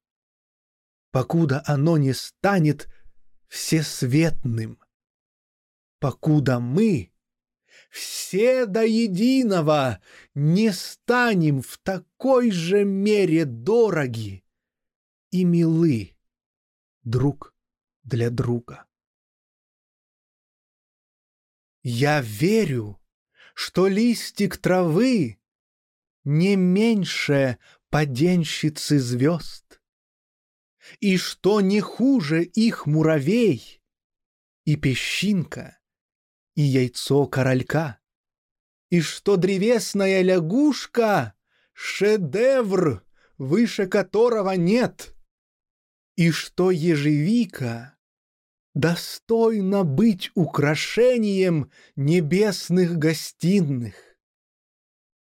покуда оно не станет всесветным. Покуда мы, все до единого, не станем в такой же мере дороги и милы друг для друга. Я верю, что листик травы не меньше поденщицы звезд и что не хуже их муравей, и песчинка, и яйцо королька, и что древесная лягушка — шедевр, выше которого нет, и что ежевика достойна быть украшением небесных гостиных,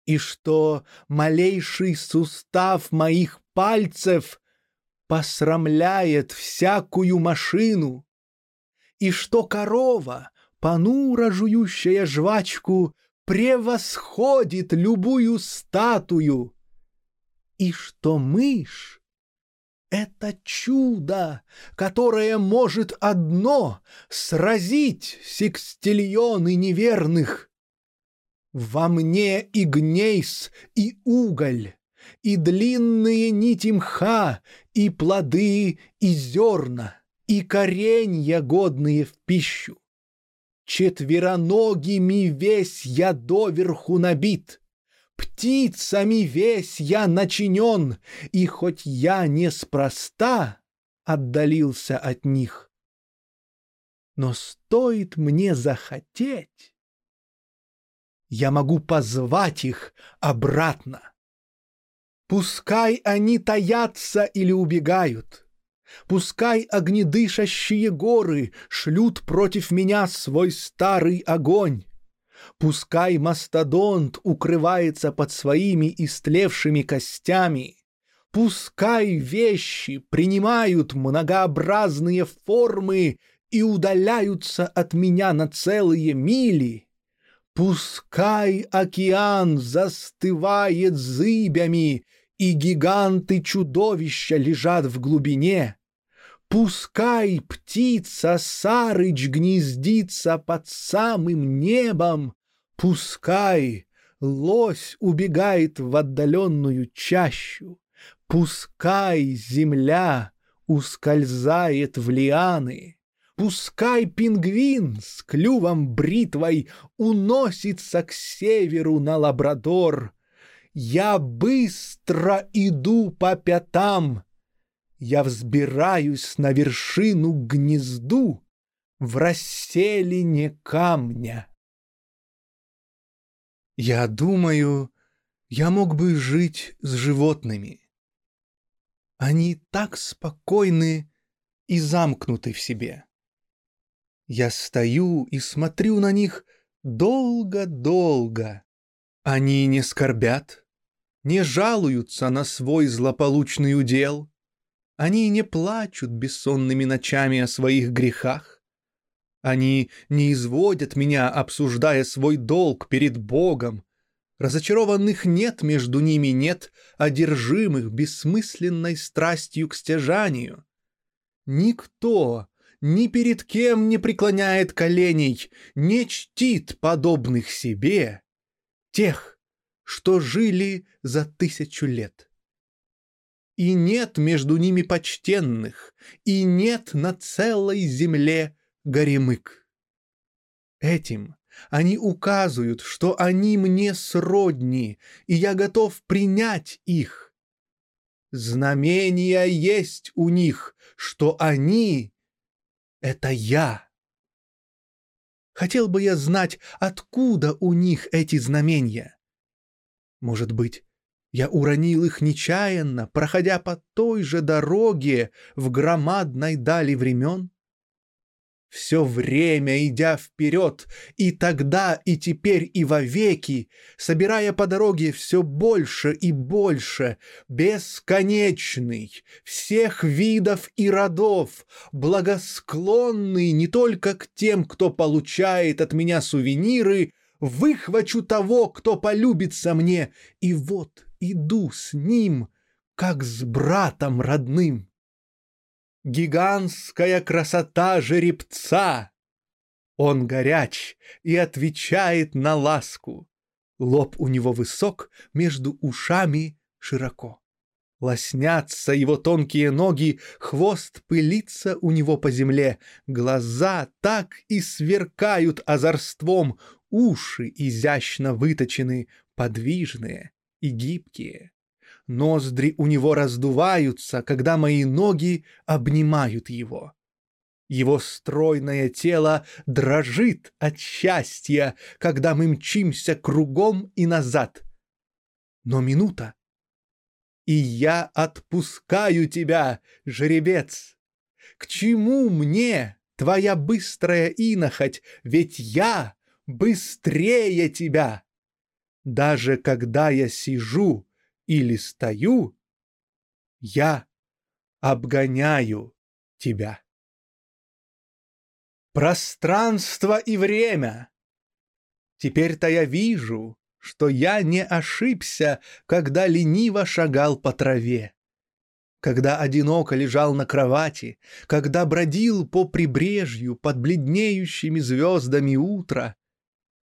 и что малейший сустав моих пальцев посрамляет всякую машину, и что корова, понуро жующая жвачку, превосходит любую статую, и что мышь — это чудо, которое может одно сразить секстильоны неверных. Во мне и гнейс, и уголь, и длинные нити мха, и плоды, и зерна, и коренья, годные в пищу. Четвероногими весь я доверху набит, Птицами весь я начинен, И хоть я неспроста отдалился от них, Но стоит мне захотеть, я могу позвать их обратно. Пускай они таятся или убегают. Пускай огнедышащие горы шлют против меня свой старый огонь. Пускай мастодонт укрывается под своими истлевшими костями. Пускай вещи принимают многообразные формы и удаляются от меня на целые мили. Пускай океан застывает зыбями и гиганты-чудовища лежат в глубине. Пускай птица Сарыч гнездится под самым небом, Пускай лось убегает в отдаленную чащу, Пускай земля ускользает в лианы, Пускай пингвин с клювом бритвой Уносится к северу на Лабрадор, я быстро иду по пятам. Я взбираюсь на вершину гнезду в расселине камня. Я думаю, я мог бы жить с животными. Они так спокойны и замкнуты в себе. Я стою и смотрю на них долго-долго. Они не скорбят, не жалуются на свой злополучный удел. Они не плачут бессонными ночами о своих грехах. Они не изводят меня, обсуждая свой долг перед Богом. Разочарованных нет между ними, нет одержимых бессмысленной страстью к стяжанию. Никто ни перед кем не преклоняет коленей, не чтит подобных себе, тех, что жили за тысячу лет. И нет между ними почтенных, и нет на целой земле горемык. Этим они указывают, что они мне сродни, и я готов принять их. Знамения есть у них, что они — это я. Хотел бы я знать, откуда у них эти знамения. Может быть, я уронил их нечаянно, проходя по той же дороге в громадной дали времен? Все время идя вперед, и тогда, и теперь, и вовеки, собирая по дороге все больше и больше, бесконечный, всех видов и родов, благосклонный не только к тем, кто получает от меня сувениры, выхвачу того, кто полюбится мне, и вот иду с ним, как с братом родным гигантская красота жеребца. Он горяч и отвечает на ласку. Лоб у него высок, между ушами широко. Лоснятся его тонкие ноги, хвост пылится у него по земле, глаза так и сверкают озорством, уши изящно выточены, подвижные и гибкие. Ноздри у него раздуваются, когда мои ноги обнимают его. Его стройное тело дрожит от счастья, когда мы мчимся кругом и назад. Но минута, и я отпускаю тебя, жеребец. К чему мне твоя быстрая инохоть, ведь я быстрее тебя? Даже когда я сижу или стою, я обгоняю тебя. Пространство и время. Теперь-то я вижу, что я не ошибся, когда лениво шагал по траве. Когда одиноко лежал на кровати, когда бродил по прибрежью под бледнеющими звездами утра,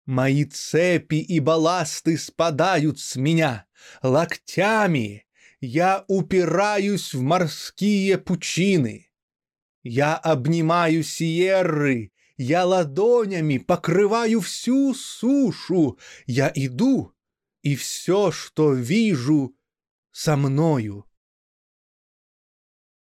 Мои цепи и балласты спадают с меня. Локтями я упираюсь в морские пучины. Я обнимаю сиерры, я ладонями покрываю всю сушу. Я иду, и все, что вижу, со мною.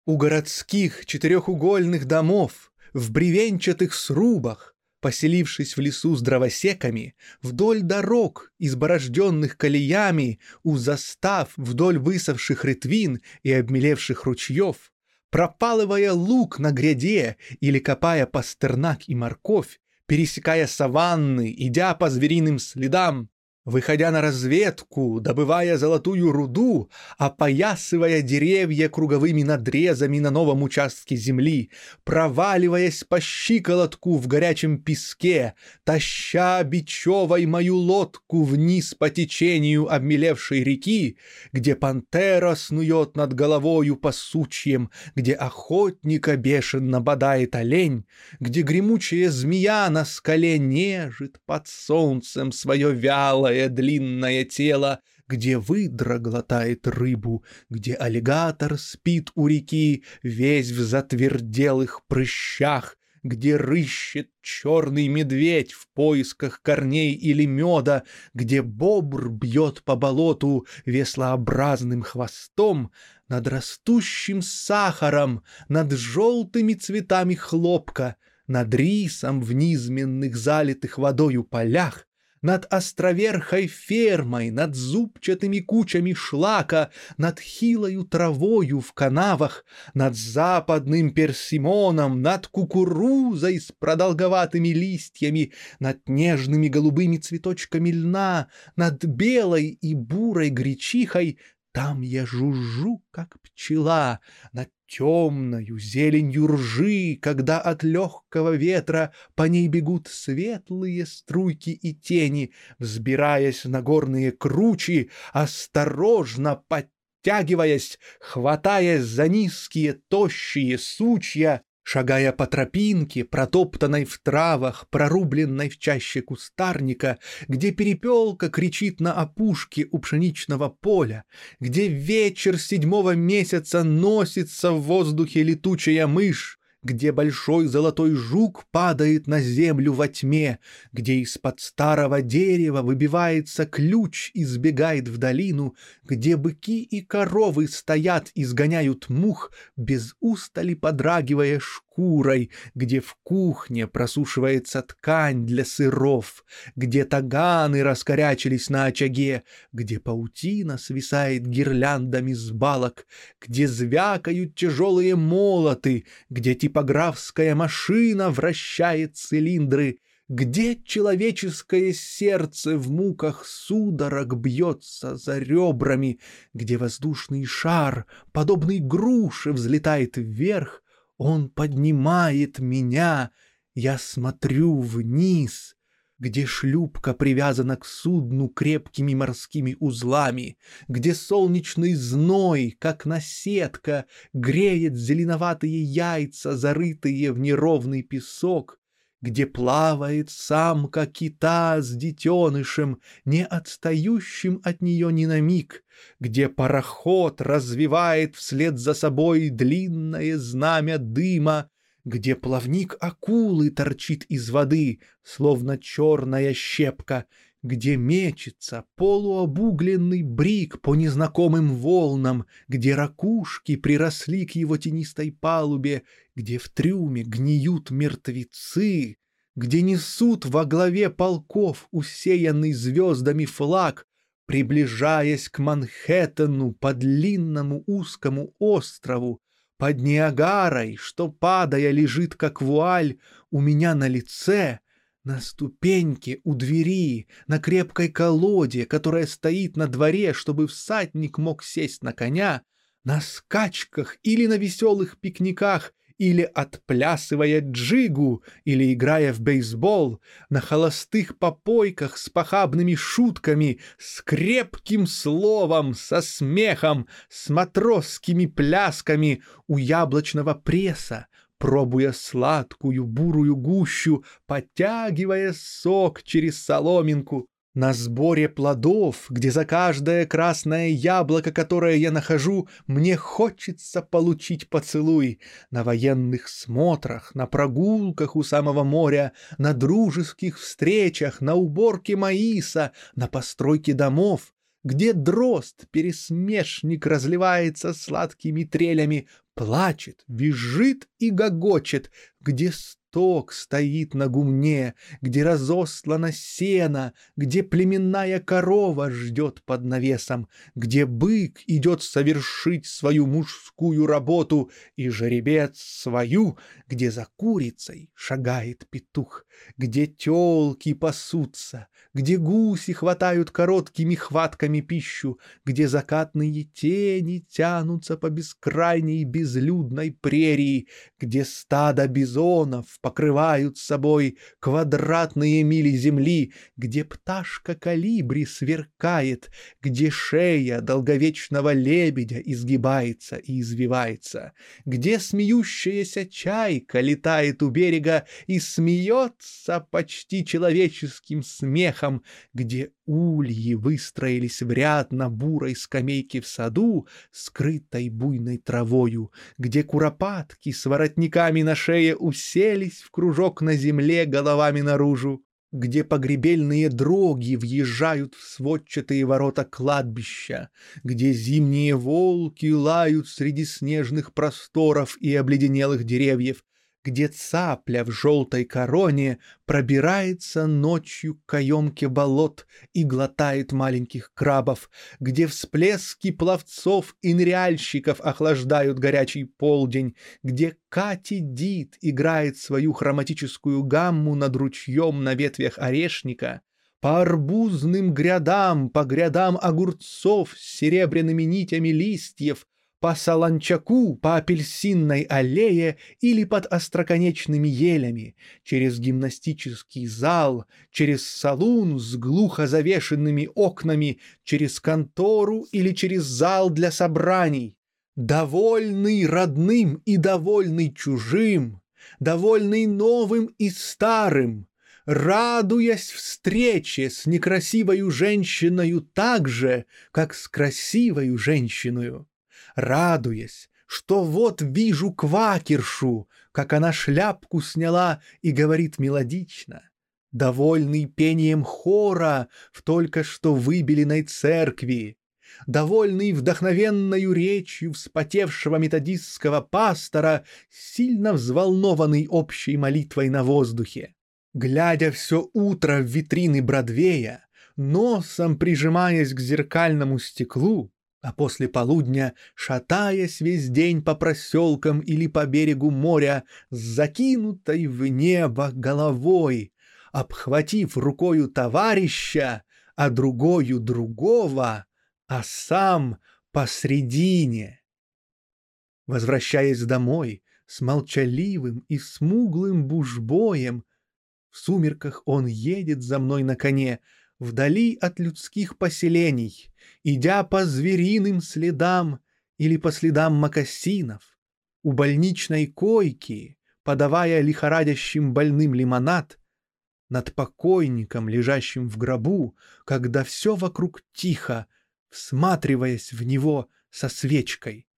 У городских четырехугольных домов, в бревенчатых срубах, поселившись в лесу с дровосеками, вдоль дорог, изборожденных колеями, у застав вдоль высохших ретвин и обмелевших ручьев, пропалывая лук на гряде или копая пастернак и морковь, пересекая саванны, идя по звериным следам, Выходя на разведку, добывая золотую руду, опоясывая деревья круговыми надрезами на новом участке земли, проваливаясь по щиколотку в горячем песке, таща бичевой мою лодку вниз по течению обмелевшей реки, где пантера снует над головою по сучьям, где охотника бешено бодает олень, где гремучая змея на скале нежит под солнцем свое вялое узкое длинное тело, где выдра глотает рыбу, где аллигатор спит у реки, весь в затверделых прыщах, где рыщет черный медведь в поисках корней или меда, где бобр бьет по болоту веслообразным хвостом, над растущим сахаром, над желтыми цветами хлопка, над рисом в низменных залитых водою полях, над островерхой фермой, над зубчатыми кучами шлака, над хилою травою в канавах, над западным персимоном, над кукурузой с продолговатыми листьями, над нежными голубыми цветочками льна, над белой и бурой гречихой, там я жужжу, как пчела, над темною зеленью ржи, когда от легкого ветра по ней бегут светлые струйки и тени, взбираясь на горные кручи, осторожно подтягиваясь, хватаясь за низкие тощие сучья, Шагая по тропинке, протоптанной в травах, прорубленной в чаще кустарника, где перепелка кричит на опушке у пшеничного поля, где вечер седьмого месяца носится в воздухе летучая мышь, где большой золотой жук падает на землю во тьме, где из-под старого дерева выбивается ключ и сбегает в долину, где быки и коровы стоят и сгоняют мух, без устали подрагивая шкурой, где в кухне просушивается ткань для сыров, где таганы раскорячились на очаге, где паутина свисает гирляндами с балок, где звякают тяжелые молоты, где типографская машина вращает цилиндры, где человеческое сердце в муках судорог бьется за ребрами, где воздушный шар, подобный груше, взлетает вверх, он поднимает меня, я смотрю вниз, где шлюпка привязана к судну крепкими морскими узлами, где солнечный зной, как наседка, греет зеленоватые яйца, зарытые в неровный песок, где плавает самка кита с детенышем, не отстающим от нее ни на миг, где пароход развивает вслед за собой длинное знамя дыма, где плавник акулы торчит из воды, словно черная щепка, где мечется полуобугленный брик по незнакомым волнам, где ракушки приросли к его тенистой палубе, где в трюме гниют мертвецы, где несут во главе полков усеянный звездами флаг, приближаясь к Манхэттену по длинному узкому острову, под Ниагарой, что, падая, лежит как вуаль у меня на лице, на ступеньке у двери, на крепкой колоде, которая стоит на дворе, чтобы всадник мог сесть на коня, на скачках или на веселых пикниках, или отплясывая джигу, или играя в бейсбол, на холостых попойках с похабными шутками, с крепким словом, со смехом, с матросскими плясками у яблочного пресса, пробуя сладкую бурую гущу, подтягивая сок через соломинку, на сборе плодов, где за каждое красное яблоко, которое я нахожу, мне хочется получить поцелуй, на военных смотрах, на прогулках у самого моря, на дружеских встречах, на уборке маиса, на постройке домов, где дрозд, пересмешник, разливается сладкими трелями, плачет, визжит и гогочет, где сток стоит на гумне, где разослана сено, где племенная корова ждет под навесом, где бык идет совершить свою мужскую работу и жеребец свою, где за курицей шагает петух, где телки пасутся, где гуси хватают короткими хватками пищу, где закатные тени тянутся по бескрайней безлюдной прерии, где стадо бизонов покрывают собой квадратные мили земли, где пташка калибри сверкает, где шея долговечного лебедя изгибается и извивается, где смеющаяся чайка летает у берега и смеется почти человеческим смехом, где ульи выстроились в ряд на бурой скамейке в саду, скрытой буйной травою, где куропатки с воротниками на шее уселись в кружок на земле головами наружу, где погребельные дроги въезжают в сводчатые ворота кладбища, где зимние волки лают среди снежных просторов и обледенелых деревьев, где цапля в желтой короне пробирается ночью к каемке болот и глотает маленьких крабов, где всплески пловцов и ныряльщиков охлаждают горячий полдень, где Кати Дит играет свою хроматическую гамму над ручьем на ветвях орешника, по арбузным грядам, по грядам огурцов с серебряными нитями листьев, по Солончаку, по апельсинной аллее или под остроконечными елями, через гимнастический зал, через салун с глухо завешенными окнами, через контору или через зал для собраний, Довольный родным и довольный чужим, Довольный новым и старым, Радуясь встрече с некрасивою женщиною так же, как с красивою женщиною, радуясь, что вот вижу квакершу, как она шляпку сняла и говорит мелодично, довольный пением хора в только что выбеленной церкви, довольный вдохновенною речью вспотевшего методистского пастора, сильно взволнованный общей молитвой на воздухе. Глядя все утро в витрины Бродвея, носом прижимаясь к зеркальному стеклу, а после полудня, шатаясь весь день по проселкам или по берегу моря, с закинутой в небо головой, обхватив рукою товарища, а другою другого, а сам посредине. Возвращаясь домой с молчаливым и смуглым бужбоем, в сумерках он едет за мной на коне, вдали от людских поселений, идя по звериным следам или по следам мокасинов, у больничной койки, подавая лихорадящим больным лимонад, над покойником, лежащим в гробу, когда все вокруг тихо, всматриваясь в него со свечкой.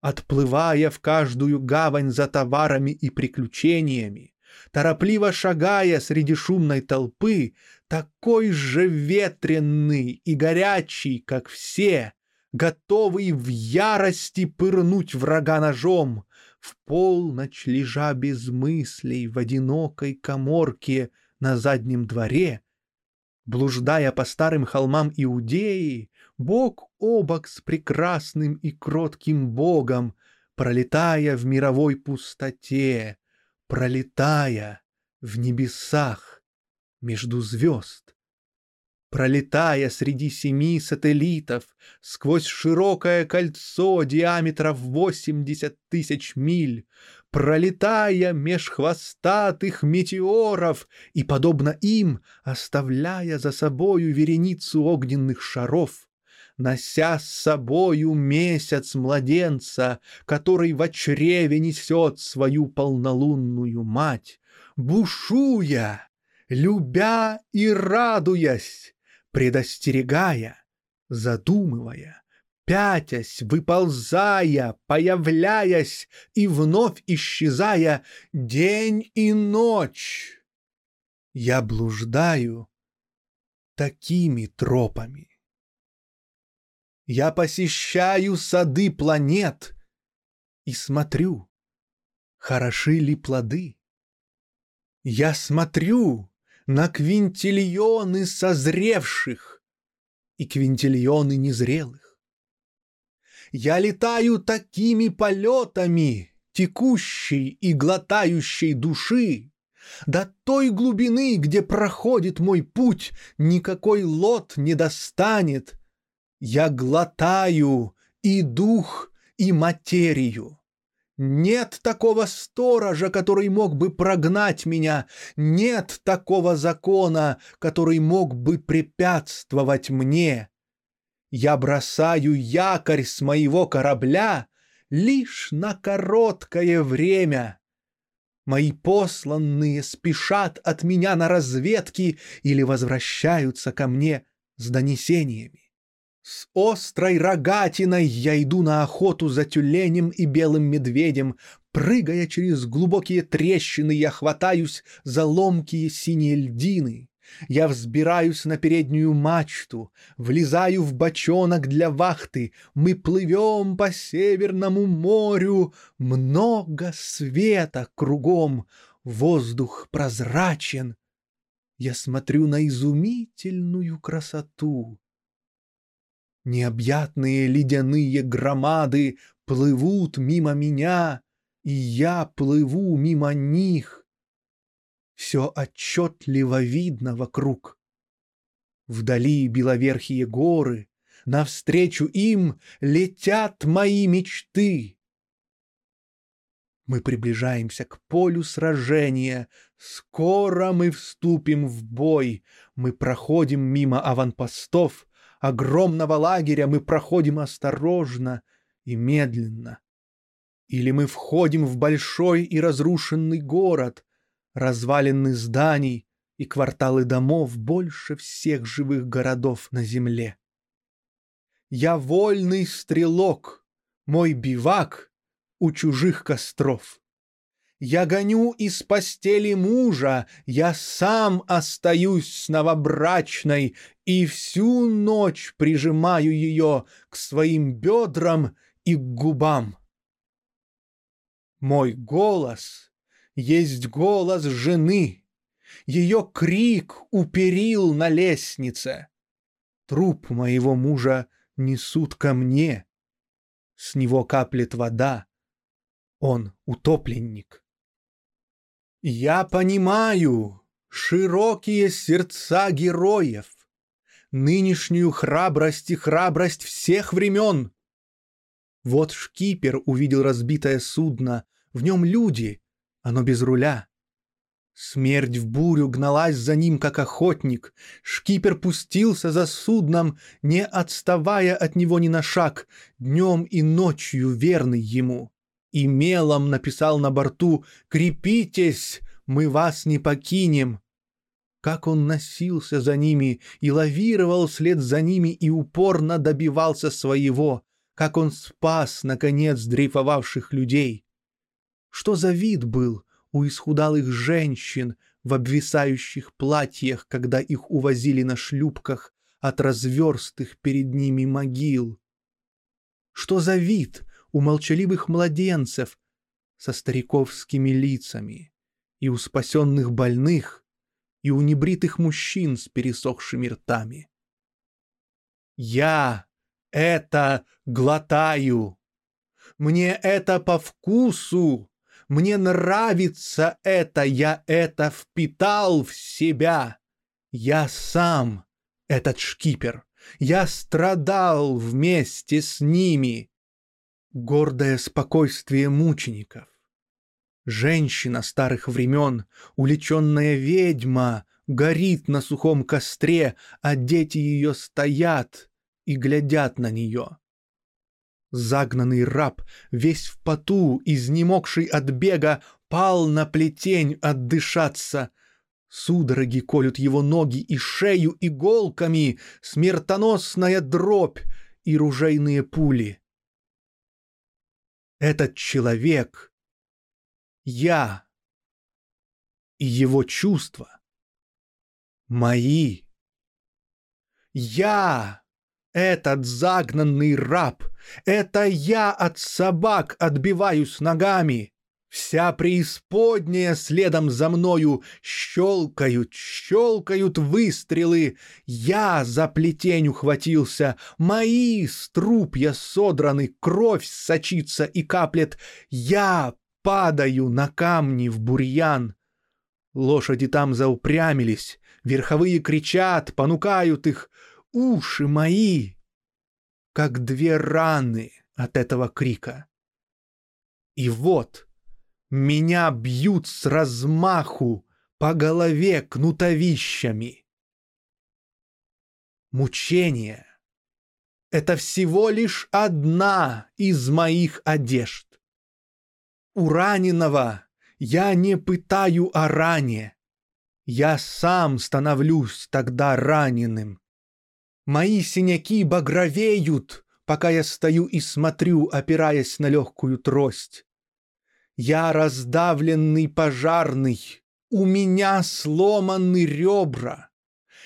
Отплывая в каждую гавань за товарами и приключениями, торопливо шагая среди шумной толпы, такой же ветренный и горячий, как все, готовый в ярости пырнуть врага ножом, в полночь лежа без мыслей в одинокой коморке на заднем дворе, блуждая по старым холмам Иудеи, бок о бок с прекрасным и кротким Богом, пролетая в мировой пустоте, пролетая в небесах между звезд, пролетая среди семи сателлитов сквозь широкое кольцо диаметром восемьдесят тысяч миль, пролетая меж хвостатых метеоров и, подобно им, оставляя за собою вереницу огненных шаров, нося с собою месяц младенца, который в чреве несет свою полнолунную мать, бушуя, любя и радуясь, предостерегая, задумывая, пятясь, выползая, появляясь и вновь исчезая день и ночь. Я блуждаю такими тропами. Я посещаю сады планет и смотрю, хороши ли плоды. Я смотрю на квинтильоны созревших и квинтильоны незрелых. Я летаю такими полетами текущей и глотающей души, до той глубины, где проходит мой путь, никакой лот не достанет — я глотаю и дух, и материю. Нет такого сторожа, который мог бы прогнать меня, нет такого закона, который мог бы препятствовать мне. Я бросаю якорь с моего корабля лишь на короткое время. Мои посланные спешат от меня на разведки или возвращаются ко мне с донесениями. С острой рогатиной я иду на охоту за тюленем и белым медведем. Прыгая через глубокие трещины, я хватаюсь за ломкие синие льдины. Я взбираюсь на переднюю мачту, влезаю в бочонок для вахты. Мы плывем по Северному морю, много света кругом, воздух прозрачен. Я смотрю на изумительную красоту. Необъятные ледяные громады плывут мимо меня, и я плыву мимо них. Все отчетливо видно вокруг. Вдали беловерхие горы, навстречу им летят мои мечты. Мы приближаемся к полю сражения. Скоро мы вступим в бой. Мы проходим мимо аванпостов, огромного лагеря мы проходим осторожно, и медленно. Или мы входим в большой и разрушенный город, развалины зданий и кварталы домов больше всех живых городов на земле. Я вольный стрелок, мой бивак у чужих костров. Я гоню из постели мужа, я сам остаюсь с новобрачной и всю ночь прижимаю ее к своим бедрам и к губам. Мой голос есть голос жены, ее крик уперил на лестнице. Труп моего мужа несут ко мне, с него каплет вода, он утопленник. Я понимаю широкие сердца героев, нынешнюю храбрость и храбрость всех времен. Вот шкипер увидел разбитое судно, в нем люди, оно без руля. Смерть в бурю гналась за ним, как охотник. Шкипер пустился за судном, не отставая от него ни на шаг, днем и ночью верный ему и мелом написал на борту «Крепитесь, мы вас не покинем». Как он носился за ними и лавировал вслед за ними и упорно добивался своего, как он спас, наконец, дрейфовавших людей. Что за вид был у исхудалых женщин в обвисающих платьях, когда их увозили на шлюпках от разверстых перед ними могил? Что за вид у молчаливых младенцев со стариковскими лицами, и у спасенных больных, и у небритых мужчин с пересохшими ртами. Я это глотаю. Мне это по вкусу. Мне нравится это, я это впитал в себя. Я сам этот шкипер. Я страдал вместе с ними гордое спокойствие мучеников. Женщина старых времен, уличенная ведьма, горит на сухом костре, а дети ее стоят и глядят на нее. Загнанный раб, весь в поту, изнемогший от бега, пал на плетень отдышаться. Судороги колют его ноги и шею иголками, смертоносная дробь и ружейные пули — этот человек — я. И его чувства — мои. Я — этот загнанный раб, это я от собак отбиваюсь ногами. Вся преисподняя следом за мною щелкают, щелкают выстрелы. Я за плетень ухватился, мои струпья содраны, кровь сочится и каплет. Я падаю на камни в бурьян. Лошади там заупрямились, верховые кричат, понукают их. Уши мои, как две раны от этого крика. И вот — меня бьют с размаху по голове кнутовищами. Мучение — это всего лишь одна из моих одежд. У раненого я не пытаю о ране. Я сам становлюсь тогда раненым. Мои синяки багровеют, пока я стою и смотрю, опираясь на легкую трость. Я раздавленный пожарный, у меня сломаны ребра.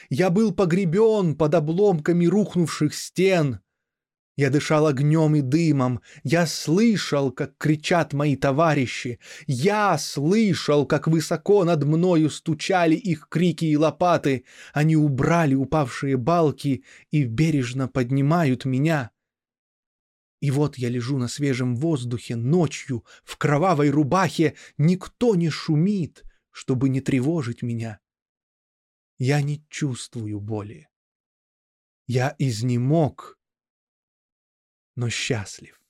Я был погребен под обломками рухнувших стен. Я дышал огнем и дымом. Я слышал, как кричат мои товарищи. Я слышал, как высоко над мною стучали их крики и лопаты. Они убрали упавшие балки и бережно поднимают меня. И вот я лежу на свежем воздухе ночью в кровавой рубахе, никто не шумит, чтобы не тревожить меня. Я не чувствую боли. Я изнемог, но счастлив.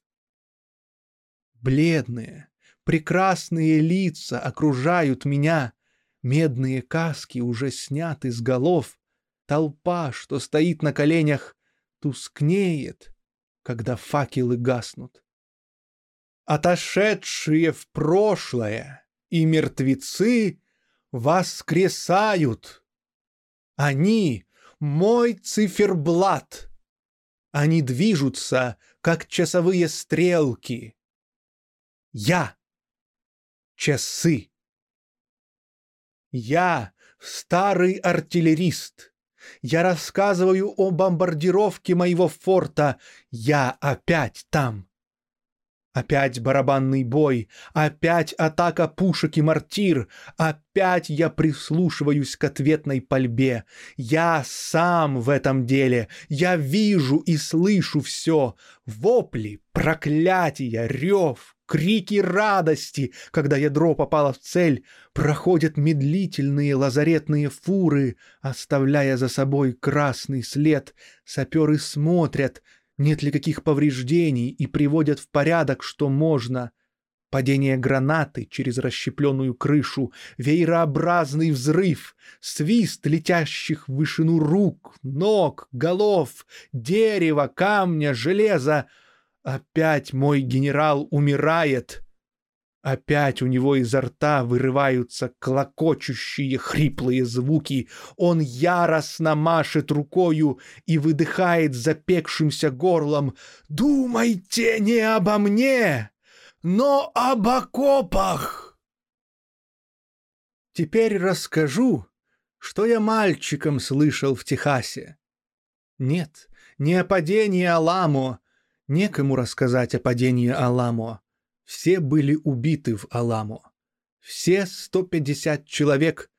Бледные, прекрасные лица окружают меня, медные каски уже сняты с голов, толпа, что стоит на коленях, тускнеет — когда факелы гаснут. Отошедшие в прошлое и мертвецы воскресают. Они — мой циферблат. Они движутся, как часовые стрелки. Я — часы. Я — старый артиллерист. Я рассказываю о бомбардировке моего форта. Я опять там. Опять барабанный бой, опять атака пушек и мортир, опять я прислушиваюсь к ответной пальбе. Я сам в этом деле, я вижу и слышу все. Вопли, проклятия, рев, крики радости, когда ядро попало в цель, проходят медлительные лазаретные фуры, оставляя за собой красный след. Саперы смотрят — нет ли каких повреждений и приводят в порядок, что можно. Падение гранаты через расщепленную крышу, веерообразный взрыв, свист летящих в вышину рук, ног, голов, дерева, камня, железа. Опять мой генерал умирает — Опять у него изо рта вырываются клокочущие хриплые звуки. Он яростно машет рукою и выдыхает запекшимся горлом «Думайте не обо мне, но об окопах!» Теперь расскажу, что я мальчиком слышал в Техасе. Нет, не о падении Аламо, некому рассказать о падении Аламо. Все были убиты в Аламо. Все 150 человек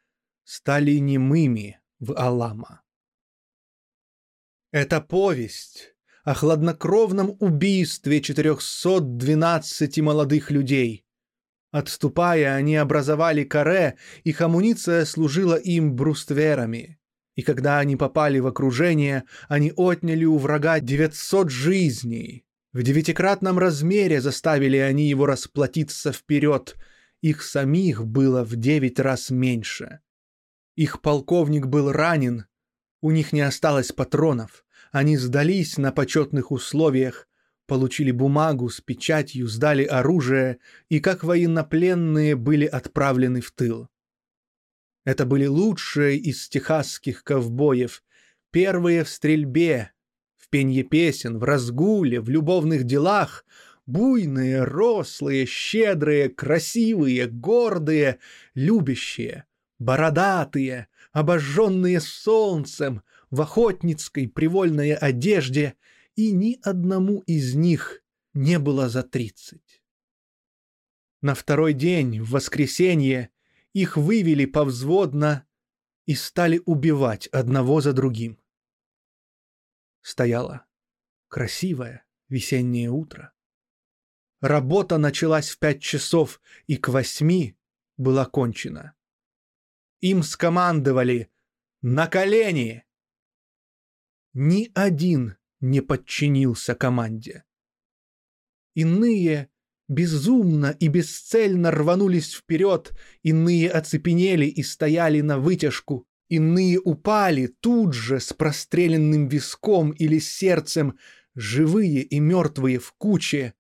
стали немыми в Алама. Это повесть о хладнокровном убийстве 412 молодых людей. Отступая, они образовали каре, их амуниция служила им брустверами. И когда они попали в окружение, они отняли у врага 900 жизней, в девятикратном размере заставили они его расплатиться вперед. Их самих было в девять раз меньше. Их полковник был ранен, у них не осталось патронов. Они сдались на почетных условиях, получили бумагу с печатью, сдали оружие и как военнопленные были отправлены в тыл. Это были лучшие из техасских ковбоев, первые в стрельбе, в пенье песен, в разгуле, в любовных делах, буйные, рослые, щедрые, красивые, гордые, любящие, бородатые, обожженные солнцем, в охотницкой привольной одежде, и ни одному из них не было за тридцать. На второй день, в воскресенье, их вывели повзводно и стали убивать одного за другим стояло красивое весеннее утро. Работа началась в пять часов и к восьми была кончена. Им скомандовали «На колени!» Ни один не подчинился команде. Иные безумно и бесцельно рванулись вперед, иные оцепенели и стояли на вытяжку, Иные упали тут же с простреленным виском или сердцем, живые и мертвые в куче.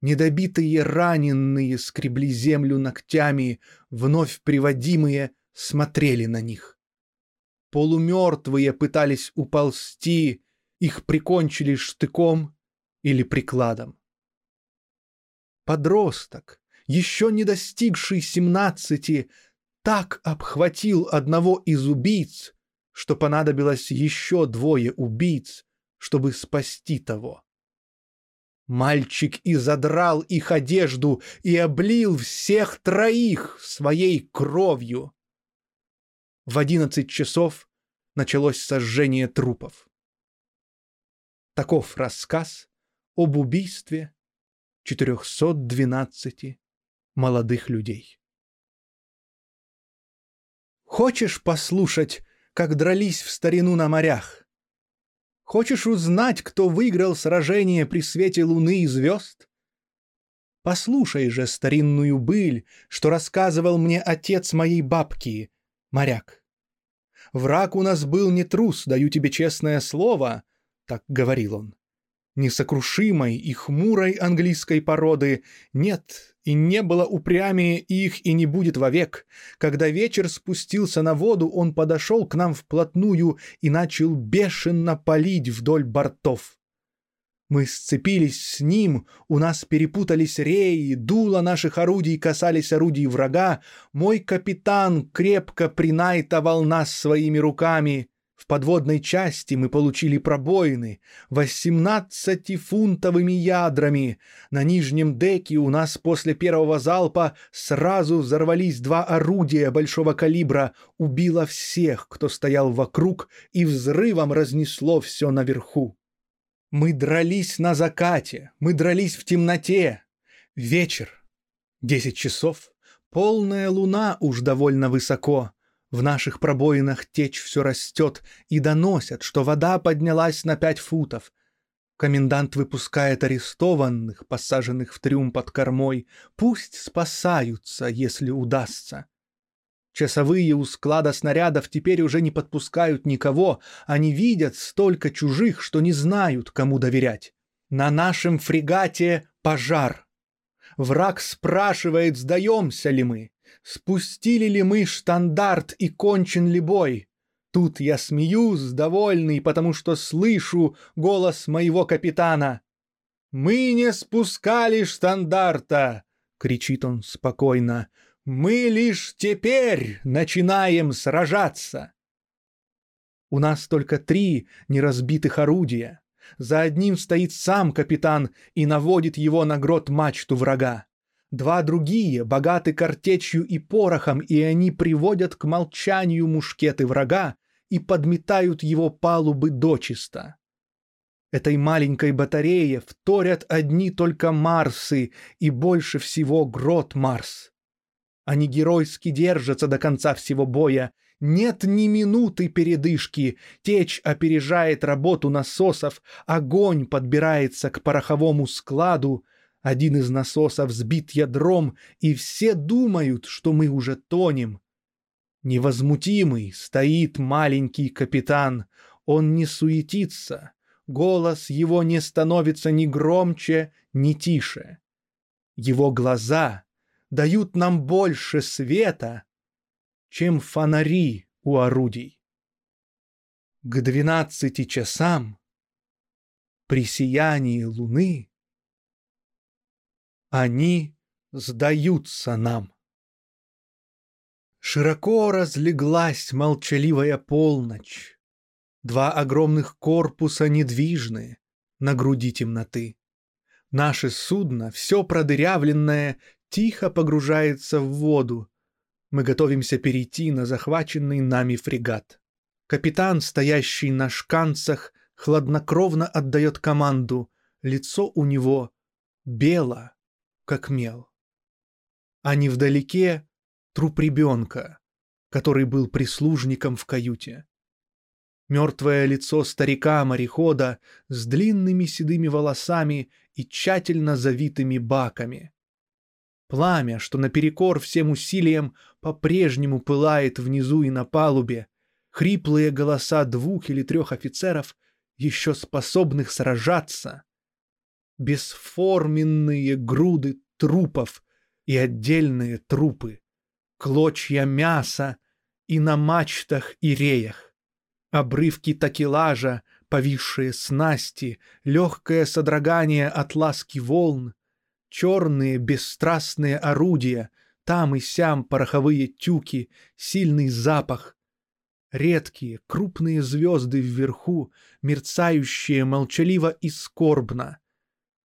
Недобитые раненые скребли землю ногтями, вновь приводимые смотрели на них. Полумертвые пытались уползти, их прикончили штыком или прикладом. Подросток, еще не достигший семнадцати, так обхватил одного из убийц, что понадобилось еще двое убийц, чтобы спасти того. Мальчик и задрал их одежду и облил всех троих своей кровью. В одиннадцать часов началось сожжение трупов. Таков рассказ об убийстве 412 молодых людей. Хочешь послушать, как дрались в старину на морях? Хочешь узнать, кто выиграл сражение при свете луны и звезд? Послушай же старинную быль, что рассказывал мне отец моей бабки, моряк. Враг у нас был не трус, даю тебе честное слово, так говорил он. Несокрушимой и хмурой английской породы нет и не было упрямее их и не будет вовек. Когда вечер спустился на воду, он подошел к нам вплотную и начал бешено палить вдоль бортов. Мы сцепились с ним, у нас перепутались реи, дула наших орудий касались орудий врага, мой капитан крепко принайтовал нас своими руками. В подводной части мы получили пробоины восемнадцатифунтовыми ядрами. На нижнем деке у нас после первого залпа сразу взорвались два орудия большого калибра, убило всех, кто стоял вокруг, и взрывом разнесло все наверху. Мы дрались на закате, мы дрались в темноте. Вечер. Десять часов. Полная луна уж довольно высоко. В наших пробоинах течь все растет и доносят, что вода поднялась на пять футов. Комендант выпускает арестованных, посаженных в трюм под кормой. Пусть спасаются, если удастся. Часовые у склада снарядов теперь уже не подпускают никого, они видят столько чужих, что не знают, кому доверять. На нашем фрегате пожар. Враг спрашивает, сдаемся ли мы, спустили ли мы штандарт и кончен ли бой. Тут я смеюсь, довольный, потому что слышу голос моего капитана. «Мы не спускали штандарта!» — кричит он спокойно. Мы лишь теперь начинаем сражаться. У нас только три неразбитых орудия. За одним стоит сам капитан и наводит его на грот мачту врага. Два другие богаты картечью и порохом, и они приводят к молчанию мушкеты врага и подметают его палубы дочисто. Этой маленькой батарее вторят одни только Марсы и больше всего грот Марс. Они геройски держатся до конца всего боя. Нет ни минуты передышки. Течь опережает работу насосов. Огонь подбирается к пороховому складу. Один из насосов сбит ядром, и все думают, что мы уже тонем. Невозмутимый стоит маленький капитан. Он не суетится. Голос его не становится ни громче, ни тише. Его глаза дают нам больше света, чем фонари у орудий. К двенадцати часам при сиянии луны они сдаются нам. Широко разлеглась молчаливая полночь. Два огромных корпуса недвижные на груди темноты. Наше судно, все продырявленное, тихо погружается в воду. Мы готовимся перейти на захваченный нами фрегат. Капитан, стоящий на шканцах, хладнокровно отдает команду. Лицо у него бело, как мел. А невдалеке труп ребенка, который был прислужником в каюте. Мертвое лицо старика-морехода с длинными седыми волосами и тщательно завитыми баками. Пламя, что наперекор всем усилиям по-прежнему пылает внизу и на палубе, хриплые голоса двух или трех офицеров, еще способных сражаться, бесформенные груды трупов и отдельные трупы, клочья мяса и на мачтах и реях, обрывки такелажа, повисшие снасти, легкое содрогание от ласки волн, черные бесстрастные орудия, там и сям пороховые тюки, сильный запах. Редкие, крупные звезды вверху, мерцающие молчаливо и скорбно.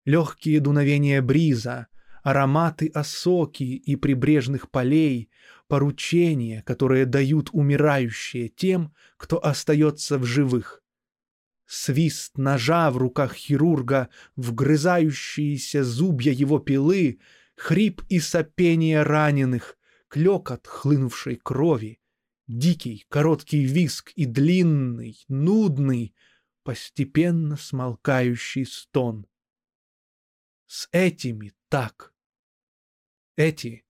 Легкие дуновения бриза, ароматы осоки и прибрежных полей, поручения, которые дают умирающие тем, кто остается в живых свист ножа в руках хирурга, вгрызающиеся зубья его пилы, хрип и сопение раненых, клёкот хлынувшей крови, дикий короткий виск и длинный, нудный, постепенно смолкающий стон. С этими так. Эти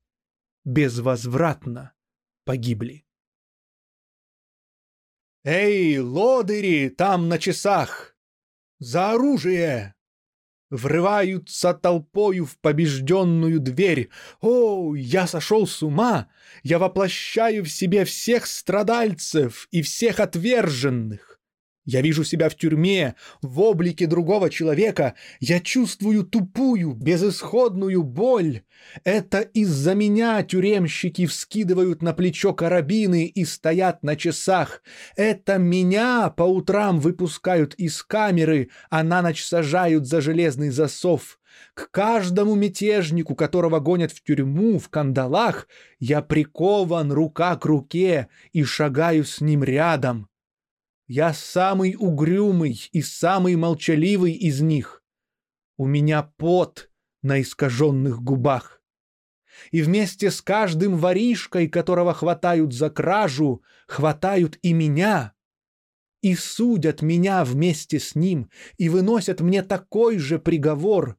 безвозвратно погибли. «Эй, лодыри, там на часах! За оружие!» врываются толпою в побежденную дверь. О, я сошел с ума! Я воплощаю в себе всех страдальцев и всех отверженных. Я вижу себя в тюрьме, в облике другого человека. Я чувствую тупую, безысходную боль. Это из-за меня тюремщики вскидывают на плечо карабины и стоят на часах. Это меня по утрам выпускают из камеры, а на ночь сажают за железный засов. К каждому мятежнику, которого гонят в тюрьму в кандалах, я прикован рука к руке и шагаю с ним рядом. Я самый угрюмый и самый молчаливый из них. У меня пот на искаженных губах. И вместе с каждым воришкой, которого хватают за кражу, хватают и меня. И судят меня вместе с ним, и выносят мне такой же приговор.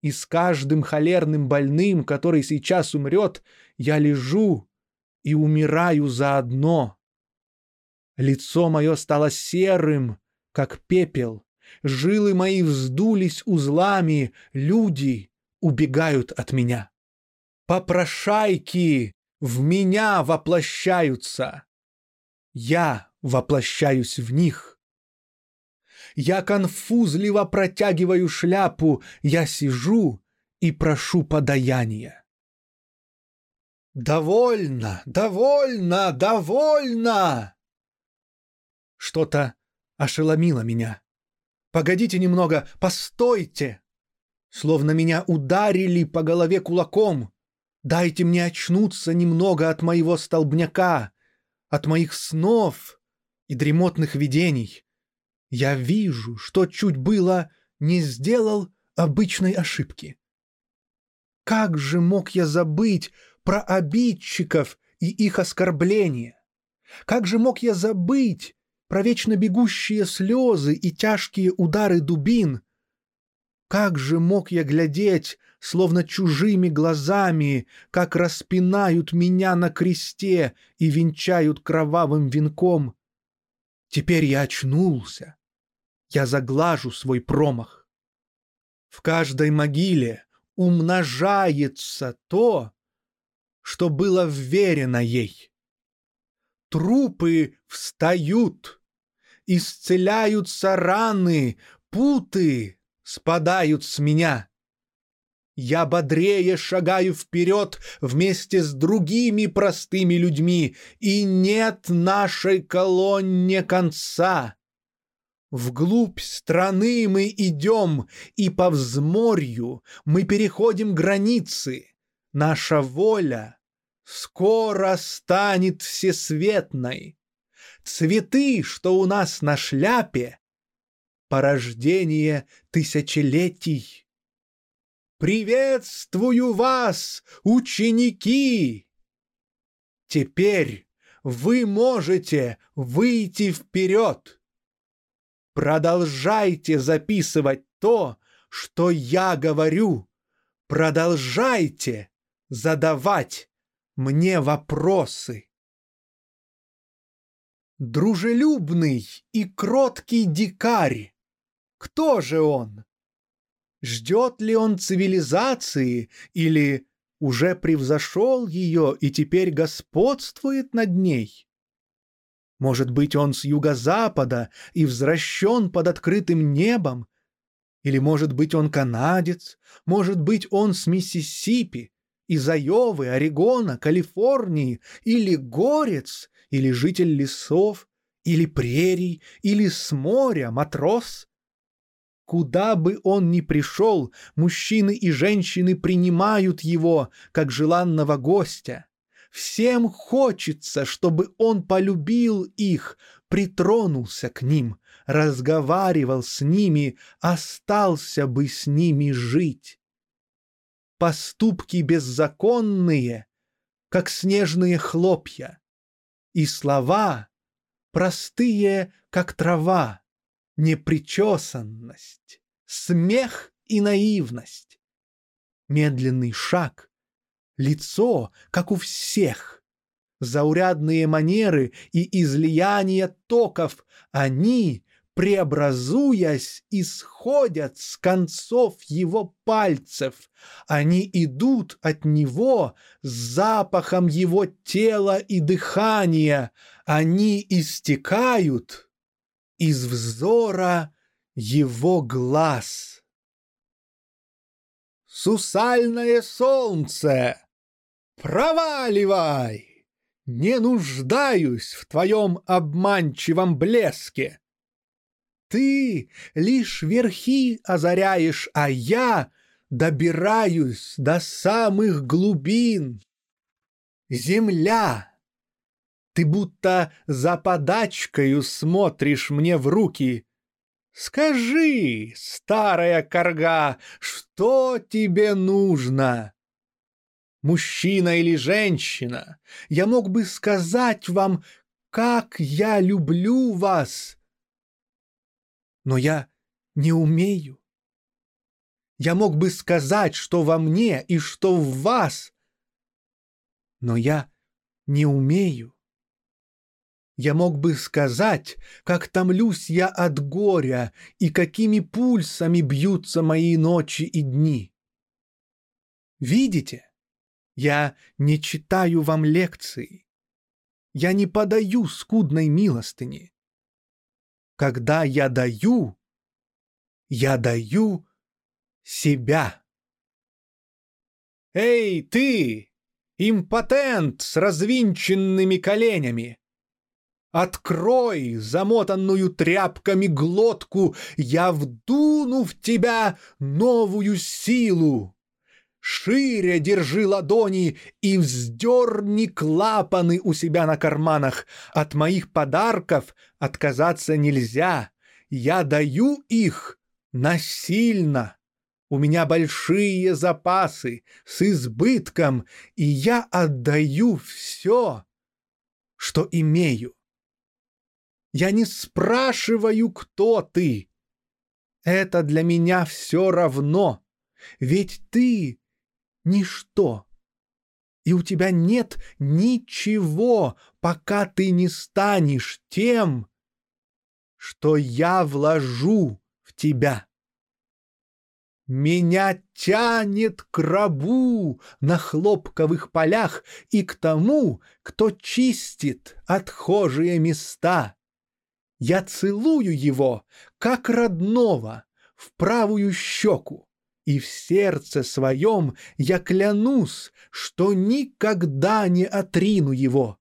И с каждым холерным больным, который сейчас умрет, я лежу и умираю заодно. Лицо мое стало серым, как пепел. Жилы мои вздулись узлами, люди убегают от меня. Попрошайки в меня воплощаются. Я воплощаюсь в них. Я конфузливо протягиваю шляпу, я сижу и прошу подаяния. «Довольно, довольно, довольно!» Что-то ошеломило меня. «Погодите немного, постойте!» Словно меня ударили по голове кулаком. Дайте мне очнуться немного от моего столбняка, от моих снов и дремотных видений. Я вижу, что чуть было не сделал обычной ошибки. Как же мог я забыть про обидчиков и их оскорбления? Как же мог я забыть про вечно бегущие слезы и тяжкие удары дубин. Как же мог я глядеть, словно чужими глазами, как распинают меня на кресте и венчают кровавым венком? Теперь я очнулся. Я заглажу свой промах. В каждой могиле умножается то, что было вверено ей. Трупы встают, исцеляются раны, путы спадают с меня. Я бодрее шагаю вперед вместе с другими простыми людьми, и нет нашей колонне конца. Вглубь страны мы идем, и по взморью мы переходим границы. Наша воля скоро станет всесветной. Цветы, что у нас на шляпе, порождение тысячелетий. Приветствую вас, ученики! Теперь вы можете выйти вперед. Продолжайте записывать то, что я говорю. Продолжайте задавать мне вопросы дружелюбный и кроткий дикарь. Кто же он? Ждет ли он цивилизации или уже превзошел ее и теперь господствует над ней? Может быть, он с юго-запада и возвращен под открытым небом? Или, может быть, он канадец? Может быть, он с Миссисипи, из Айовы, Орегона, Калифорнии? Или горец, или житель лесов, или прерий, или с моря, матрос. Куда бы он ни пришел, мужчины и женщины принимают его, как желанного гостя. Всем хочется, чтобы он полюбил их, притронулся к ним, разговаривал с ними, остался бы с ними жить. Поступки беззаконные, как снежные хлопья, и слова простые, как трава, непричесанность, смех и наивность. Медленный шаг, лицо, как у всех, заурядные манеры и излияния токов, они преобразуясь, исходят с концов его пальцев. Они идут от него с запахом его тела и дыхания. Они истекают из взора его глаз. Сусальное солнце, проваливай! Не нуждаюсь в твоем обманчивом блеске. Ты лишь верхи озаряешь, а я добираюсь до самых глубин. Земля! Ты будто за подачкою смотришь мне в руки. Скажи, старая корга, что тебе нужно? мужчина или женщина, я мог бы сказать вам, как я люблю вас. Но я не умею. Я мог бы сказать, что во мне и что в вас, но я не умею. Я мог бы сказать, как томлюсь я от горя и какими пульсами бьются мои ночи и дни. Видите? Я не читаю вам лекции. Я не подаю скудной милостыни. Когда я даю, я даю себя. Эй, ты, импотент с развинченными коленями! Открой замотанную тряпками глотку, я вдуну в тебя новую силу. Шире держи ладони и вздерни клапаны у себя на карманах. От моих подарков отказаться нельзя. Я даю их насильно. У меня большие запасы с избытком, и я отдаю все, что имею. Я не спрашиваю, кто ты. Это для меня все равно, ведь ты ничто. И у тебя нет ничего, пока ты не станешь тем, что я вложу в тебя. Меня тянет к рабу на хлопковых полях и к тому, кто чистит отхожие места. Я целую его, как родного, в правую щеку. И в сердце своем я клянусь, что никогда не отрину его.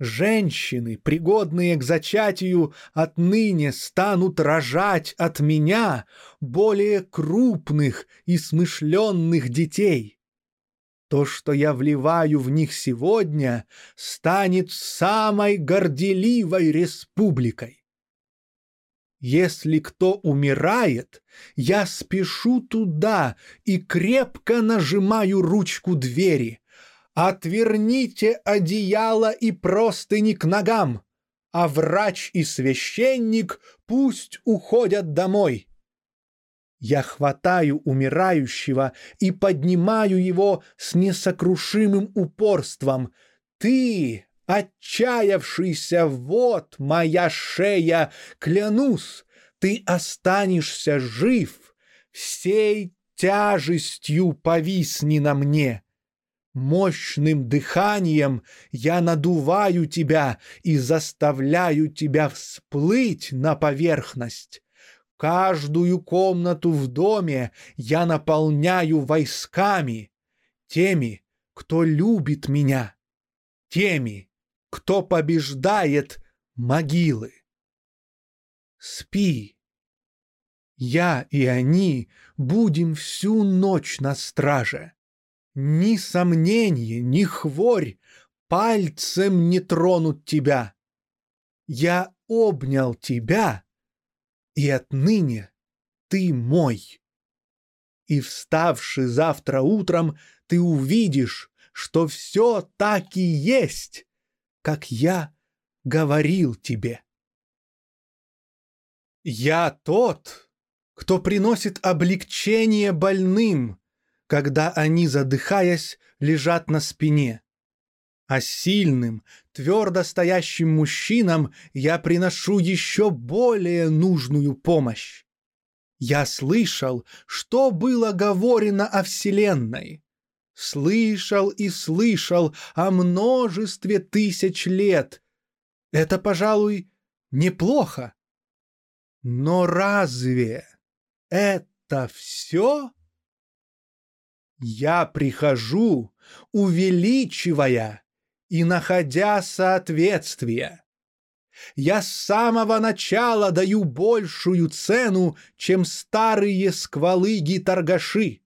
Женщины, пригодные к зачатию, отныне станут рожать от меня более крупных и смышленных детей. То, что я вливаю в них сегодня, станет самой горделивой республикой. Если кто умирает, я спешу туда и крепко нажимаю ручку двери. Отверните одеяло и простыни к ногам, а врач и священник пусть уходят домой. Я хватаю умирающего и поднимаю его с несокрушимым упорством. Ты Отчаявшийся, вот моя шея, клянусь, ты останешься жив, всей тяжестью повисни на мне. Мощным дыханием я надуваю тебя и заставляю тебя всплыть на поверхность. Каждую комнату в доме я наполняю войсками, теми, кто любит меня, теми, кто побеждает могилы. Спи. Я и они будем всю ночь на страже. Ни сомнения, ни хворь пальцем не тронут тебя. Я обнял тебя, и отныне ты мой. И вставши завтра утром, ты увидишь, что все так и есть, как я говорил тебе. Я тот, кто приносит облегчение больным, когда они, задыхаясь, лежат на спине. А сильным, твердо стоящим мужчинам я приношу еще более нужную помощь. Я слышал, что было говорено о Вселенной. Слышал и слышал о множестве тысяч лет. Это, пожалуй, неплохо. Но разве это все? Я прихожу, увеличивая и находя соответствие. Я с самого начала даю большую цену, чем старые сквалыги-торгаши.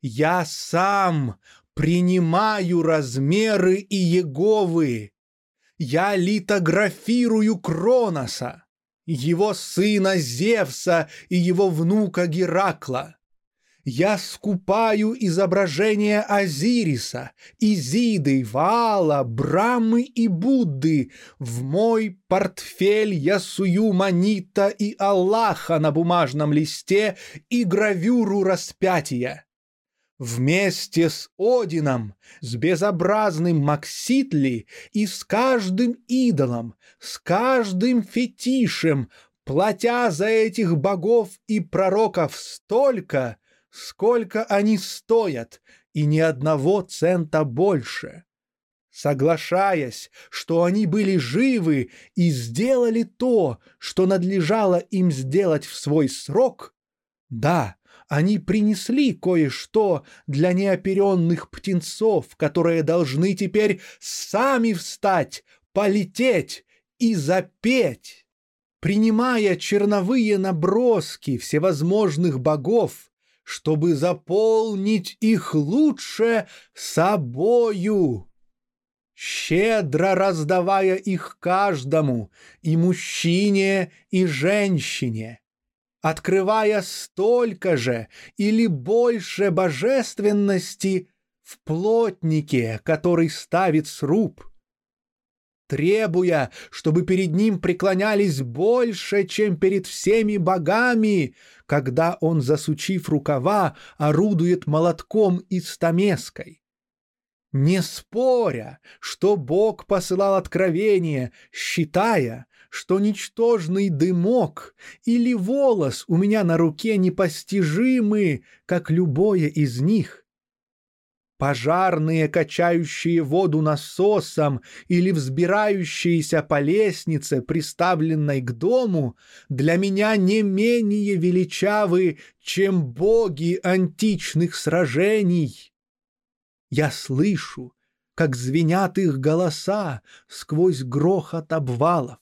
Я сам принимаю размеры и Еговы. Я литографирую Кроноса, его сына Зевса и его внука Геракла я скупаю изображения Азириса, Изиды, Ваала, Брамы и Будды. В мой портфель я сую Манита и Аллаха на бумажном листе и гравюру распятия. Вместе с Одином, с безобразным Макситли и с каждым идолом, с каждым фетишем, платя за этих богов и пророков столько, сколько они стоят, и ни одного цента больше. Соглашаясь, что они были живы и сделали то, что надлежало им сделать в свой срок, да, они принесли кое-что для неоперенных птенцов, которые должны теперь сами встать, полететь и запеть. Принимая черновые наброски всевозможных богов, чтобы заполнить их лучше собою, щедро раздавая их каждому, и мужчине, и женщине, открывая столько же или больше божественности в плотнике, который ставит сруб, требуя, чтобы перед ним преклонялись больше, чем перед всеми богами, когда он, засучив рукава, орудует молотком и стамеской. Не споря, что Бог посылал откровение, считая, что ничтожный дымок или волос у меня на руке непостижимы, как любое из них, Пожарные, качающие воду насосом или взбирающиеся по лестнице, приставленной к дому, для меня не менее величавы, чем боги античных сражений. Я слышу, как звенят их голоса сквозь грохот обвалов.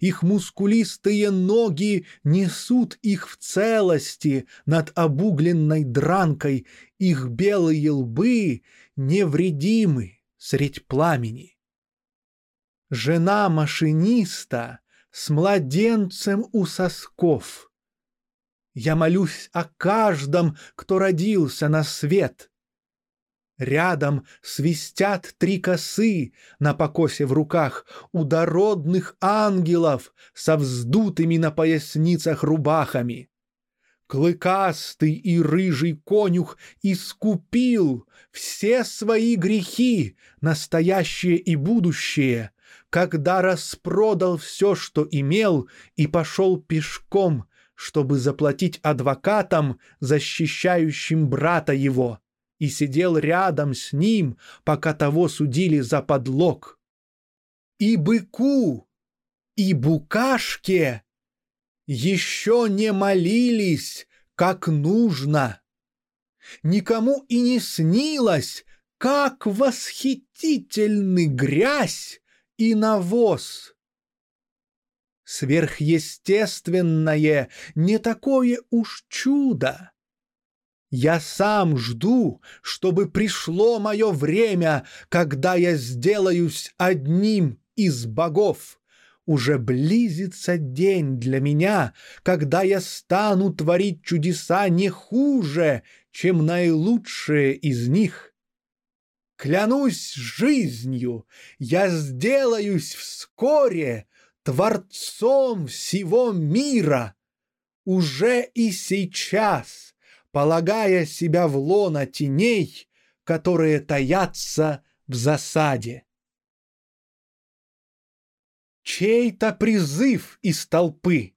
Их мускулистые ноги несут их в целости над обугленной дранкой, их белые лбы невредимы средь пламени. Жена машиниста с младенцем у сосков. Я молюсь о каждом, кто родился на свет — Рядом свистят три косы на покосе в руках у дородных ангелов со вздутыми на поясницах рубахами. Клыкастый и рыжий конюх искупил все свои грехи, настоящие и будущее, когда распродал все, что имел, и пошел пешком, чтобы заплатить адвокатам, защищающим брата его и сидел рядом с ним, пока того судили за подлог. И быку, и букашке еще не молились, как нужно. Никому и не снилось, как восхитительны грязь и навоз. Сверхъестественное не такое уж чудо. Я сам жду, чтобы пришло мое время, когда я сделаюсь одним из богов. Уже близится день для меня, когда я стану творить чудеса не хуже, чем наилучшие из них. Клянусь жизнью, я сделаюсь вскоре творцом всего мира. Уже и сейчас — полагая себя в лона теней, которые таятся в засаде. Чей-то призыв из толпы.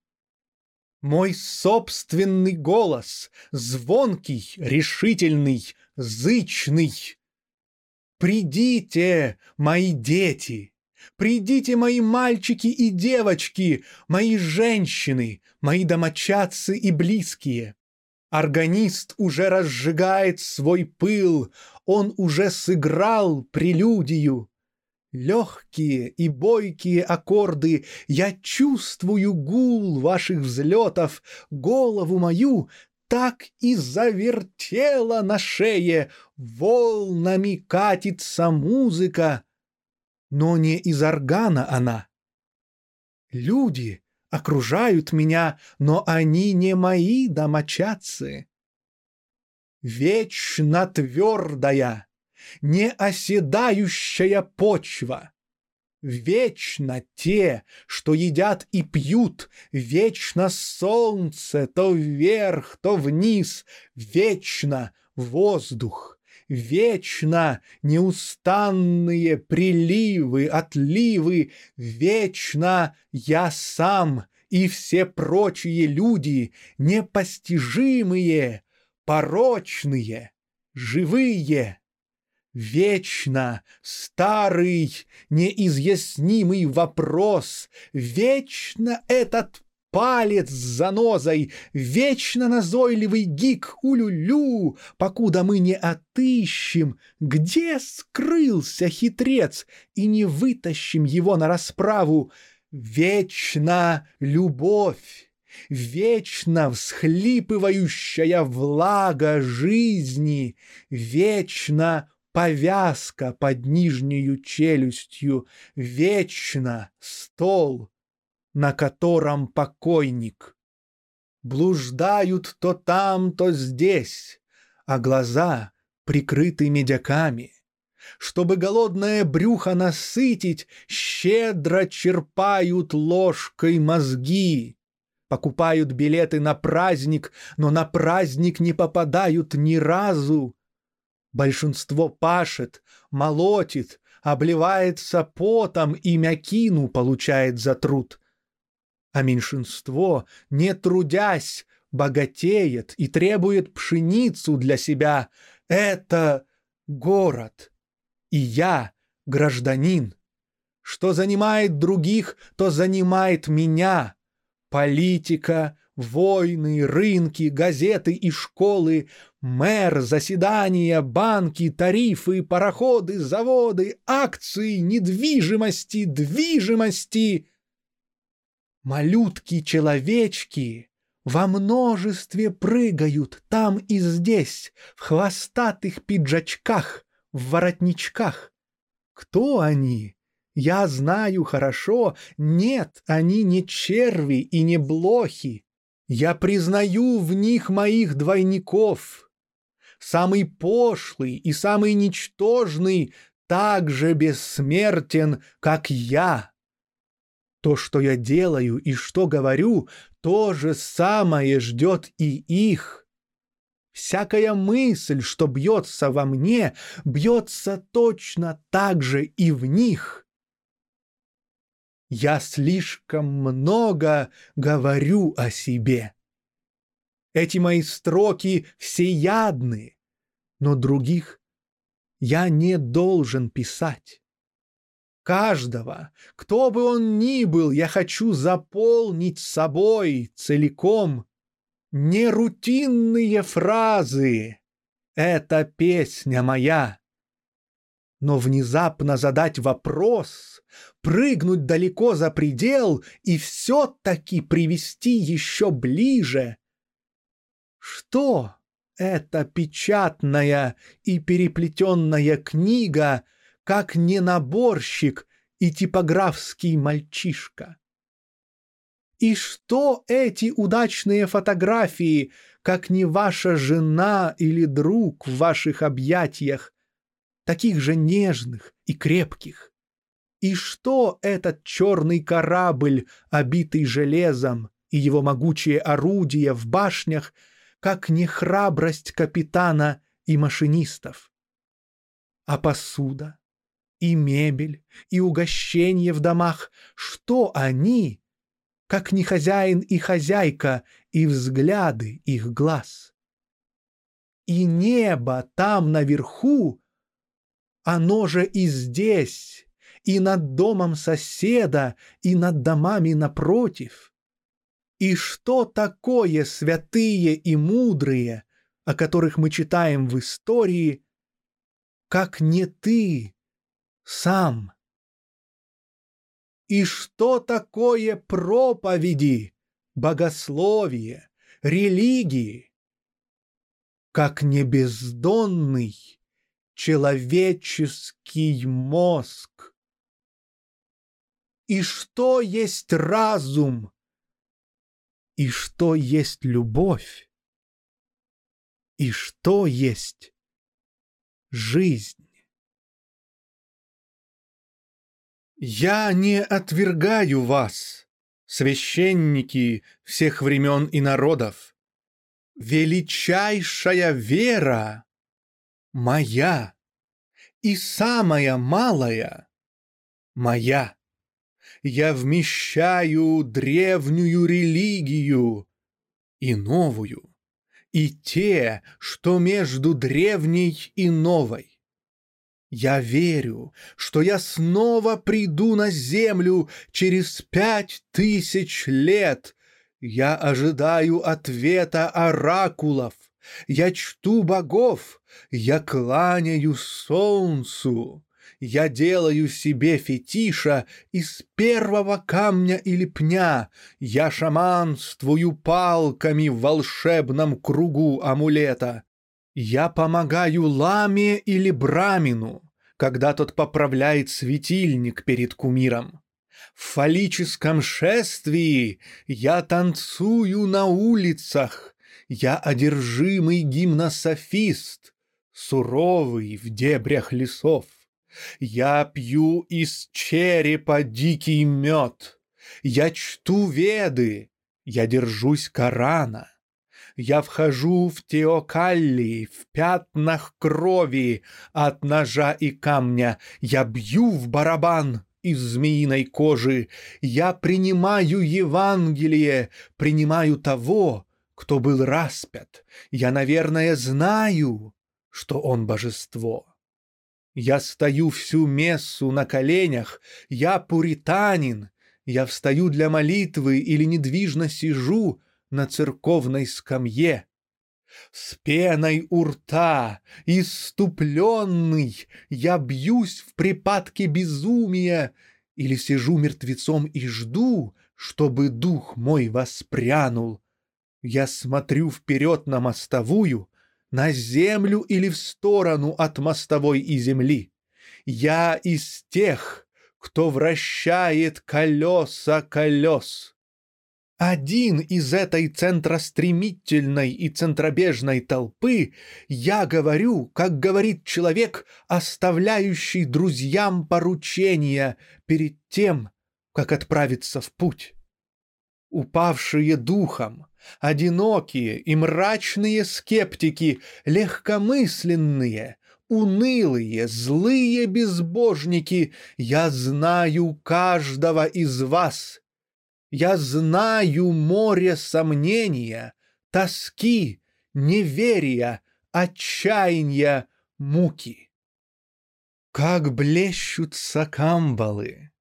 Мой собственный голос, звонкий, решительный, зычный. Придите, мои дети, придите, мои мальчики и девочки, мои женщины, мои домочадцы и близкие. Органист уже разжигает свой пыл, он уже сыграл прелюдию. Легкие и бойкие аккорды, я чувствую гул ваших взлетов, голову мою так и завертела на шее, волнами катится музыка, но не из органа она. Люди окружают меня, но они не мои домочадцы. Вечно твердая, не оседающая почва. Вечно те, что едят и пьют, Вечно солнце то вверх, то вниз, Вечно воздух, Вечно неустанные приливы, отливы, Вечно я сам и все прочие люди, Непостижимые, порочные, живые, Вечно старый, неизъяснимый вопрос, Вечно этот палец с занозой, Вечно назойливый гик улюлю, Покуда мы не отыщем, где скрылся хитрец, И не вытащим его на расправу. Вечно любовь, Вечно всхлипывающая влага жизни, Вечно повязка под нижнею челюстью, вечно стол, на котором покойник. Блуждают то там, то здесь, а глаза прикрыты медяками. Чтобы голодное брюхо насытить, щедро черпают ложкой мозги. Покупают билеты на праздник, но на праздник не попадают ни разу. Большинство пашет, молотит, обливается потом и мякину получает за труд. А меньшинство, не трудясь, богатеет и требует пшеницу для себя. Это город. И я гражданин. Что занимает других, то занимает меня. Политика, Войны, рынки, газеты и школы, мэр, заседания, банки, тарифы, пароходы, заводы, акции, недвижимости, движимости. Малютки-человечки во множестве прыгают там и здесь, в хвостатых пиджачках, в воротничках. Кто они? Я знаю хорошо, нет, они не черви и не блохи. Я признаю в них моих двойников. Самый пошлый и самый ничтожный так же бессмертен, как я. То, что я делаю и что говорю, то же самое ждет и их. Всякая мысль, что бьется во мне, бьется точно так же и в них. Я слишком много говорю о себе. Эти мои строки всеядны, но других я не должен писать. Каждого, кто бы он ни был, я хочу заполнить собой целиком. Не рутинные фразы — это песня моя но внезапно задать вопрос, прыгнуть далеко за предел и все-таки привести еще ближе. Что это печатная и переплетенная книга, как не наборщик и типографский мальчишка? И что эти удачные фотографии, как не ваша жена или друг в ваших объятиях, таких же нежных и крепких. И что этот черный корабль, обитый железом, и его могучие орудия в башнях, как не храбрость капитана и машинистов? А посуда, И мебель, и угощение в домах, что они, как не хозяин и хозяйка, и взгляды их глаз. И небо там наверху, оно же и здесь, и над домом соседа, и над домами напротив. И что такое святые и мудрые, о которых мы читаем в истории, как не ты сам? И что такое проповеди, богословие, религии, как не бездонный человеческий мозг? И что есть разум? И что есть любовь? И что есть жизнь? Я не отвергаю вас, священники всех времен и народов. Величайшая вера моя и самая малая моя я вмещаю древнюю религию и новую, и те, что между древней и новой. Я верю, что я снова приду на землю через пять тысяч лет. Я ожидаю ответа оракулов. Я чту богов. Я кланяю солнцу я делаю себе фетиша из первого камня или пня, я шаманствую палками в волшебном кругу амулета. Я помогаю ламе или брамину, когда тот поправляет светильник перед кумиром. В фаллическом шествии я танцую на улицах, я одержимый гимнософист, суровый в дебрях лесов. Я пью из черепа дикий мед. Я чту веды. Я держусь Корана. Я вхожу в теокалли, в пятнах крови от ножа и камня. Я бью в барабан из змеиной кожи. Я принимаю Евангелие, принимаю того, кто был распят. Я, наверное, знаю, что он божество. Я стою всю мессу на коленях, я пуританин, я встаю для молитвы или недвижно сижу на церковной скамье. С пеной у рта, иступленный, я бьюсь в припадке безумия или сижу мертвецом и жду, чтобы дух мой воспрянул. Я смотрю вперед на мостовую, на землю или в сторону от мостовой и земли. Я из тех, кто вращает колеса колес. Один из этой центростремительной и центробежной толпы я говорю, как говорит человек, оставляющий друзьям поручения перед тем, как отправиться в путь. Упавшие духом, одинокие и мрачные скептики, легкомысленные, унылые, злые безбожники, я знаю каждого из вас. Я знаю море сомнения, тоски, неверия, отчаяния, муки. Как блещутся камбалы,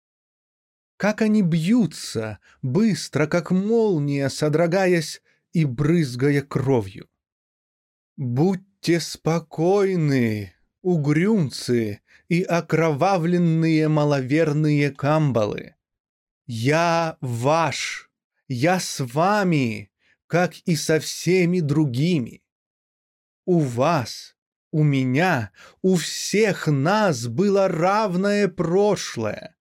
как они бьются, быстро, как молния, содрогаясь и брызгая кровью. Будьте спокойны, угрюмцы и окровавленные маловерные камбалы. Я ваш, я с вами, как и со всеми другими. У вас, у меня, у всех нас было равное прошлое.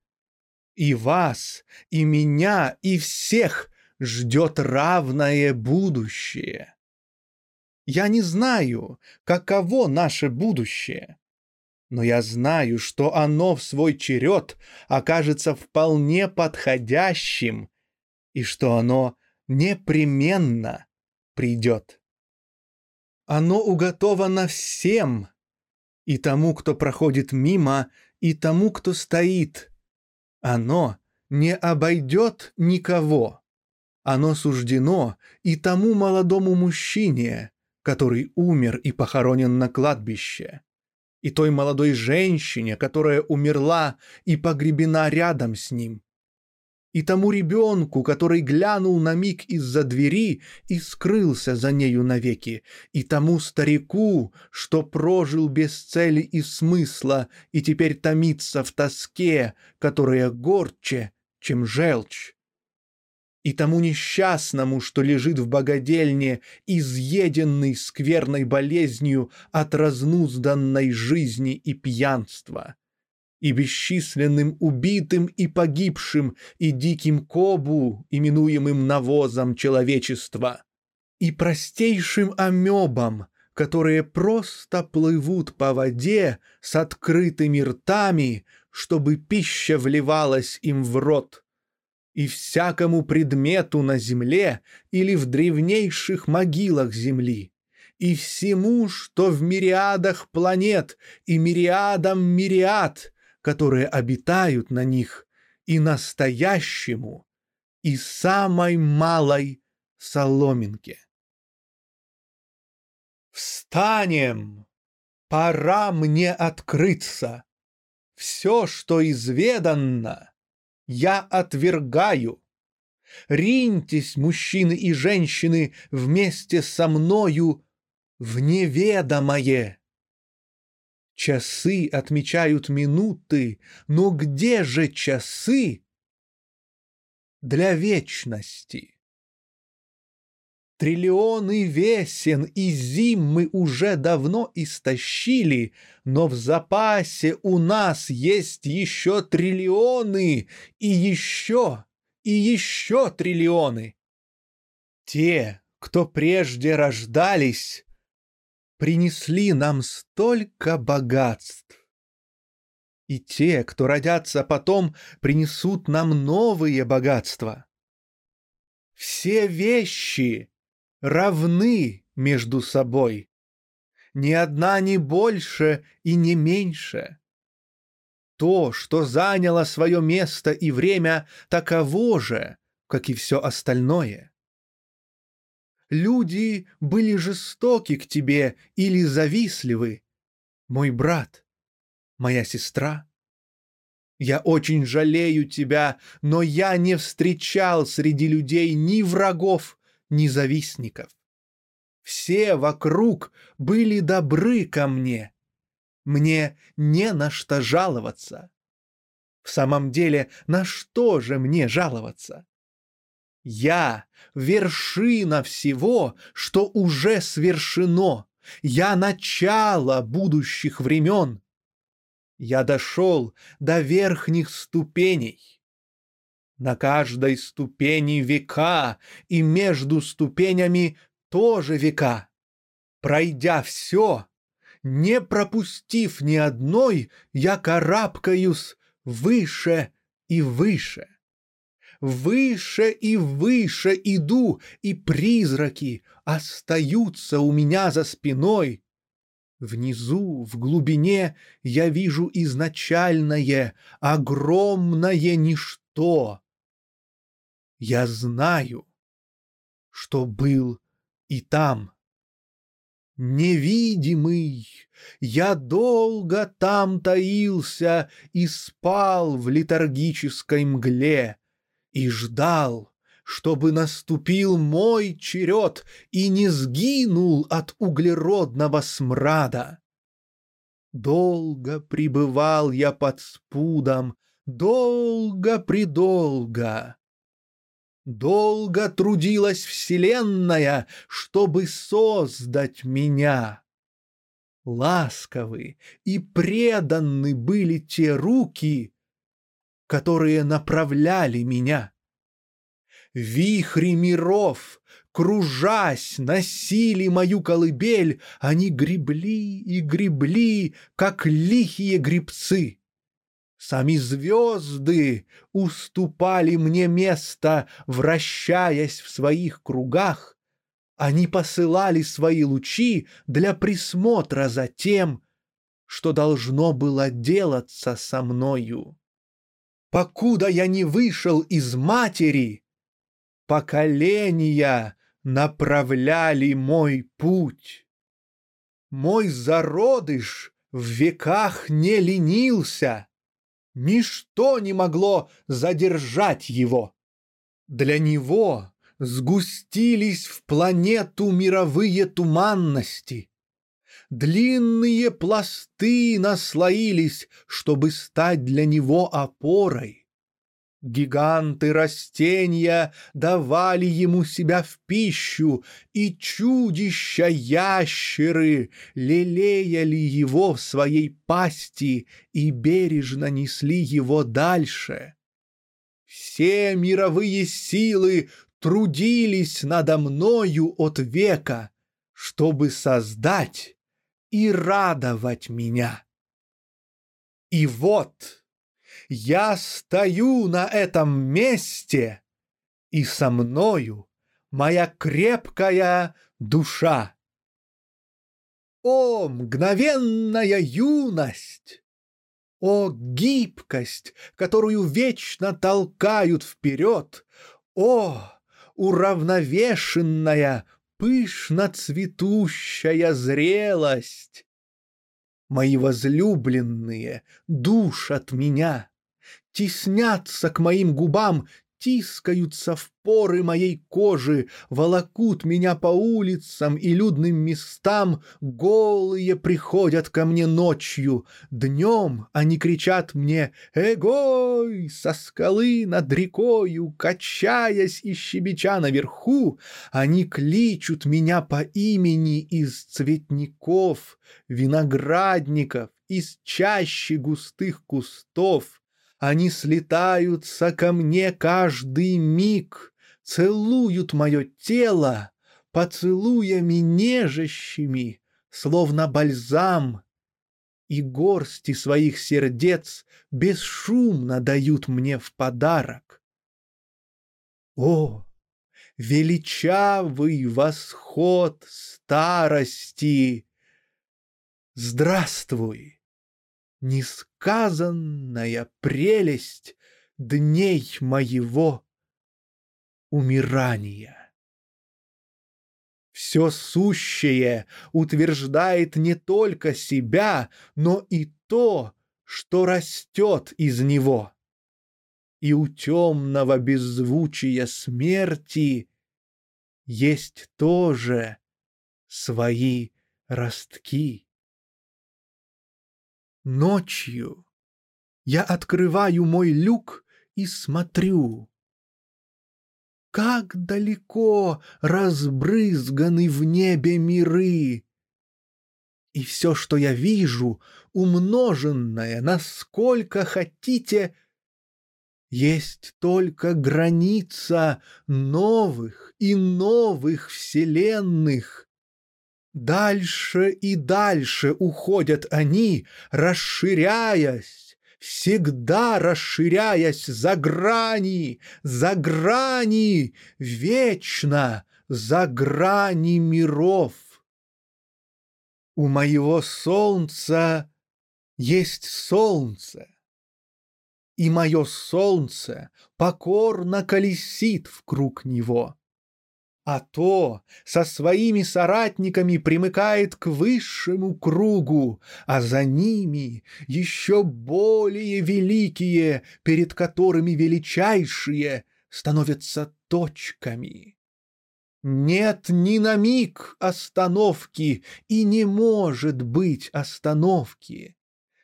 И вас, и меня, и всех ждет равное будущее. Я не знаю, каково наше будущее, но я знаю, что оно в свой черед окажется вполне подходящим и что оно непременно придет. Оно уготовано всем, и тому, кто проходит мимо и тому, кто стоит. Оно не обойдет никого. Оно суждено и тому молодому мужчине, который умер и похоронен на кладбище, и той молодой женщине, которая умерла и погребена рядом с ним, и тому ребенку, который глянул на миг из-за двери и скрылся за нею навеки, и тому старику, что прожил без цели и смысла и теперь томится в тоске, которая горче, чем желчь, и тому несчастному, что лежит в богадельне, изъеденный скверной болезнью от разнузданной жизни и пьянства — и бесчисленным убитым и погибшим, и диким кобу, именуемым навозом человечества, и простейшим амебам, которые просто плывут по воде с открытыми ртами, чтобы пища вливалась им в рот, и всякому предмету на земле или в древнейших могилах земли, и всему, что в мириадах планет и мириадам мириад — которые обитают на них, и настоящему, и самой малой соломинке. Встанем! Пора мне открыться. Все, что изведанно, я отвергаю. Риньтесь, мужчины и женщины, вместе со мною в неведомое. Часы отмечают минуты, но где же часы для вечности? Триллионы весен и зим мы уже давно истощили, но в запасе у нас есть еще триллионы и еще и еще триллионы. Те, кто прежде рождались, принесли нам столько богатств. И те, кто родятся потом, принесут нам новые богатства. Все вещи равны между собой. Ни одна не больше и не меньше. То, что заняло свое место и время, таково же, как и все остальное люди были жестоки к тебе или завистливы. Мой брат, моя сестра. Я очень жалею тебя, но я не встречал среди людей ни врагов, ни завистников. Все вокруг были добры ко мне. Мне не на что жаловаться. В самом деле, на что же мне жаловаться? Я — вершина всего, что уже свершено. Я — начало будущих времен. Я дошел до верхних ступеней. На каждой ступени века, и между ступенями тоже века. Пройдя все, не пропустив ни одной, я карабкаюсь выше и выше. Выше и выше иду, и призраки остаются у меня за спиной. Внизу, в глубине, я вижу изначальное, огромное ничто. Я знаю, что был и там. Невидимый, я долго там таился и спал в летаргической мгле, и ждал, чтобы наступил мой черед и не сгинул от углеродного смрада. Долго пребывал я под спудом, долго-предолго. Долго трудилась Вселенная, чтобы создать меня. Ласковы и преданны были те руки, которые направляли меня. Вихри миров, кружась, носили мою колыбель, они гребли и гребли, как лихие гребцы. Сами звезды уступали мне место, вращаясь в своих кругах. Они посылали свои лучи для присмотра за тем, что должно было делаться со мною. Покуда я не вышел из матери, поколения направляли мой путь. Мой зародыш в веках не ленился, ничто не могло задержать его. Для него сгустились в планету мировые туманности. Длинные пласты наслоились, чтобы стать для него опорой. Гиганты растения давали ему себя в пищу, и чудища-ящеры лелеяли его в своей пасти и бережно несли его дальше. Все мировые силы трудились надо мною от века, чтобы создать и радовать меня. И вот я стою на этом месте, и со мною моя крепкая душа. О, мгновенная юность! О, гибкость, которую вечно толкают вперед! О, уравновешенная, пышно цветущая зрелость! Мои возлюбленные душат меня, теснятся к моим губам тискаются в поры моей кожи, волокут меня по улицам и людным местам, голые приходят ко мне ночью, днем они кричат мне «Эгой!» со скалы над рекою, качаясь и щебеча наверху, они кличут меня по имени из цветников, виноградников, из чащи густых кустов, они слетаются ко мне каждый миг, Целуют мое тело поцелуями нежащими, Словно бальзам, и горсти своих сердец Бесшумно дают мне в подарок. О, величавый восход старости! Здравствуй! Несказанная прелесть дней моего умирания. Все сущее утверждает не только себя, но и то, что растет из него. И у темного беззвучия смерти есть тоже свои ростки. Ночью я открываю мой люк и смотрю. Как далеко разбрызганы в небе миры! И все, что я вижу, умноженное, насколько хотите, есть только граница новых и новых вселенных, Дальше и дальше уходят они, расширяясь, всегда расширяясь за грани, за грани, вечно за грани миров. У моего солнца есть солнце, и мое солнце покорно колесит в круг него а то со своими соратниками примыкает к высшему кругу, а за ними еще более великие, перед которыми величайшие становятся точками. Нет ни на миг остановки, и не может быть остановки.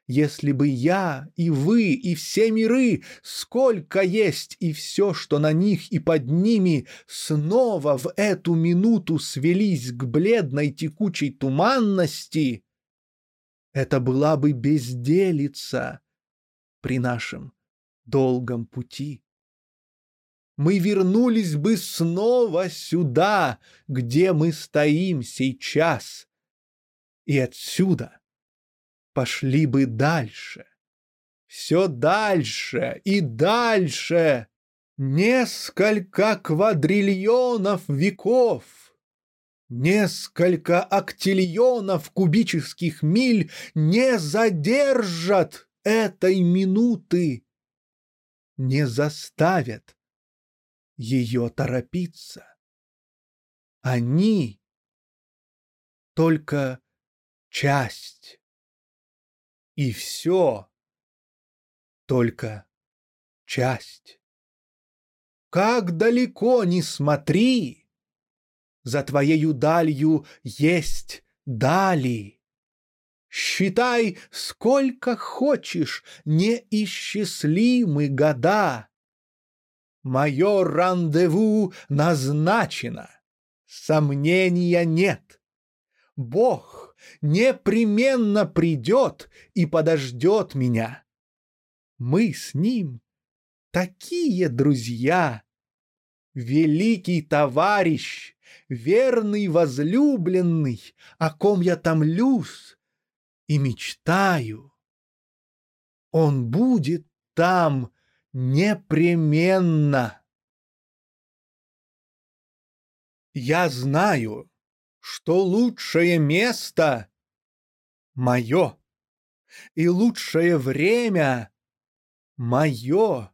Если бы я и вы и все миры, сколько есть и все, что на них и под ними, снова в эту минуту свелись к бледной текучей туманности, это была бы безделица при нашем долгом пути. Мы вернулись бы снова сюда, где мы стоим сейчас, и отсюда — пошли бы дальше. Все дальше и дальше. Несколько квадриллионов веков. Несколько актильонов кубических миль не задержат этой минуты, не заставят ее торопиться. Они только часть. И все только часть. Как далеко не смотри, за твоею далью есть дали. Считай, сколько хочешь, неисчислимы года. Мое рандеву назначено, сомнения нет. Бог непременно придет и подождет меня. Мы с ним такие друзья. Великий товарищ, верный возлюбленный, о ком я томлюсь и мечтаю. Он будет там непременно. Я знаю, что лучшее место — мое, и лучшее время — мое.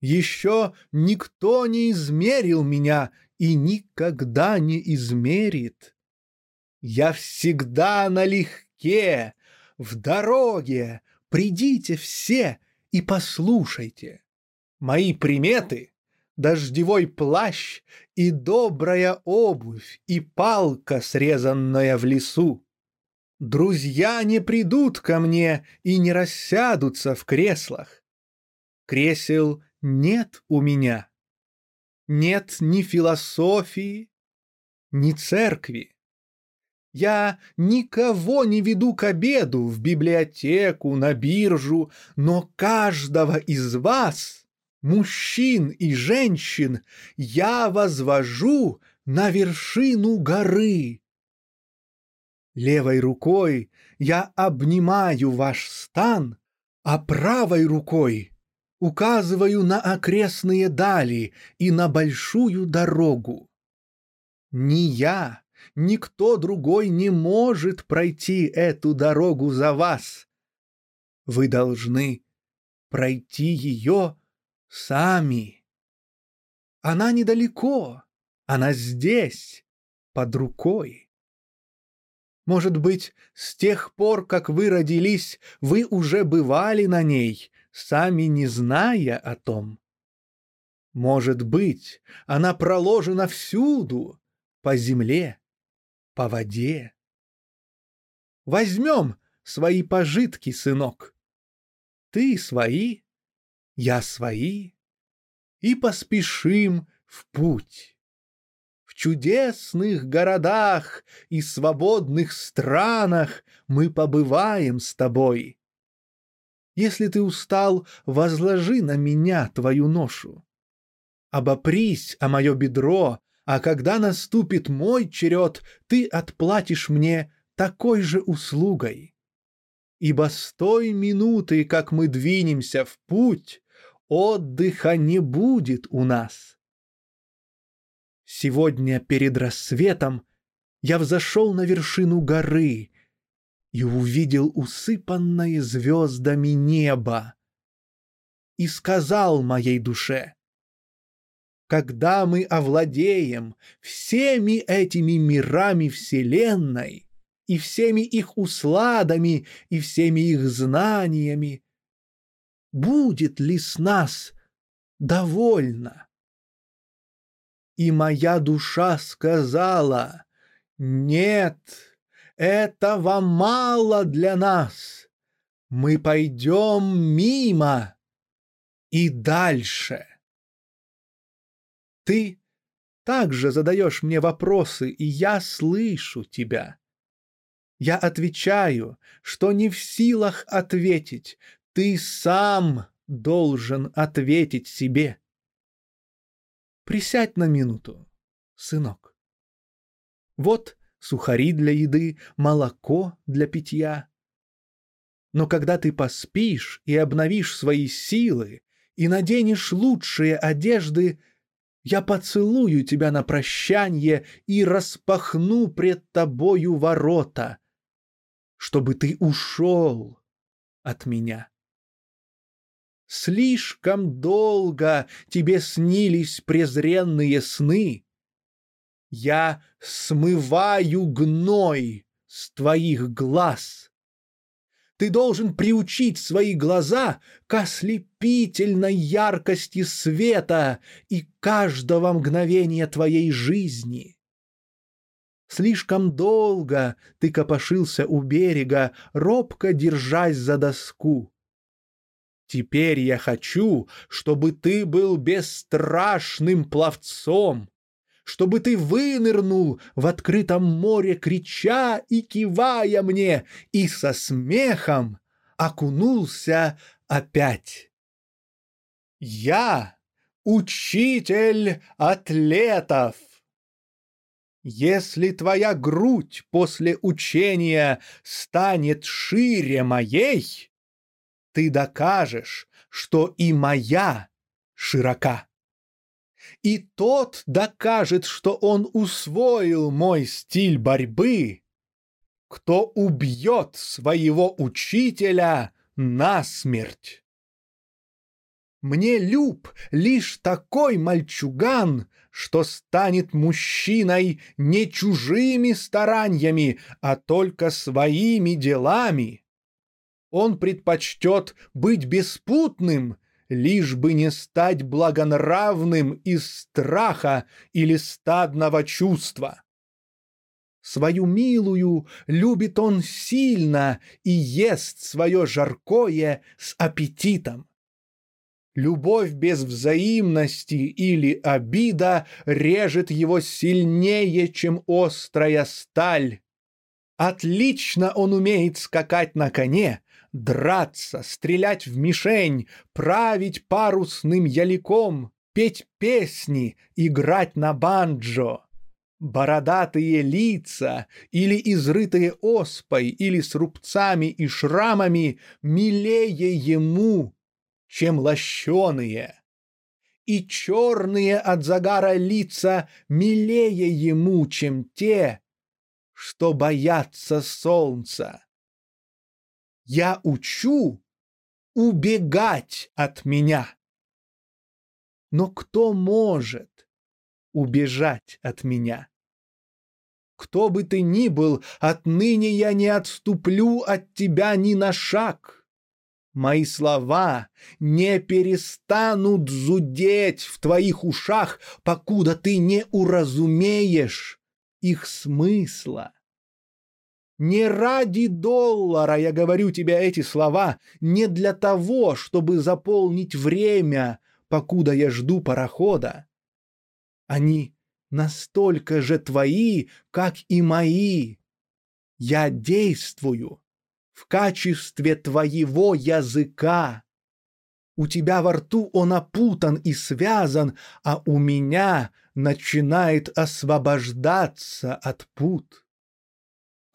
Еще никто не измерил меня и никогда не измерит. Я всегда налегке, в дороге, придите все и послушайте. Мои приметы — дождевой плащ и добрая обувь, и палка, срезанная в лесу. Друзья не придут ко мне и не рассядутся в креслах. Кресел нет у меня. Нет ни философии, ни церкви. Я никого не веду к обеду в библиотеку, на биржу, но каждого из вас, мужчин и женщин, я возвожу на вершину горы. Левой рукой я обнимаю ваш стан, а правой рукой указываю на окрестные дали и на большую дорогу. Ни я, Никто другой не может пройти эту дорогу за вас. Вы должны пройти ее сами. Она недалеко, она здесь, под рукой. Может быть, с тех пор, как вы родились, вы уже бывали на ней, сами не зная о том. Может быть, она проложена всюду, по земле, по воде. Возьмем свои пожитки, сынок. Ты свои, я свои, и поспешим в путь. В чудесных городах и свободных странах мы побываем с тобой. Если ты устал, возложи на меня твою ношу. Обопрись о мое бедро а когда наступит мой черед, ты отплатишь мне такой же услугой. Ибо с той минуты, как мы двинемся в путь, отдыха не будет у нас. Сегодня перед рассветом я взошел на вершину горы и увидел усыпанное звездами небо и сказал моей душе, когда мы овладеем всеми этими мирами Вселенной и всеми их усладами и всеми их знаниями, будет ли с нас довольно? И моя душа сказала, нет, этого мало для нас, мы пойдем мимо и дальше. Ты также задаешь мне вопросы, и я слышу тебя. Я отвечаю, что не в силах ответить. Ты сам должен ответить себе. Присядь на минуту, сынок. Вот сухари для еды, молоко для питья. Но когда ты поспишь и обновишь свои силы, и наденешь лучшие одежды, Я поцелую тебя на прощанье и распахну пред тобою ворота, чтобы ты ушел от меня. Слишком долго тебе снились презренные сны. Я смываю гной с твоих глаз. Ты должен приучить свои глаза к ослепительной яркости света и каждого мгновения твоей жизни. Слишком долго ты копошился у берега, робко держась за доску. Теперь я хочу, чтобы ты был бесстрашным пловцом, чтобы ты вынырнул в открытом море, крича и кивая мне, и со смехом окунулся опять. Я учитель атлетов. Если твоя грудь после учения станет шире моей, ты докажешь, что и моя широка и тот докажет, что он усвоил мой стиль борьбы, кто убьет своего учителя насмерть. Мне люб лишь такой мальчуган, что станет мужчиной не чужими стараниями, а только своими делами. Он предпочтет быть беспутным, лишь бы не стать благонравным из страха или стадного чувства. Свою милую любит он сильно и ест свое жаркое с аппетитом. Любовь без взаимности или обида режет его сильнее, чем острая сталь. Отлично он умеет скакать на коне, драться, стрелять в мишень, править парусным яликом, петь песни, играть на банджо. Бородатые лица или изрытые оспой, или с рубцами и шрамами милее ему, чем лощеные. И черные от загара лица милее ему, чем те, что боятся солнца. Я учу убегать от меня. Но кто может убежать от меня? Кто бы ты ни был, отныне я не отступлю от тебя ни на шаг. Мои слова не перестанут зудеть в твоих ушах, покуда ты не уразумеешь их смысла. Не ради доллара я говорю тебе эти слова, не для того, чтобы заполнить время, покуда я жду парохода. Они настолько же твои, как и мои. Я действую в качестве твоего языка. У тебя во рту он опутан и связан, а у меня начинает освобождаться от пут.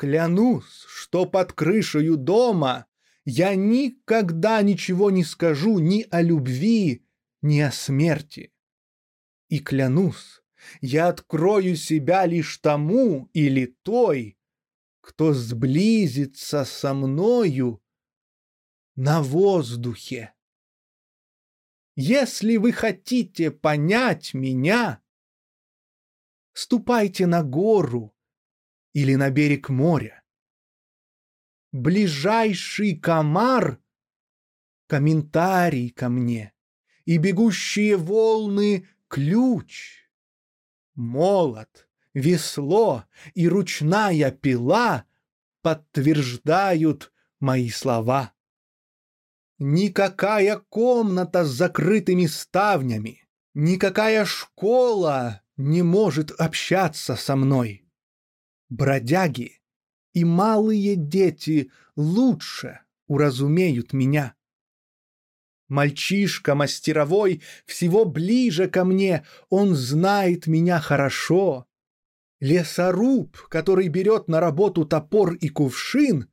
Клянусь, что под крышею дома я никогда ничего не скажу ни о любви, ни о смерти. И клянусь, я открою себя лишь тому или той, кто сблизится со мною на воздухе. Если вы хотите понять меня, ступайте на гору или на берег моря. Ближайший комар — комментарий ко мне, и бегущие волны — ключ. Молот, весло и ручная пила подтверждают мои слова. Никакая комната с закрытыми ставнями, никакая школа не может общаться со мной бродяги и малые дети лучше уразумеют меня. Мальчишка мастеровой всего ближе ко мне, он знает меня хорошо. Лесоруб, который берет на работу топор и кувшин,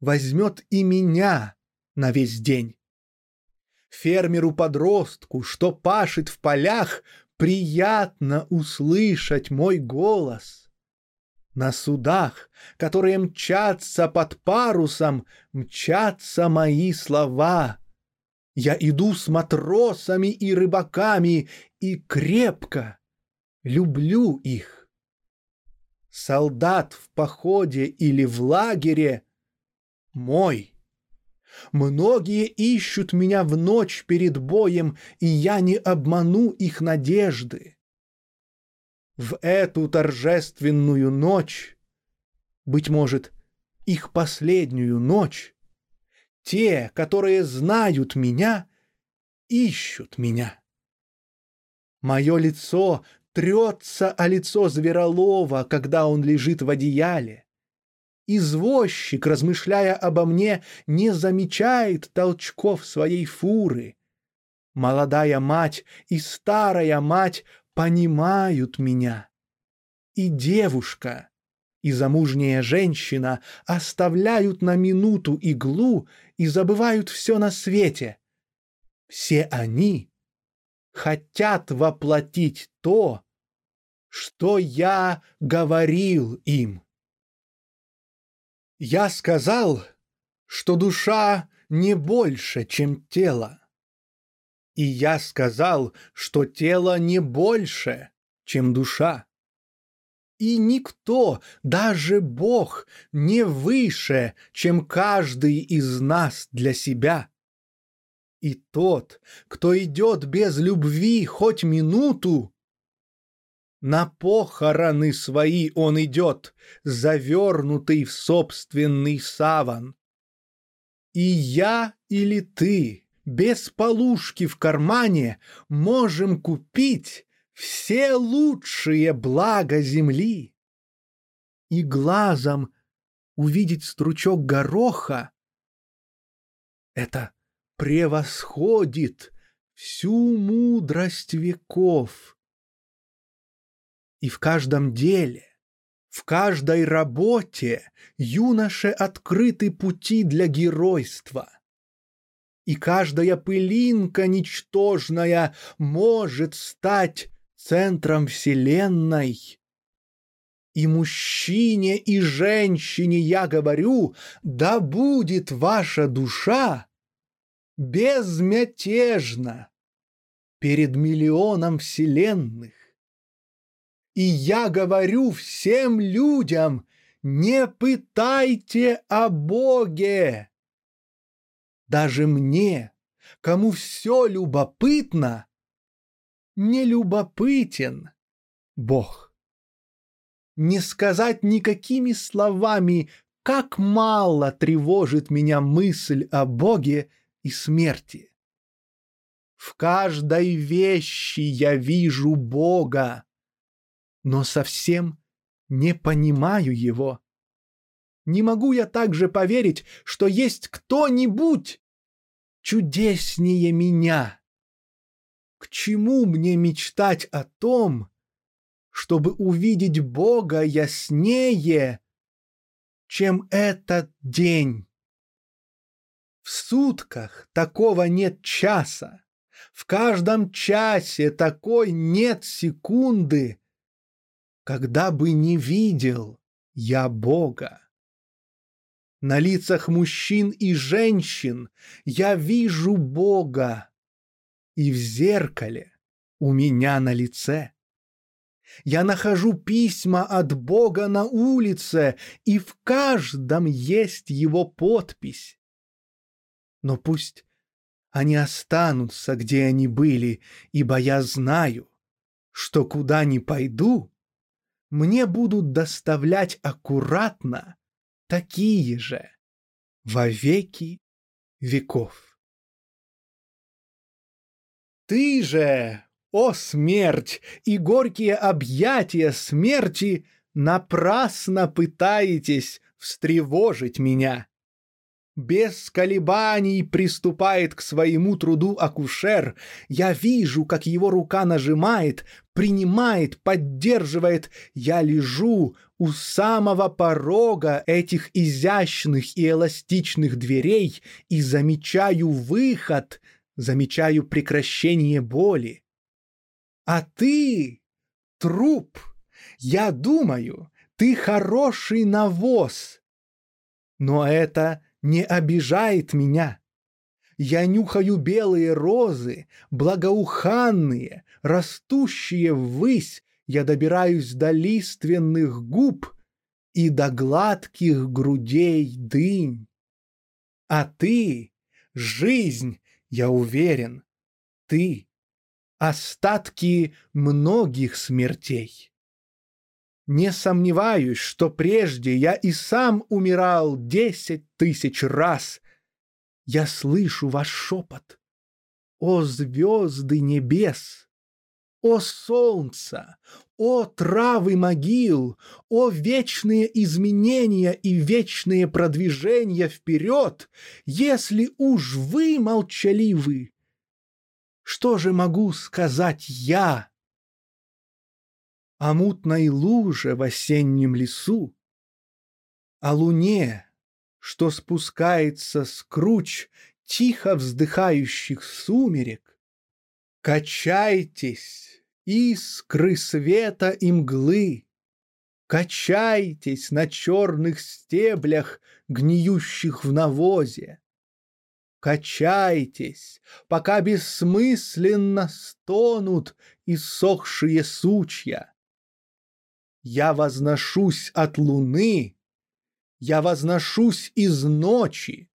возьмет и меня на весь день. Фермеру-подростку, что пашет в полях, приятно услышать мой голос. На судах, которые мчатся под парусом, мчатся мои слова. Я иду с матросами и рыбаками и крепко люблю их. Солдат в походе или в лагере мой. Многие ищут меня в ночь перед боем, и я не обману их надежды. В эту торжественную ночь, быть может, их последнюю ночь, те, которые знают меня, ищут меня. Мое лицо трется о лицо Зверолова, когда он лежит в одеяле. Извозчик, размышляя обо мне, не замечает толчков своей фуры. Молодая мать и старая мать понимают меня. И девушка, и замужняя женщина оставляют на минуту иглу и забывают все на свете. Все они хотят воплотить то, что я говорил им. Я сказал, что душа не больше, чем тело. И я сказал, что тело не больше, чем душа. И никто, даже Бог, не выше, чем каждый из нас для себя. И тот, кто идет без любви хоть минуту, на похороны свои он идет, завернутый в собственный саван. И я или ты, без полушки в кармане, можем купить все лучшие блага земли. И глазом увидеть стручок гороха — это превосходит всю мудрость веков и в каждом деле, в каждой работе юноше открыты пути для геройства. И каждая пылинка ничтожная может стать центром Вселенной. И мужчине, и женщине я говорю, да будет ваша душа безмятежна перед миллионом вселенных. И я говорю всем людям, не пытайте о Боге. Даже мне, кому все любопытно, не любопытен Бог. Не сказать никакими словами, как мало тревожит меня мысль о Боге и смерти. В каждой вещи я вижу Бога, но совсем не понимаю его. Не могу я также поверить, что есть кто-нибудь чудеснее меня. К чему мне мечтать о том, чтобы увидеть Бога яснее, чем этот день? В сутках такого нет часа, в каждом часе такой нет секунды, когда бы не видел я Бога. На лицах мужчин и женщин я вижу Бога, и в зеркале у меня на лице. Я нахожу письма от Бога на улице, и в каждом есть его подпись. Но пусть они останутся, где они были, ибо я знаю, что куда ни пойду, мне будут доставлять аккуратно такие же во веки веков. Ты же, о смерть, и горькие объятия смерти напрасно пытаетесь встревожить меня. Без колебаний приступает к своему труду акушер. Я вижу, как его рука нажимает, принимает, поддерживает. Я лежу у самого порога этих изящных и эластичных дверей и замечаю выход, замечаю прекращение боли. А ты — труп. Я думаю, ты хороший навоз. Но это не обижает меня. Я нюхаю белые розы, благоуханные, растущие ввысь, я добираюсь до лиственных губ и до гладких грудей дынь. А ты — жизнь, я уверен, ты — остатки многих смертей. Не сомневаюсь, что прежде я и сам умирал десять тысяч раз. Я слышу ваш шепот. О звезды небес! О солнце! О травы могил! О вечные изменения и вечные продвижения вперед! Если уж вы молчаливы, что же могу сказать я? О мутной луже в осеннем лесу, О луне, что спускается с круч Тихо вздыхающих сумерек, Качайтесь, искры света и мглы, Качайтесь на черных стеблях, гниющих в навозе. Качайтесь, пока бессмысленно стонут иссохшие сучья. Я возношусь от луны, я возношусь из ночи,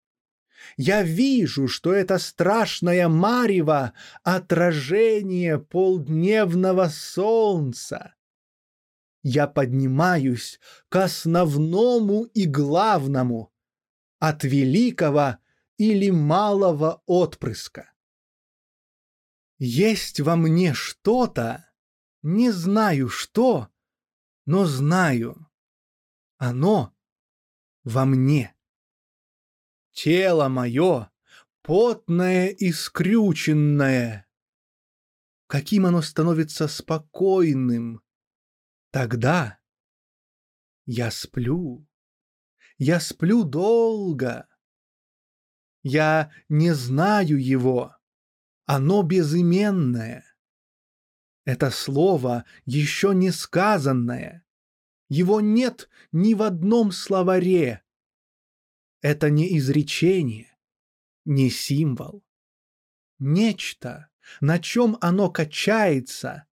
я вижу, что это страшное марево — отражение полдневного солнца. Я поднимаюсь к основному и главному от великого или малого отпрыска. Есть во мне что-то, не знаю что, но знаю. Оно во мне. Тело мое, потное и скрюченное. Каким оно становится спокойным, тогда я сплю. Я сплю долго. Я не знаю его. Оно безыменное. Это слово еще не сказанное. Его нет ни в одном словаре. Это не изречение, не символ. Нечто, на чем оно качается,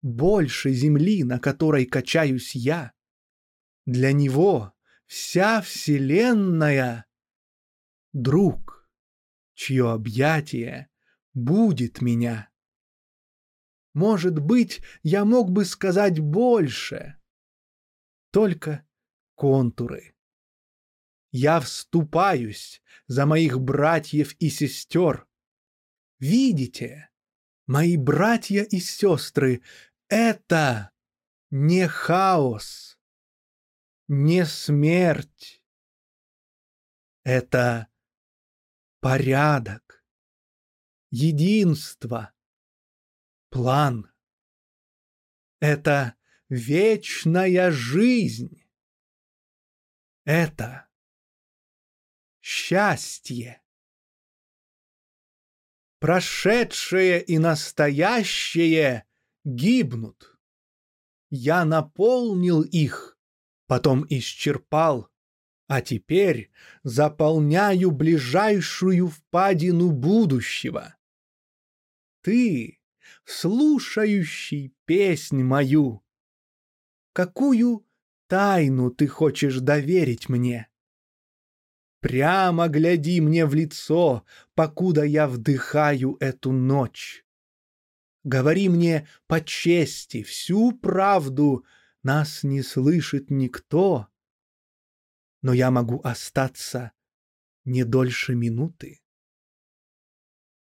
больше земли, на которой качаюсь я. Для него вся Вселенная — друг, чье объятие будет меня. Может быть, я мог бы сказать больше. Только контуры. Я вступаюсь за моих братьев и сестер. Видите, мои братья и сестры, это не хаос, не смерть. Это порядок, единство, план. Это вечная жизнь. Это счастье. Прошедшее и настоящее гибнут. Я наполнил их, потом исчерпал, а теперь заполняю ближайшую впадину будущего. Ты, слушающий песнь мою, какую тайну ты хочешь доверить мне? Прямо гляди мне в лицо, покуда я вдыхаю эту ночь. Говори мне по чести всю правду, нас не слышит никто. Но я могу остаться не дольше минуты.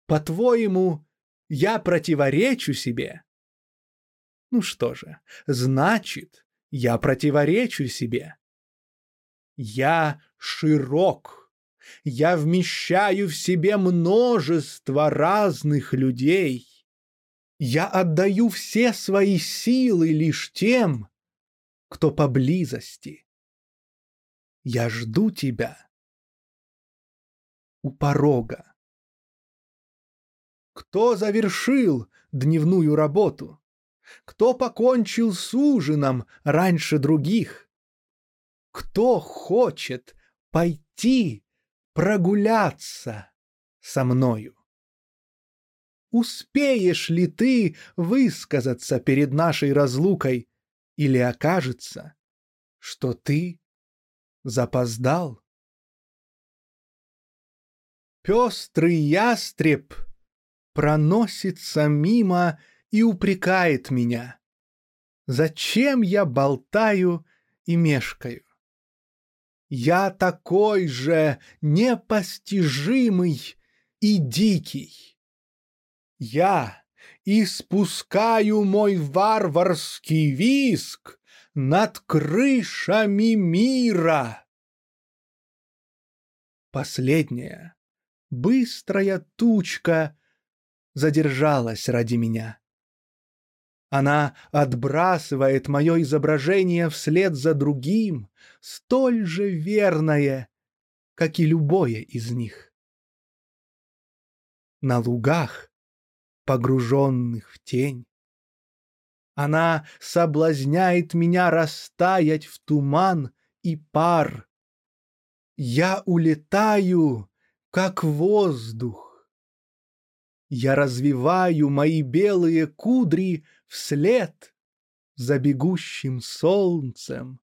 По-твоему, я противоречу себе? Ну что же, значит, я противоречу себе. Я широк. Я вмещаю в себе множество разных людей. Я отдаю все свои силы лишь тем, кто поблизости. Я жду тебя у порога. Кто завершил дневную работу? Кто покончил с ужином раньше других? Кто хочет пойти прогуляться со мною? Успеешь ли ты высказаться перед нашей разлукой, или окажется, что ты запоздал? Пестрый ястреб проносится мимо и упрекает меня. Зачем я болтаю и мешкаю? Я такой же непостижимый и дикий. Я испускаю мой варварский виск над крышами мира. Последняя, быстрая тучка задержалась ради меня. Она отбрасывает мое изображение вслед за другим, столь же верное, как и любое из них. На лугах, погруженных в тень, она соблазняет меня растаять в туман и пар. Я улетаю, как воздух. Я развиваю мои белые кудри вслед за бегущим солнцем.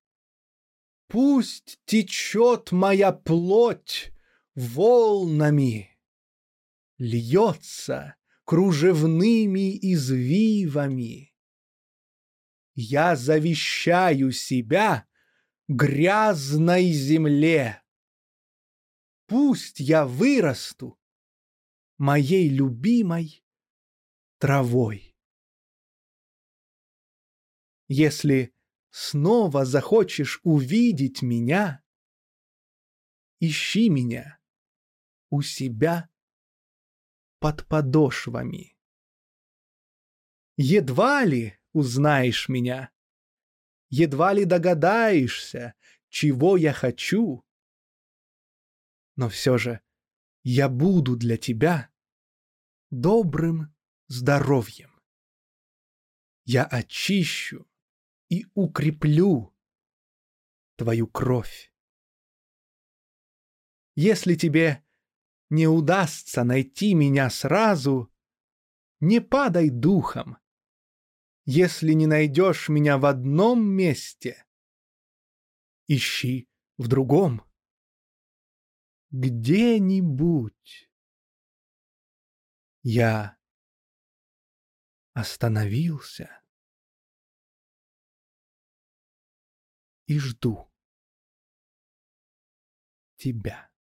Пусть течет моя плоть волнами, льется кружевными извивами. Я завещаю себя грязной земле. Пусть я вырасту моей любимой травой. Если снова захочешь увидеть меня, ищи меня у себя под подошвами. Едва ли узнаешь меня, едва ли догадаешься, чего я хочу. Но все же я буду для тебя добрым здоровьем. Я очищу и укреплю твою кровь. Если тебе не удастся найти меня сразу, не падай духом. Если не найдешь меня в одном месте, ищи в другом. Где-нибудь. Я остановился. и жду тебя.